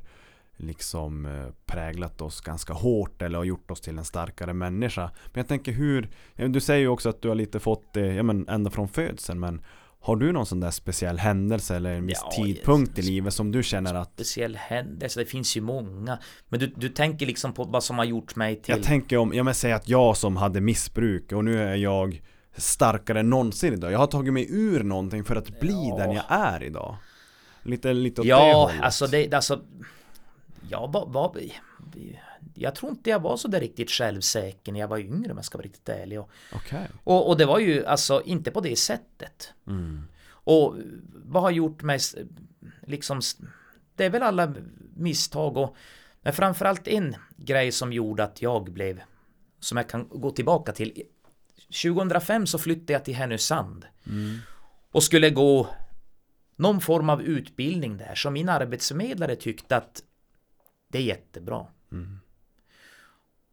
liksom eh, präglat oss ganska hårt eller har gjort oss till en starkare människa. Men jag tänker hur, ja, du säger ju också att du har lite fått det ja, men, ända från födseln men har du någon sån där speciell händelse eller en viss Ja, tidpunkt i livet som du känner att Speciell händelse, det finns ju många. Men du, du tänker liksom på vad som har gjort mig till... Jag tänker om, jag men säger att jag som hade missbruk och nu är jag starkare än någonsin idag. Jag har tagit mig ur någonting för att bli Ja. den jag är idag. Lite, lite åt det ja, hållet. alltså det, alltså... Jag var, var... Jag tror inte jag var så där riktigt självsäker när jag var yngre om jag ska vara riktigt ärlig. Och, Okej. och, och det var ju alltså inte på det sättet. Mm. Och vad har gjort mig liksom Det är väl alla misstag och Men framförallt en grej som gjorde att jag blev som jag kan gå tillbaka till. 2005 så flyttade jag till Härnösand och skulle gå någon form av utbildning där som min arbetsförmedlare tyckte att det är jättebra.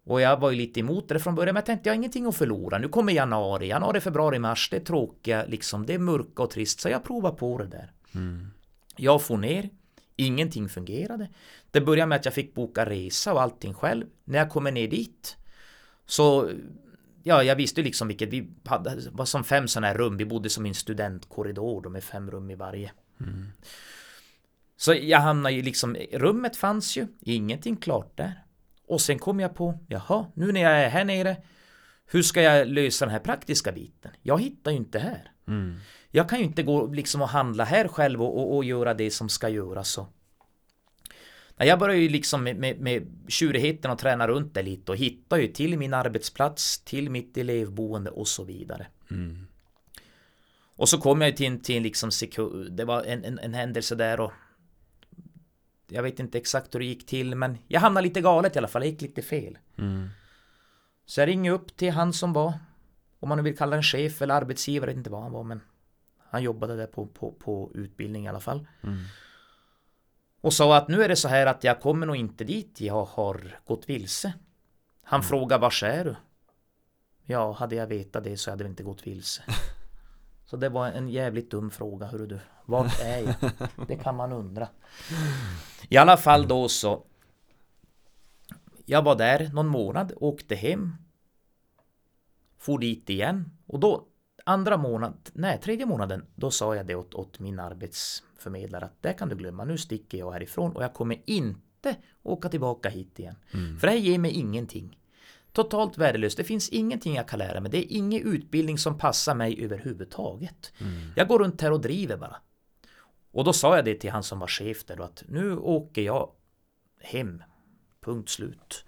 Och jag var ju lite emot det från början, men jag tänkte jag har ingenting att förlora. Nu kommer januari, januari, februari, mars, det är tråkiga, liksom, det är mörka och trist, så jag provar på det där. Jag får ner, ingenting fungerade. Det började med att jag fick boka resa och allting själv. När jag kommer ner dit, så Ja, jag visste liksom vilket, vi hade, var som fem sådana här rum, vi bodde som i en studentkorridor då med fem rum i varje. Så jag hamnade ju liksom, rummet fanns ju, ingenting klart där. Och sen kom jag på, jaha, nu när jag är här nere, hur ska jag lösa den här praktiska biten? Jag hittar ju inte här. Jag kan ju inte gå liksom och handla här själv och, och, och göra det som ska göras. Så. Nej, Jag började ju liksom med, med, med tjurigheten och träna runt det lite och hitta ju till min arbetsplats, till mitt elevboende och så vidare. Och så kom jag till en, till liksom sekund, det var en, en, en händelse där och jag vet inte exakt hur det gick till men jag hamnade lite galet i alla fall, det gick lite fel. Så jag ringer upp till han som var, om man nu vill kalla en chef eller arbetsgivare, jag vet inte vad han var men han jobbade där på, på, på utbildning i alla fall. Och sa att nu är det så här att jag kommer nog inte dit, jag har gått vilse. Han frågade vars är du? Ja, hade jag vetat det så hade vi inte gått vilse. Så det var en jävligt dum fråga, hörru du. Vart är jag? Det kan man undra. I alla fall då så. Jag var där någon månad, åkte hem. For dit igen. Och då, andra månad, nej tredje månaden, då sa jag det åt, åt min arbetsförmedlare att det kan du glömma, nu sticker jag härifrån och jag kommer inte åka tillbaka hit igen. För det här ger mig ingenting. Totalt värdelöst, det finns ingenting jag kan lära mig, det är ingen utbildning som passar mig överhuvudtaget. Jag går runt här och driver bara. Och då sa jag det till han som var chef där då att nu åker jag hem. Punkt slut.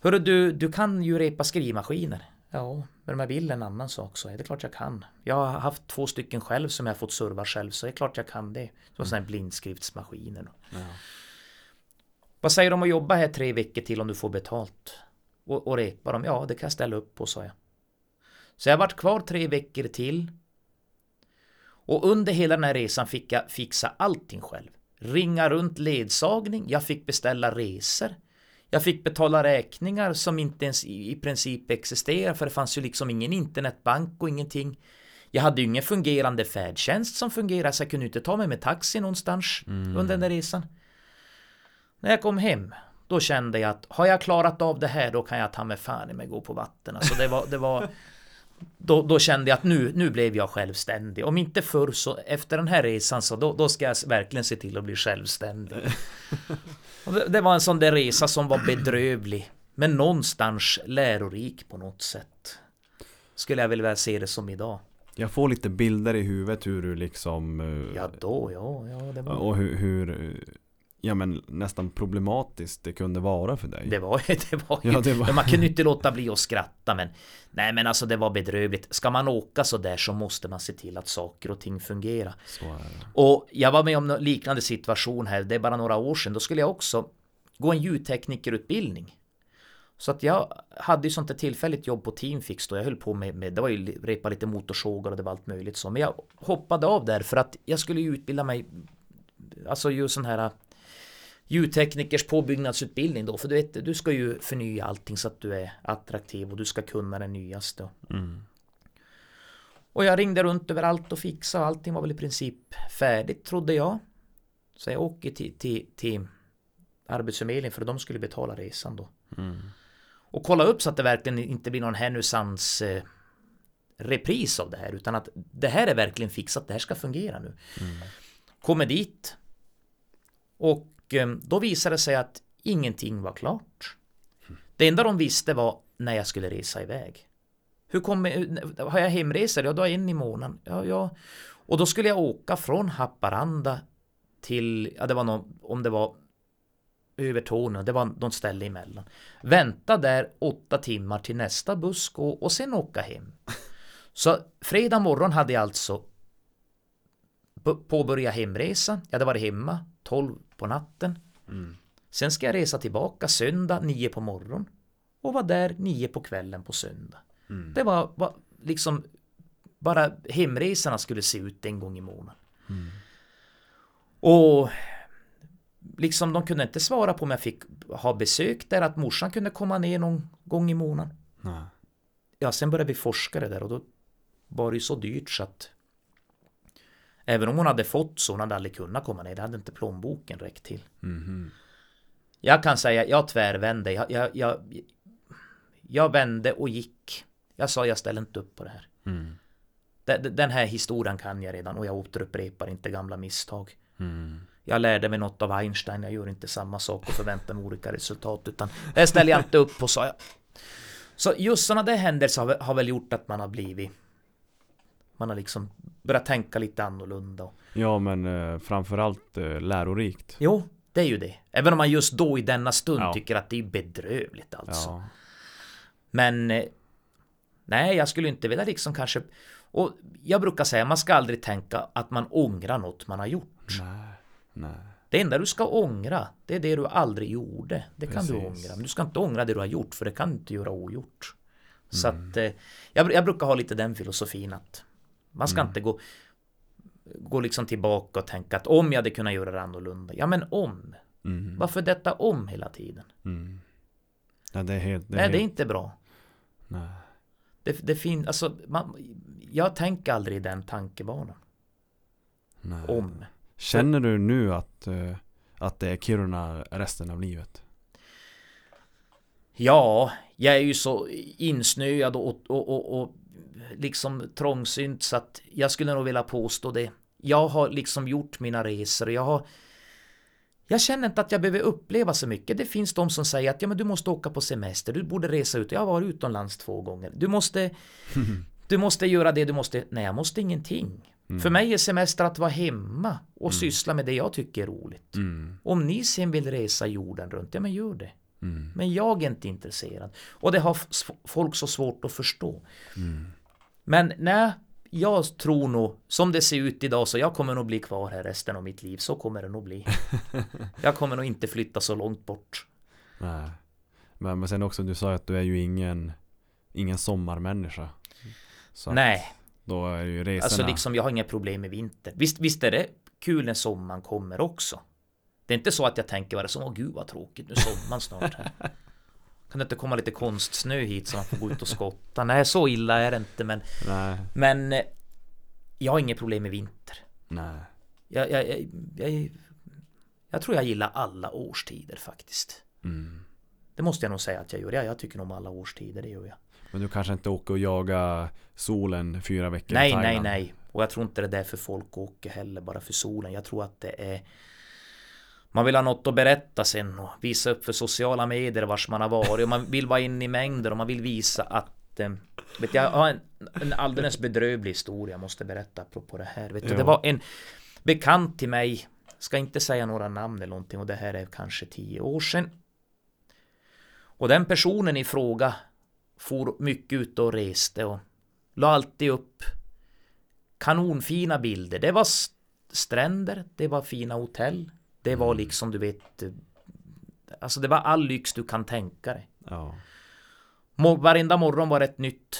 Hörru du, du kan ju repa skrivmaskiner. Ja, men om jag vill en annan sak så är det klart jag kan. Jag har haft två stycken själv som jag fått serva själv så det är klart jag kan det. Som sådana här blindskriftsmaskiner. Vad säger du om att jobba här tre veckor till om du får betalt? Och, och repa dem? Ja, det kan jag ställa upp på, sa jag. Så jag varit kvar tre veckor till. Och under hela den här resan fick jag fixa allting själv. Ringa runt ledsagning, jag fick beställa resor. Jag fick betala räkningar som inte ens i, princip existerar för det fanns ju liksom ingen internetbank och ingenting. Jag hade ju ingen fungerande färdtjänst som fungerade så jag kunde inte ta mig med taxi någonstans under den där resan. När jag kom hem då kände jag att har jag klarat av det här då kan jag ta mig fan i mig gå på vatten. Alltså det var, det var då, då kände jag att nu, nu blev jag självständig. Om inte förr så efter den här resan så då, då ska jag verkligen se till att bli självständig. Det, det var en sån där resa som var bedrövlig. Men någonstans lärorik på något sätt. Skulle jag väl vilja se det som idag. Jag får lite bilder i huvudet hur du liksom eh, Ja då, ja, ja det var... Och hur, hur eh, Ja men nästan problematiskt det kunde vara för dig Det var det var ju, Ja, det var- man kunde inte låta bli att skratta men Nej men alltså det var bedrövligt. Ska man åka så där så måste man se till att saker och ting fungerar. Och jag var med om en liknande situation här, det är bara några år sedan. Då skulle jag också gå en ljudteknikerutbildning. Så att jag hade ju sånt där tillfälligt jobb på Teamfix då. Jag höll på med, med det var ju repa lite motorsågar och det var allt möjligt så. Men jag hoppade av där för att jag skulle ju utbilda mig, alltså ju sån här ljudteknikers påbyggnadsutbildning då. För du vet, du ska ju förnya allting så att du är attraktiv och du ska kunna det nyaste. Och jag ringde runt överallt och fixade och allting var väl i princip färdigt trodde jag. Så jag åker till, till, till Arbetsförmedlingen för de skulle betala resan då. Och kolla upp så att det verkligen inte blir någon Härnösands eh, repris av det här utan att det här är verkligen fixat, det här ska fungera nu. Kommer dit och Eh, då visade det sig att ingenting var klart. Det enda de visste var när jag skulle resa iväg. Hur kommer, har jag hemresor? Ja, då har jag en i månaden. Ja, ja. Och då skulle jag åka från Haparanda till, ja det var någon, om det var Övertorneå, det var något ställe emellan. Vänta där åtta timmar till nästa buss gå och sen åka hem. Så fredag morgon hade jag alltså påbörjat hemresan. Jag hade varit hemma 12 på natten. Sen ska jag resa tillbaka söndag 9 på morgon. och var där nio på kvällen på söndag. Mm. Det var, var liksom bara hemresorna skulle se ut en gång i månaden. Mm. Och liksom de kunde inte svara på om jag fick ha besök där, att morsan kunde komma ner någon gång i månaden. Ja, sen började vi forska det där och då var det ju så dyrt så att även om hon hade fått så hon hade aldrig kunnat komma ner, det hade inte plånboken räckt till. Mhm. Jag kan säga, jag tvärvände. Jag, jag, jag, jag vände och gick. Jag sa, jag ställer inte upp på det här. Mm. Den, den här historien kan jag redan och jag återupprepar inte gamla misstag. Mm. Jag lärde mig något av Einstein, jag gör inte samma sak och förväntar mig olika resultat utan det ställer jag inte upp på sa jag. Så just sådana där händelser har, har väl gjort att man har blivit man har liksom börjat tänka lite annorlunda. Ja men eh, framförallt eh, lärorikt. jo, det är ju det. Även om man just då i denna stund Ja. tycker att det är bedrövligt alltså. Ja. Men eh, nej, jag skulle inte vilja liksom kanske och jag brukar säga man ska aldrig tänka att man ångrar något man har gjort. Nej. Nej. Det enda du ska ångra, det är det du aldrig gjorde. Det kan du ångra. Men du ska inte ångra det du har gjort, för det kan du inte göra ogjort. Så Mm. att eh, jag, jag brukar ha lite den filosofin att man ska Mm. inte gå gå liksom tillbaka och tänka att om jag hade kunnat göra det annorlunda. Ja, men om. Mm. Varför detta om hela tiden? Mm. Ja, det är helt... Det är Nej, det är helt, inte bra. nej. Det, det finns, alltså, man, jag tänker aldrig i den tankebanan. nej. Om. Känner du nu att, eh, att det är Kiruna resten av livet? Ja, jag är ju så insnöad och, och, och, och liksom trångsynt så att jag skulle nog vilja påstå det. Jag har liksom gjort mina resor och jag har jag känner inte att jag behöver uppleva så mycket. Det finns de som säger att ja, men du måste åka på semester, du borde resa ut. Jag har varit utomlands två gånger. Du måste, du måste göra det du måste. Nej, jag måste ingenting. För mig är semester att vara hemma och syssla med det jag tycker är roligt. Mm. Om ni sen vill resa jorden runt, ja men gör det. Mm. Men jag är inte intresserad. Och det har folk så svårt att förstå. Men nej, jag tror nog, som det ser ut idag, så jag kommer nog bli kvar här resten av mitt liv. Så kommer det nog bli. jag kommer nog inte flytta så långt bort. Nej. Men, men sen också, du sa att du är ju ingen, ingen sommarmänniska. Så Nej, Då är ju resorna... alltså liksom jag har inga problem med vinter. Visst, visst är det kul när sommaren kommer också. Det är inte så att jag tänker bara så, åh gud vad tråkigt, nu sommaren snart här. Kan det inte komma lite konstsnö hit så man får gå ut och skotta? Nej, så illa är det inte, men Nej. Men eh, jag har inget problem med vinter. Nej. Jag, jag, jag, jag, jag tror jag gillar alla årstider faktiskt. Mm. Det måste jag nog säga att jag gör. Jag, jag tycker om alla årstider, det gör jag. Men du kanske inte åker och jagar solen fyra veckor i Nej, nej, Thailand? nej. Och jag tror inte det är därför folk åker heller, bara för solen. Jag tror att det är man vill ha något att berätta sen och visa upp för sociala medier vars man har varit och man vill vara inne i mängder och man vill visa att eh, vet jag, jag har en, en alldeles bedrövlig historia jag måste berätta apropå det här. Vet du, det var en bekant till mig, ska inte säga några namn eller någonting och det här är kanske tio år sedan. Och den personen i fråga for mycket ut och reste och la alltid upp kanonfina bilder. Det var st- stränder, det var fina hotell, det var liksom du vet eh, Alltså det var all lyx du kan tänka dig. Ja. Varenda morgon var ett nytt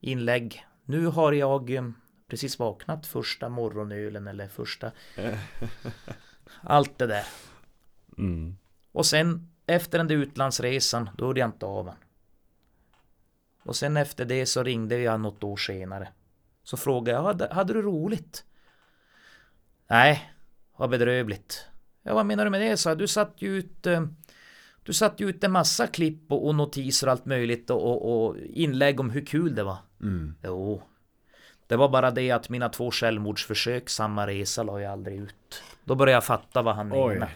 inlägg. Nu har jag eh, precis vaknat första morgonölen eller första Allt det där. Mm. Och sen efter den där utlandsresan, då hörde jag inte av han. Och sen efter det så ringde jag något år senare. Så frågade jag, hade, hade du roligt? Nej, vad bedrövligt. Ja, vad menar du med det? Så du satt ju ut eh, Du satt ju ut en massa klipp och, och notiser och allt möjligt och, och, och inlägg om hur kul det var. Mm. Jo. Det var bara det att mina två självmordsförsök samma resa la jag aldrig ut. Då började jag fatta vad han menade.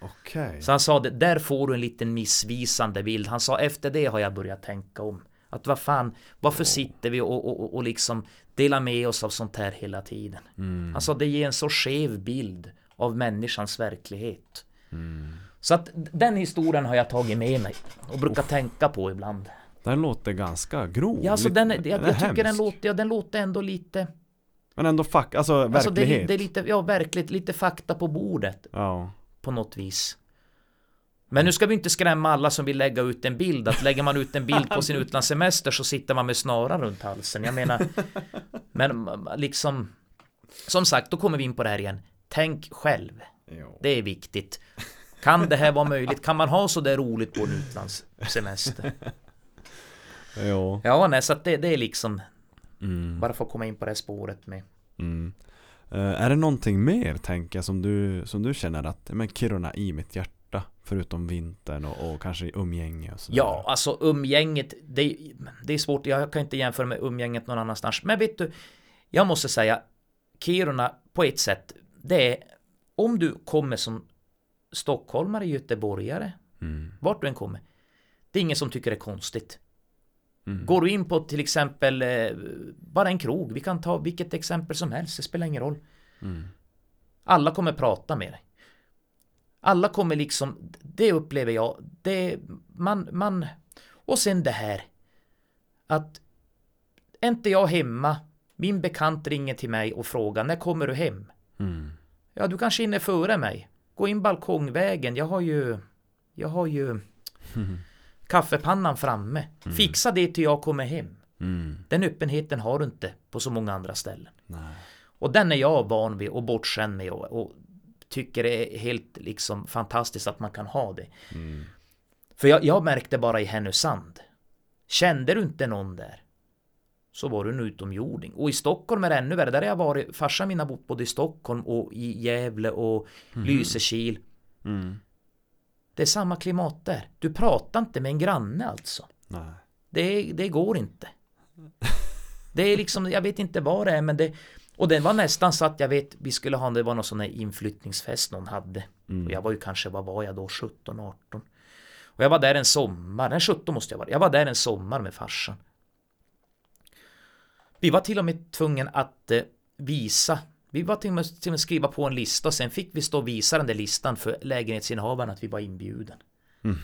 Okej. Så han sa det, där får du en liten missvisande bild. Han sa efter det har jag börjat tänka om. Att vad fan, varför sitter vi och, och, och, liksom delar med oss av sånt här hela tiden? Mm. Alltså det ger en så skev bild av människans verklighet. Mm. Så att den historien har jag tagit med mig och brukar tänka på ibland. Den låter ganska grov. Ja, alltså den, jag, jag tycker den låter, ja, den låter ändå lite... Men ändå fuck, alltså Alltså det, verklighet. det är lite, ja verkligt, lite fakta på bordet Ja. på något vis. Men nu ska vi inte skrämma alla som vill lägga ut en bild. Att lägger man ut en bild på sin utlandssemester så sitter man med snaran runt halsen. Jag menar, men liksom, som sagt, då kommer vi in på det här igen. Tänk själv. Jo. Det är viktigt. Kan det här vara möjligt? Kan man ha så där roligt på en utlandssemester? Jo. Ja, nej, så att det, det är liksom Mm. bara för att komma in på det här spåret med. Mm. Eh, är det någonting mer tänker jag som du, som du känner att men Kiruna i mitt hjärta förutom vintern och, och kanske umgänge och sådär? Ja, alltså umgänget, det, det är svårt, jag kan inte jämföra med umgänget någon annanstans. Men vet du, jag måste säga, Kiruna på ett sätt, det är om du kommer som stockholmare, göteborgare, Mm. vart du än kommer, det är ingen som tycker det är konstigt. Mm. Går du in på till exempel eh, bara en krog, vi kan ta vilket exempel som helst, det spelar ingen roll. Mm. Alla kommer prata med dig. Alla kommer liksom, det upplever jag, det, man, man, och sen det här. Att, är inte jag hemma, min bekant ringer till mig och frågar, när kommer du hem? Mm. Ja, du kanske hinner före mig. Gå in balkongvägen, jag har ju, jag har ju kaffepannan framme. Fixa det till jag kommer hem. Mm. Den öppenheten har du inte på så många andra ställen. Nej. Och den är jag van vid och bortskämd med och, och tycker det är helt liksom fantastiskt att man kan ha det. Mm. För jag, jag märkte bara i Härnösand. Kände du inte någon där? Så var du en utomjording. Och i Stockholm är det ännu värre. Där har jag varit, farsan min har bott både i Stockholm och i Gävle och Lysekil. Mm. Det är samma klimat där. Du pratar inte med en granne alltså. Nej. Det, det går inte. Det är liksom, jag vet inte vad det är men det Och det var nästan så att jag vet, vi skulle ha, det var någon sån här inflyttningsfest någon hade. Och jag var ju kanske, vad var jag då, 17, 18. Och jag var där en sommar, nej 17 måste jag vara. Jag var där en sommar med farsan. Vi var till och med tvungen att eh, visa vi var till och, med, till och med skriva på en lista och sen fick vi stå och visa den där listan för lägenhetsinnehavaren att vi var inbjuden.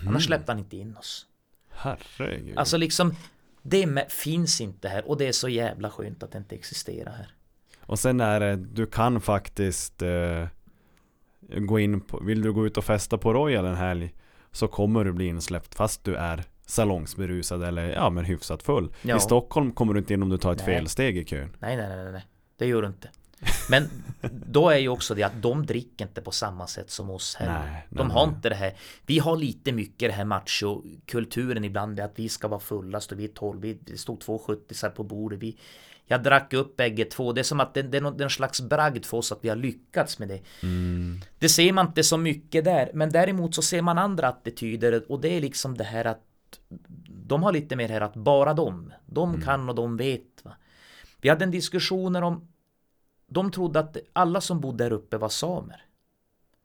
Annars släppte han inte in oss. Herregud. Alltså liksom Det finns inte här och det är så jävla skönt att det inte existerar här. Och sen är det, du kan faktiskt eh, gå in på, vill du gå ut och festa på Royal en helg så kommer du bli insläppt fast du är salongsberusad eller ja men hyfsat full. Ja. I Stockholm kommer du inte in om du tar ett Nej. felsteg i kön. Nej, nej, nej, nej. Det gör du inte. Men då är ju också det att de dricker inte på samma sätt som oss här. Nej, de nej, har nej. inte det här. Vi har lite mycket det här machokulturen ibland. det Att vi ska vara fullast och vi är 12. Vi stod två 70 på bordet. Vi, jag drack upp bägge två. Det är som att det, det är någon, slags bragd för oss att vi har lyckats med det. Mm. Det ser man inte så mycket där. Men däremot så ser man andra attityder. Och det är liksom det här att de har lite mer här att bara de. De kan och de vet. Va? Vi hade en diskussion om de trodde att alla som bodde där uppe var samer.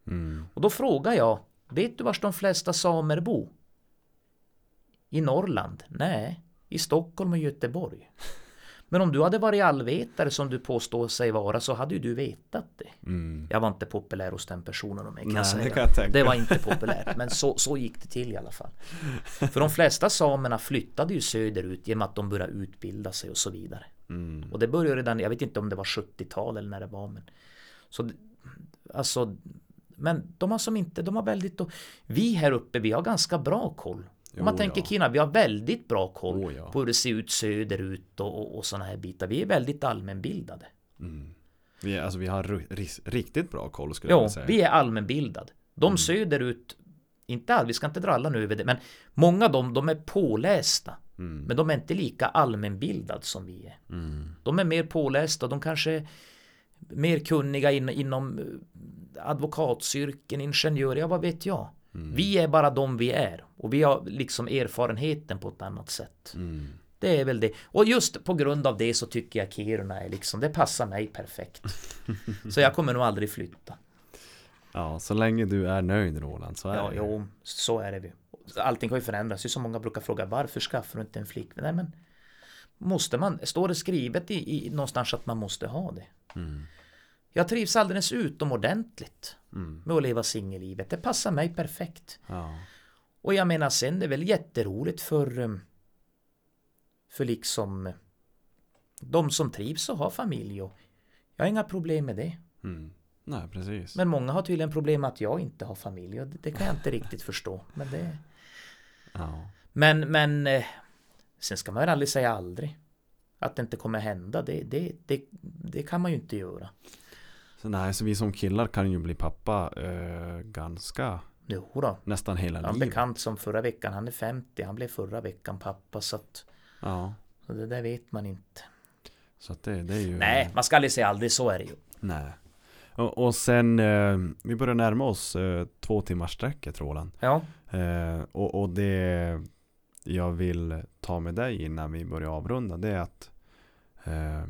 Mm. Och då frågar jag, vet du vars de flesta samer bor? I Norrland? Nej, i Stockholm och Göteborg. Men om du hade varit allvetare som du påstår sig vara så hade ju du vetat det. Mm. Jag var inte populär hos den personen om jag kan Nej, säga. det kan jag det var inte populärt, men så, så gick det till i alla fall. För de flesta samerna flyttade ju söderut genom att de började utbilda sig och så vidare. Mm. Och det började redan, jag vet inte om det var 70-tal eller när det var men så Alltså Men de har som inte, de har väldigt Vi här uppe, vi har ganska bra koll Om man Jo, tänker ja. Kina, vi har väldigt bra koll Oh, ja. på hur det ser ut söderut och, och, och sådana här bitar Vi är väldigt allmänbildade Vi, är- alltså, vi har riktigt bra koll skulle jag Ja, vilja säga. vi är allmänbildad De Mm. söderut Inte all, vi ska inte dra alla nu över det Men många av dem, de är pålästa Mm. Men de är inte lika allmänbildad som vi är Mm. De är mer pålästa, de kanske är mer kunniga in, inom eh, advokatsyrken, ingenjörer, ja vad vet jag. Mm. Vi är bara de vi är och vi har liksom erfarenheten på ett annat sätt. Mm. Det är väl det. Och just på grund av det så tycker jag Kiruna är liksom, det passar mig perfekt. Så jag kommer nog aldrig flytta. Ja, så länge du är nöjd Roland så är Ja, det. jo, så är det. ju. Allting har ju förändrats. Det är så många brukar fråga varför skaffar du inte en flickvän? Nej men Måste man, står det skrivet i, i någonstans att man måste ha det? Mm. Jag trivs alldeles utomordentligt Mm. med att leva singellivet. Det passar mig perfekt. Ja. Och jag menar sen det är väl jätteroligt för um, för liksom eh, de som trivs och har familj och jag har inga problem med det. Mm. Nej, precis. Men många har tydligen problem med att jag inte har familj och det, det kan jag inte riktigt förstå. Men, det, Ja. men, men eh, sen ska man väl aldrig säga aldrig. Att det inte kommer hända, det, det, det, det kan man ju inte göra. Så nej, så vi som killar kan ju bli pappa eh, ganska Jo då. nästan hela Jag har en livet. bekant som förra veckan, han är 50, han blev förra veckan pappa så att Ja, så det där vet man inte. så att det, det är ju... Nej, man ska aldrig säga aldrig, så är det ju. Nej. Och, och sen, eh, vi börjar närma oss eh, två timmars sträcket Roland. Ja, Eh, och, och det jag vill ta med dig innan vi börjar avrunda det är att eh,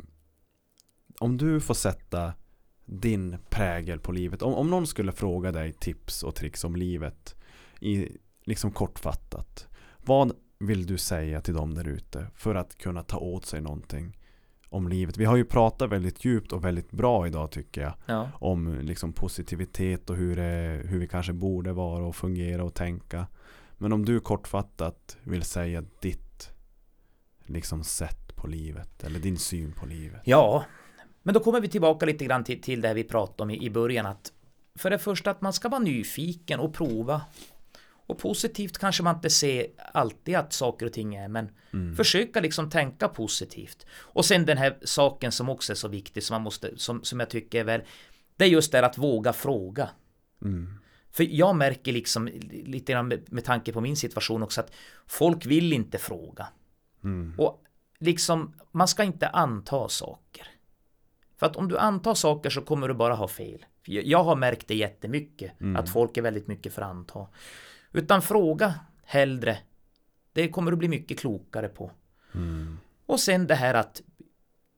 om du får sätta din prägel på livet. Om, om någon skulle fråga dig tips och tricks om livet i liksom kortfattat. Vad vill du säga till dem där ute för att kunna ta åt sig någonting om livet? Vi har ju pratat väldigt djupt och väldigt bra idag tycker jag ja. om liksom positivitet och hur, det, hur vi kanske borde vara och fungera och tänka. Men om du kortfattat vill säga ditt liksom sätt på livet eller din syn på livet. Ja, men då kommer vi tillbaka lite grann till, till det vi pratade om i, i början. Att för det första att man ska vara nyfiken och prova. Och positivt kanske man inte ser alltid att saker och ting är, men försöka liksom tänka positivt. Och sen den här saken som också är så viktig, som, man måste, som, som jag tycker är väl, det är just det att våga fråga. Mm. För jag märker liksom lite grann med, med tanke på min situation också att folk vill inte fråga. Mm. Och liksom, man ska inte anta saker. För att om du antar saker så kommer du bara ha fel. Jag har märkt det jättemycket, att folk är väldigt mycket för att anta. Utan fråga hellre. Det kommer du bli mycket klokare på. Mm. Och sen det här att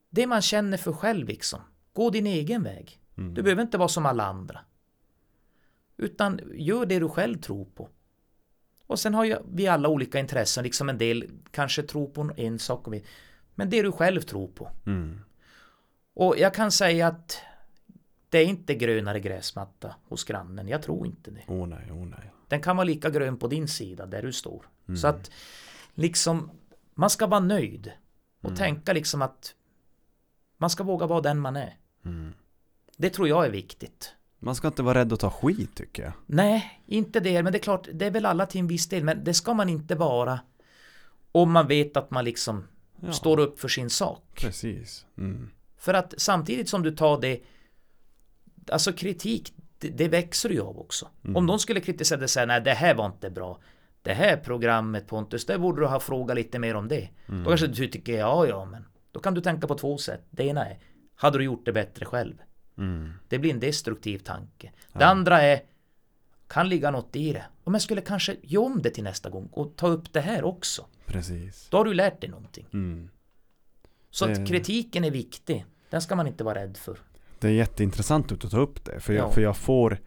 det man känner för själv liksom. Gå din egen väg. Mm. Du behöver inte vara som alla andra. Utan gör det du själv tror på. Och sen har ju vi alla olika intressen, liksom en del kanske tror på en sak, men det du själv tror på. Mm. Och jag kan säga att det är inte grönare gräsmatta hos grannen, jag tror inte det. Åh nej, åh nej. Den kan vara lika grön på din sida där du står. Mm. Så att liksom man ska vara nöjd och Mm. tänka liksom att man ska våga vara den man är. Mm. Det tror jag är viktigt. Man ska inte vara rädd att ta skit tycker jag. Nej, inte det, men det är klart, det är väl alla till en viss del, men det ska man inte vara om man vet att man liksom Ja, står upp för sin sak. Precis. Mm. För att samtidigt som du tar det, alltså kritik, det, det växer ju av också. Om någon skulle kritisera det och säga, nej det här var inte bra. Det här programmet Pontus, det borde du ha frågat lite mer om det. Då kanske du tycker, ja ja, men då kan du tänka på två sätt. Det ena är, hade du gjort det bättre själv? Mm. Det blir en destruktiv tanke. Det andra är, kan ligga något i det. Om jag skulle kanske göra om det till nästa gång och ta upp det här också. Precis. Då har du lärt dig någonting. Mm. Så Det- att kritiken är viktig. Den ska man inte vara rädd för. Det är jätteintressant att ta upp det. För jag, Ja. för jag får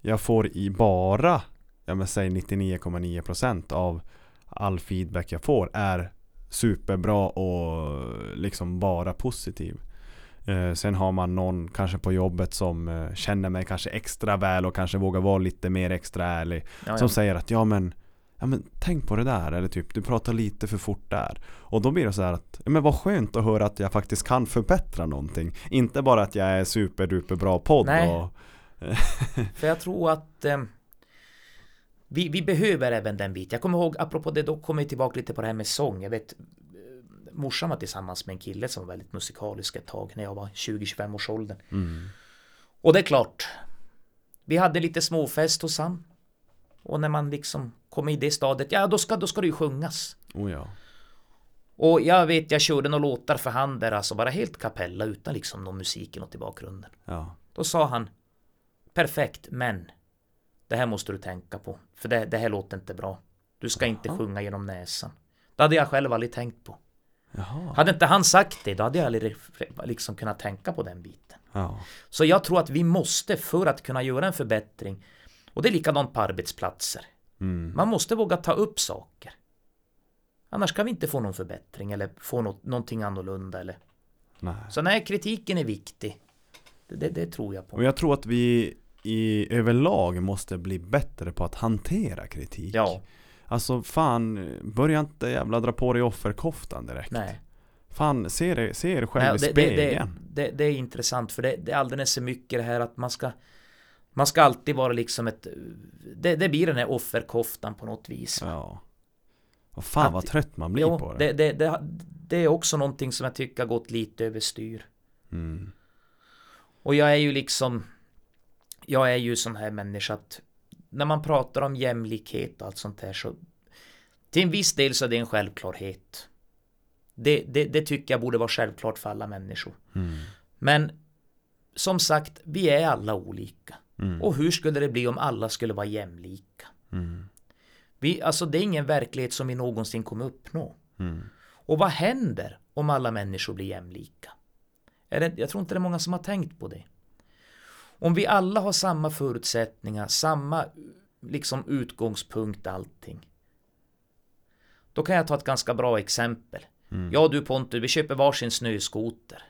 Jag får i bara Ja men säg 99,9% av all feedback jag får är superbra och liksom bara positiv. Eh, sen har man någon kanske på jobbet som eh, känner mig kanske extra väl och kanske vågar vara lite mer extra ärlig. Ja, Som ja. säger att ja men Ja men tänk på det där eller typ du pratar lite för fort där. Och då blir det så här att ja, men vad skönt att höra att jag faktiskt kan förbättra någonting. Inte bara att jag är superduper bra podd Nej. och För jag tror att eh, vi, vi behöver även den biten. Jag kommer ihåg, apropå det, då kommer vi tillbaka lite på det här med sång. Jag vet, eh, morsan var tillsammans med en kille som var väldigt musikalisk ett tag när jag var 20-25 års åldern. mm, Och det är klart, vi hade lite småfest hos han. Och när man liksom kommer i det stadiet, ja då ska, då ska det ju sjungas. oh ja. Och jag vet, jag körde några låtar för han där, alltså bara helt kapella utan liksom någon musik eller något i bakgrunden. ja. Då sa han Perfekt, men Det här måste du tänka på För det, det här låter inte bra Du ska inte sjunga genom näsan Det hade jag själv aldrig tänkt på Jaha. Hade inte han sagt det, då hade jag aldrig liksom kunnat tänka på den biten Ja. Så jag tror att vi måste, för att kunna göra en förbättring Och det är likadant på arbetsplatser Mm. Man måste våga ta upp saker Annars kan vi inte få någon förbättring eller få något, någonting annorlunda eller Nej. Så nej, kritiken är viktig det, det, det tror jag på Och jag tror att vi i överlag måste bli bättre på att hantera kritik. Ja, Alltså fan, börja inte jävla dra på dig offerkoftan direkt. nej Fan, se er, se er själv Nej, i det, det, spegeln. det, det är intressant för det, det är alldeles för mycket det här att man ska Man ska alltid vara liksom ett Det, det blir den här offerkoftan på något vis. Ja. Och fan Att- vad trött man blir Jo, på det. det, det, det, är också någonting som jag tycker har gått lite överstyr. Mm. Och jag är ju liksom Jag är ju sån här människa att När man pratar om jämlikhet och allt sånt här så Till en viss del så är det en självklarhet det, det, det tycker jag borde vara självklart för alla människor Mm. Men Som sagt, vi är alla olika Mm. Och hur skulle det bli om alla skulle vara jämlika? Mm. Vi, alltså det är ingen verklighet som vi någonsin kommer uppnå Mm. Och vad händer om alla människor blir jämlika? Är det, jag tror inte det är många som har tänkt på det. Om vi alla har samma förutsättningar, samma liksom utgångspunkt allting. Då kan jag ta ett ganska bra exempel. Mm. Jag och du Pontus, vi köper varsin snöskoter.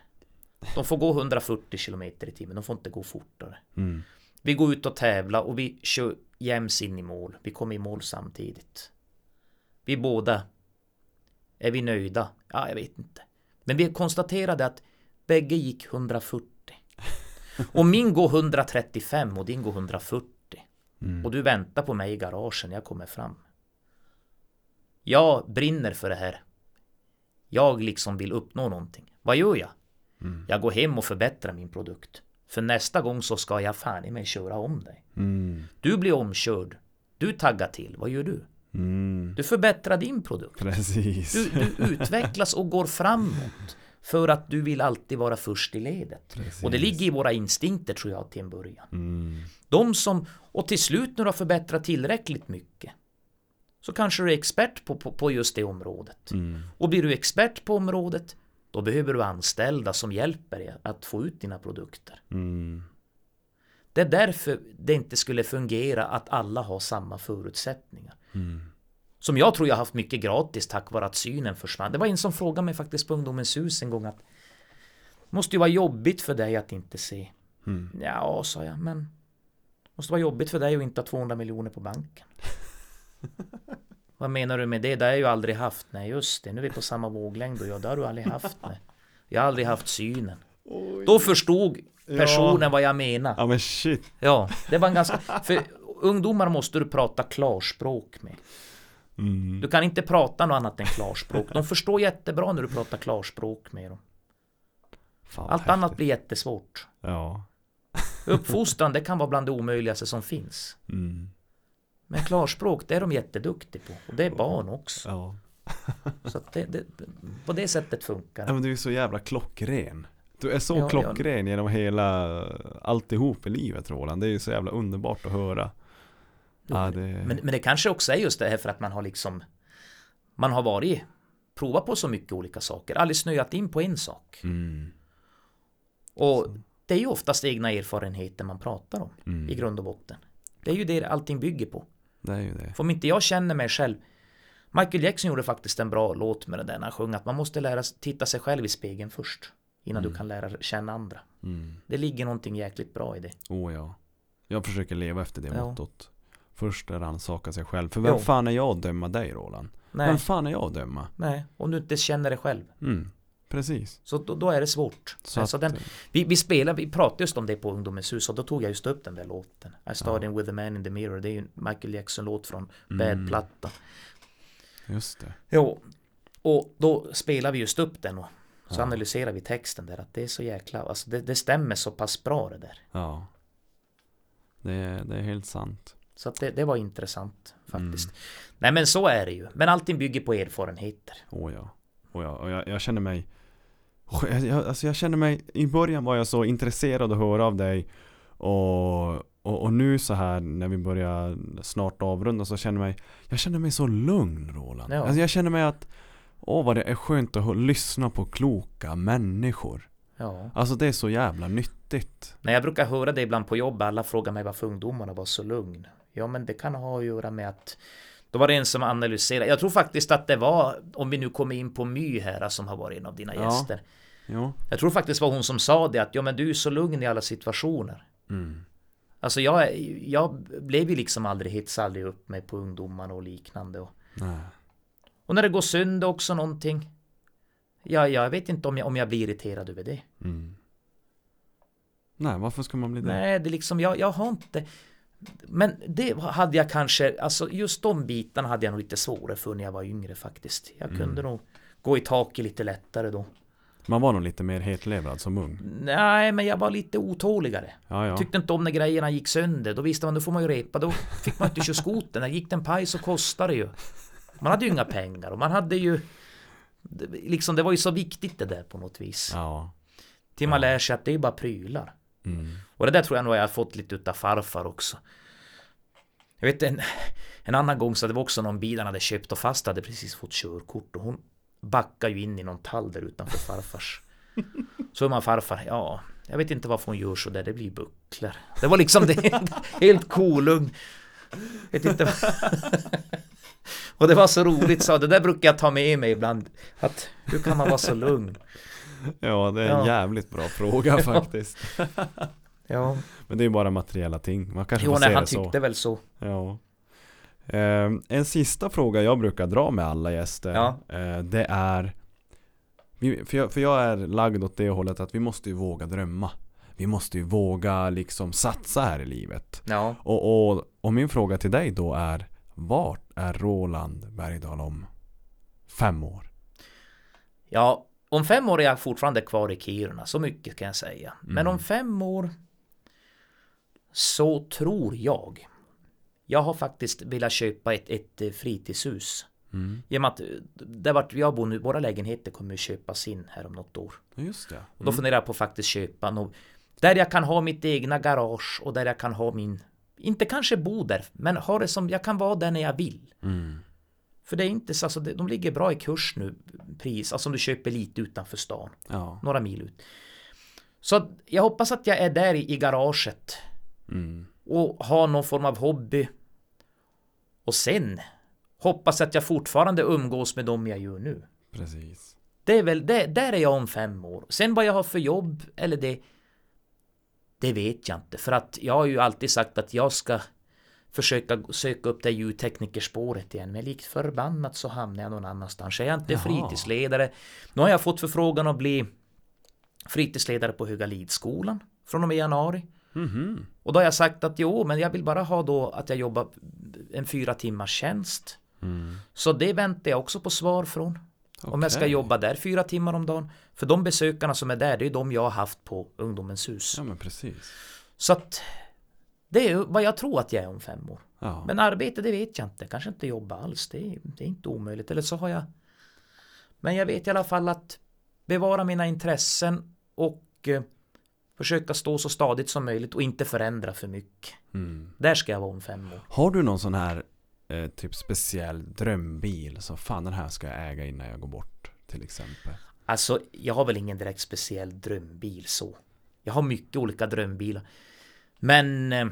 De får gå 140 km i timmen, de får inte gå fortare. Mm. Vi går ut och tävlar och vi kör jäms in i mål. Vi kommer i mål samtidigt. Vi båda är vi nöjda? Ja, jag vet inte. Men vi konstaterade att bägge gick 140. Och min går 135 och din går 140. Mm. Och du väntar på mig i garagen, jag kommer fram. Jag brinner för det här. Jag liksom vill uppnå någonting. Vad gör jag? Mm. Jag går hem och förbättrar min produkt. För nästa gång så ska jag fan i mig köra om dig. Mm. Du blir omkörd. Du taggar till. Vad gör du? Mm. Du förbättrar din produkt. Precis. Du, du utvecklas och går framåt. För att du vill alltid vara först i ledet. Precis. Och det ligger i våra instinkter tror jag till en början. Mm. De som, och till slut när du har förbättrat tillräckligt mycket. Så kanske du är expert på, på, på just det området. Mm. Och blir du expert på området. Då behöver du anställda som hjälper dig att få ut dina produkter. Mm. Det är därför det inte skulle fungera att alla har samma förutsättningar. Mm. Som jag tror jag haft mycket gratis tack vare att synen försvann. Det var en som frågade mig faktiskt på Ungdomens hus en gång att Måste ju vara jobbigt för dig att inte se. Mm. Ja, sa jag, men Måste vara jobbigt för dig att inte ha 200 miljoner på banken. Vad menar du med det? Det har jag ju aldrig haft. Nej, just det. Nu är vi på samma våglängd och jag, det har du aldrig haft. Nej. Jag har aldrig haft synen. Då förstod personen vad jag menar. Ja men shit. Ja, det var en ganska... För ungdomar måste du prata klarspråk med. Mm. Du kan inte prata något annat än klarspråk. De förstår jättebra när du pratar klarspråk med dem. Fan, Allt häftigt. annat blir jättesvårt. Ja. Uppfostran, det kan vara bland det omöjligaste som finns. Mm. Men klarspråk, det är de jätteduktiga på. Och det är barn också. Ja. Så det, det, på det sättet funkar ja det. men du är så jävla klockren. Du är så Ja, ja. klockren genom hela alltihop i livet Roland. Det är ju så jävla underbart att höra. Ja, det... Men, men det kanske också är just det här för att man har liksom Man har varit Provat på så mycket olika saker, aldrig snöat in på en sak. Mm. Och det är ju oftast egna erfarenheter man pratar om Mm. i grund och botten. Det är ju det allting bygger på. Det är ju det. För om inte jag känner mig själv Michael Jackson gjorde faktiskt en bra låt med det där när han sjöng att man måste lära sig titta sig själv i spegeln först. Innan du kan lära känna andra. Mm. Det ligger någonting jäkligt bra i det. Oh ja. Jag försöker leva efter det Ja. mottot. Först rannsaka sig själv. För vem Jo. fan är jag att döma dig Roland? Nej, Vem fan är jag att döma? nej, om du inte känner det själv. Mm. Precis. Så då, då är det svårt. Så alltså den, vi, vi spelar, vi pratade just om det på Ungdomens hus och då tog jag just upp den där låten. I started with a man in the mirror. Det är ju en Michael Jackson-låt från Mm. Bad-platta. Just det. Jo, och då spelar vi just upp den och så Ja. analyserar vi texten där att det är så jäkla, alltså det, det stämmer så pass bra det där. Ja. Det är, det är helt sant. Så att det, det var intressant Mm. faktiskt. Nej men så är det ju. Men allting bygger på erfarenheter. Oh ja. Oh ja. Och jag, jag känner mig jag, alltså jag känner mig I början var jag så intresserad att höra av dig och, och, och nu så här när vi börjar snart avrunda så känner jag mig Jag känner mig så lugn Roland Ja. alltså jag känner mig att Åh vad det är skönt att lyssna på kloka människor Ja. Alltså det är så jävla nyttigt När jag brukar höra det ibland på jobb, alla frågar mig varför ungdomarna var så lugn. Ja men det kan ha att göra med att då var det en som analyserade. Jag tror faktiskt att det var, om vi nu kommer in på My här som har varit en av dina Ja. gäster. Jo Jag tror faktiskt var hon som sa det att ja men du är så lugn i alla situationer. mm. Alltså jag, jag blev ju liksom aldrig, hetsade aldrig upp mig på ungdomarna och liknande. Och, och när det går sönder också någonting. Jag, jag vet inte om jag, om jag blir irriterad över det. Mm. Nej, varför ska man bli det? Nej, det är liksom, jag, jag har inte Men det hade jag kanske, alltså just de bitarna hade jag nog lite svårare för när jag var yngre faktiskt. Jag Mm. kunde nog gå i taket lite lättare då. Man var nog lite mer hetlevrad som ung. Nej, men jag var lite otåligare. Ja, ja. Tyckte inte om när grejerna gick sönder. Då visste man, då får man ju repa. Då fick man inte köra skoten. När gick den paj så kostade det ju. Man hade ju inga pengar och man hade ju Liksom det var ju så viktigt det där på något vis. Ja. Till man lär sig att det är bara prylar. Mm. Och det där tror jag nog jag har fått lite utav farfar också. Jag vet en, en annan gång så det var också någon bil han hade köpt och fast hade precis fått körkort och hon backade ju in i någon tall där utanför farfars. Så är man farfar, ja, jag vet inte varför hon gör så där, det blir bucklor. Det var liksom det, helt kolugn. Vet inte. Och det var så roligt så det där brukar jag ta med mig ibland. Att hur kan man vara så lugn? Ja, det är en Ja. jävligt bra fråga faktiskt. Ja, Men det är ju bara materiella ting. Man kanske jo, får nej, se han det så. tyckte väl så. Ja. Ehm, en sista fråga jag brukar dra med alla gäster. Ja. eh, det är för jag, för jag är lagd åt det hållet att vi måste ju våga drömma. Vi måste ju våga liksom satsa här i livet. Ja. Och, och, och min fråga till dig då är Vart är Roland Bergdahl om fem år? Ja, om fem år är jag fortfarande kvar i Kiruna, så mycket kan jag säga. Men Mm. om fem år så tror jag. Jag har faktiskt velat köpa ett, ett eh, fritidshus. Mm. Med att eh, där vart jag bor nu, våra lägenheter kommer ju köpas in här om något år. Just det. Och då funderar jag på att faktiskt köpa något. Där jag kan ha mitt egna garage och där jag kan ha min, inte kanske bo där, men ha det som, jag kan vara där när jag vill. Mm. För det är inte så, alltså, de ligger bra i kurs nu, pris, alltså om du köper lite utanför stan Ja. några mil ut. Så att jag hoppas att jag är där i, i garaget Mm. och har någon form av hobby. Och sen hoppas att jag fortfarande umgås med dem jag gör nu. Precis. Det är väl, det, där är jag om fem år. Sen vad jag har för jobb eller det, det vet jag inte. För att jag har ju alltid sagt att jag ska försöka söka upp det ljudteknikerspåret igen. Men likt förbannat så hamnar jag någon annanstans. Jag är inte Jaha. fritidsledare. Nu har jag fått förfrågan att bli fritidsledare på Högalidsskolan från och med januari. Mhm. Och då har jag sagt att jo, men jag vill bara ha då att jag jobbar en fyra timmars tjänst. Mm. Så det väntar jag också på svar från. Om jag ska jobba där fyra timmar om dagen. För de besökarna som är där, det är de jag har haft på Ungdomens hus. Ja men precis. Så att det är vad jag tror att jag är om fem år. Ja. Men arbete, det vet jag inte. Kanske inte jobba alls. Det är, det är inte omöjligt. Eller så har jag... Men jag vet i alla fall att bevara mina intressen och eh, försöka stå så stadigt som möjligt och inte förändra för mycket. Mm. Där ska jag vara om fem år. Har du någon sån här eh, typ speciell drömbil som fan den här ska jag äga innan jag går bort till exempel? Alltså, jag har väl ingen direkt speciell drömbil så. Jag har mycket olika drömbilar. Men... Eh,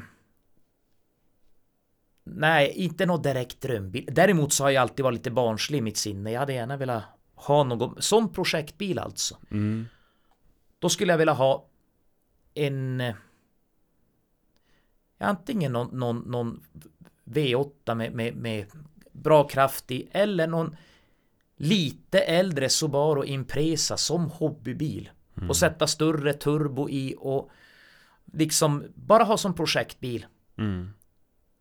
nej, inte någon direkt drömbil. Däremot så har jag alltid varit lite barnslig i mitt sinne. Jag hade gärna velat ha någon... Som projektbil alltså. Mm. Då skulle jag vilja ha en... Antingen någon, någon, någon V8 med, med, med bra kraft i eller någon lite äldre Subaru Impresa som hobbybil. Och sätta större turbo i och liksom bara ha som projektbil. Mm.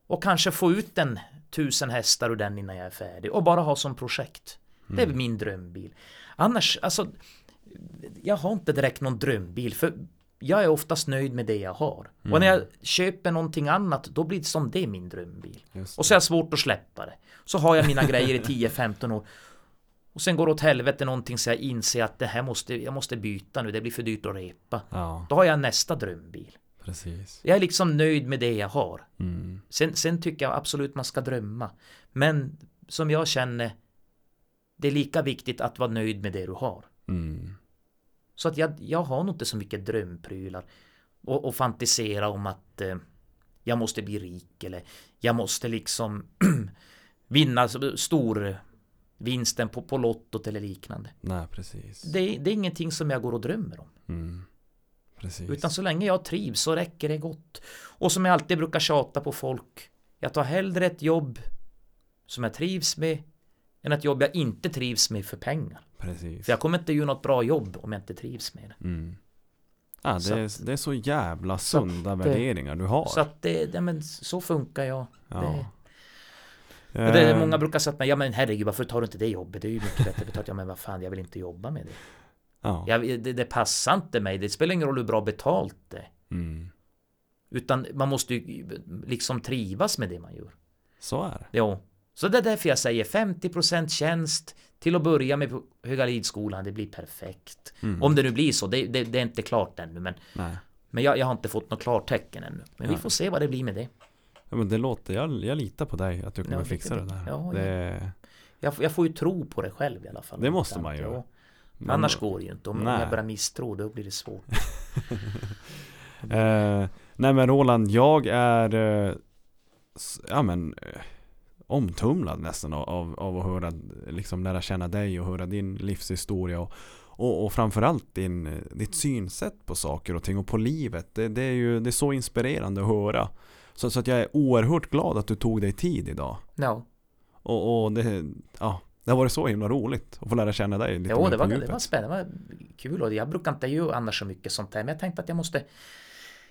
Och kanske få ut en tusen hästar ur den innan jag är färdig. Och bara ha som projekt. Det är min drömbil. Annars, alltså jag har inte direkt någon drömbil för jag är oftast nöjd med det jag har. Och när jag köper någonting annat då blir det som det min drömbil. Och så är jag svårt att släppa det. Så har jag mina grejer i 10-15 år. Och sen går det åt helvete någonting så jag inser att det här måste, jag måste byta nu, det blir för dyrt att repa. Ja, Då har jag nästa drömbil. precis. Jag är liksom nöjd med det jag har. Mm. Sen, sen tycker jag absolut man ska drömma. Men som jag känner, det är lika viktigt att vara nöjd med det du har. Mm. Så att jag, jag har nog inte så mycket drömprylar. Och, och fantisera om att eh, jag måste bli rik eller jag måste liksom vinna stor vinsten på, på lottot eller liknande. Nej, precis. Det, det är ingenting som jag går och drömmer om. Mm. Precis. Utan så länge jag trivs så räcker det gott. Och som jag alltid brukar tjata på folk. Jag tar hellre ett jobb som jag trivs med än ett jobb jag inte trivs med för pengar. Precis. För jag kommer inte göra något bra jobb om jag inte trivs med det. Mm. Ja, det, Så är, det är så jävla sunda eh, värderingar du har. Så att det, det men så funkar jag. ja. det- Och det är Eh, många brukar säga att ja men herregud varför tar du inte det jobbet? Det är ju mycket bättre betalt. Ja men vad fan jag vill inte jobba med det. ja. Jag, det, det passar inte mig. Det spelar ingen roll hur bra betalt det är. Mm. Utan man måste ju liksom trivas med det man gör. Så är det. Jo. Så det är därför jag säger 50% tjänst till att börja med på Högalidsskolan. Det blir perfekt. Mm. Om det nu blir så. Det, det, det är inte klart ännu. Men, Nej. men jag, jag har inte fått något klartecken ännu. Men vi Nej. får se vad det blir med det. Ja, men det låter, jag, jag litar på dig att du kommer Ja, fixa det där. ja, det, Jag, får- jag får ju tro på det själv i alla fall. Det måste man göra. ja. men- Annars går det ju inte. Om Nej. jag börjar misstro då blir det svårt. Eh, nej men Roland, jag är eh, ja men eh, omtumlad nästan av, av, att höra, liksom lära känna dig och höra din livshistoria och, och, och framförallt din, ditt synsätt på saker och ting och på livet. Det, det är ju det är så inspirerande att höra. Så, så att jag är oerhört glad att du tog dig tid idag. Ja, Och, och det, ja, det har varit så himla roligt att få lära känna dig lite jo, mer det på var, det djupet. var spännande. Det var kul och jag brukar inte göra annars så mycket sånt där. Men jag tänkte att jag måste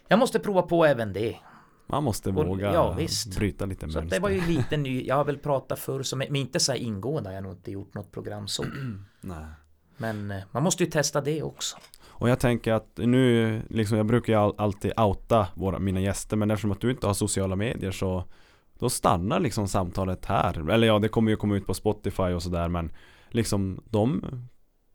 jag måste prova på även det. Man måste Och- våga ja, visst. bryta lite Så mönster. det var ju lite ny. Jag har väl pratat förr, så, men inte så här ingående har jag nog inte gjort något program så. Nej. Men eh, man måste ju testa det också. Och jag tänker att nu, liksom jag brukar ju all, alltid outa våra, mina gäster men eftersom att du inte har sociala medier så Då stannar liksom samtalet här. Eller ja, det kommer ju komma ut på Spotify och sådär men Liksom de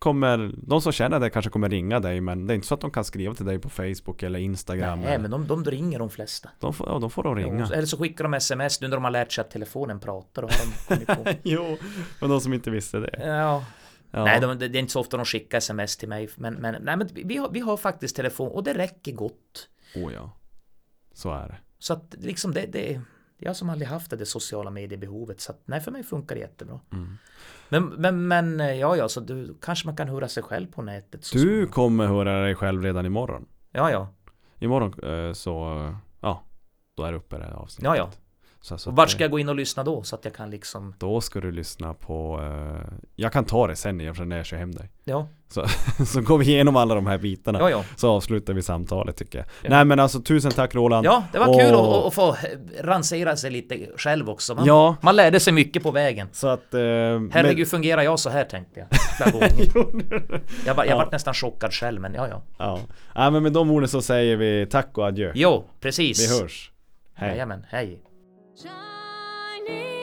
kommer, de som känner dig kanske kommer ringa dig men det är inte så att de kan skriva till dig på Facebook eller Instagram. Nej, men de, de ringer de flesta. de, får, ja, de får de ringa. Eller så skickar de sms nu när de har lärt sig att telefonen pratar. Och har de på. jo, men de som inte visste det. Ja, Ja. Nej, de, det är inte så ofta de skickar sms till mig. Men, men, nej, men vi, har, vi har faktiskt telefon och det räcker gott. Oh ja. Så är det. Så att liksom det, det jag som aldrig haft det, det sociala mediebehovet. Så att nej, för mig funkar det jättebra. Mm. Men, men, men ja, ja, så du, kanske man kan höra sig själv på nätet. Så Du småningom. kommer höra dig själv redan imorgon. Ja, ja. Imorgon eh, så, eh, ja, då är det uppe det här avsnittet. Ja, ja. Så, så Och vart ska jag gå in och lyssna då? Så att jag kan liksom, Då ska du lyssna på eh, Jag kan ta det sen när jag kör hem dig ja, Så går vi igenom alla de här bitarna ja, ja. Så avslutar vi samtalet tycker jag Ja. Nej men alltså tusen tack Roland Ja, det var Och- kul att, att få ransera sig lite själv också. Man, Ja. man lärde sig mycket på vägen. Så att eh, Herregud, fungerar jag så här tänkte jag. men, Jag, var, jag Ja. vart nästan chockad själv, men ja, ja. ja. ja men med de orden så säger vi tack och adjö Jo, precis. Vi hörs Hej Jajamän, hej. Shining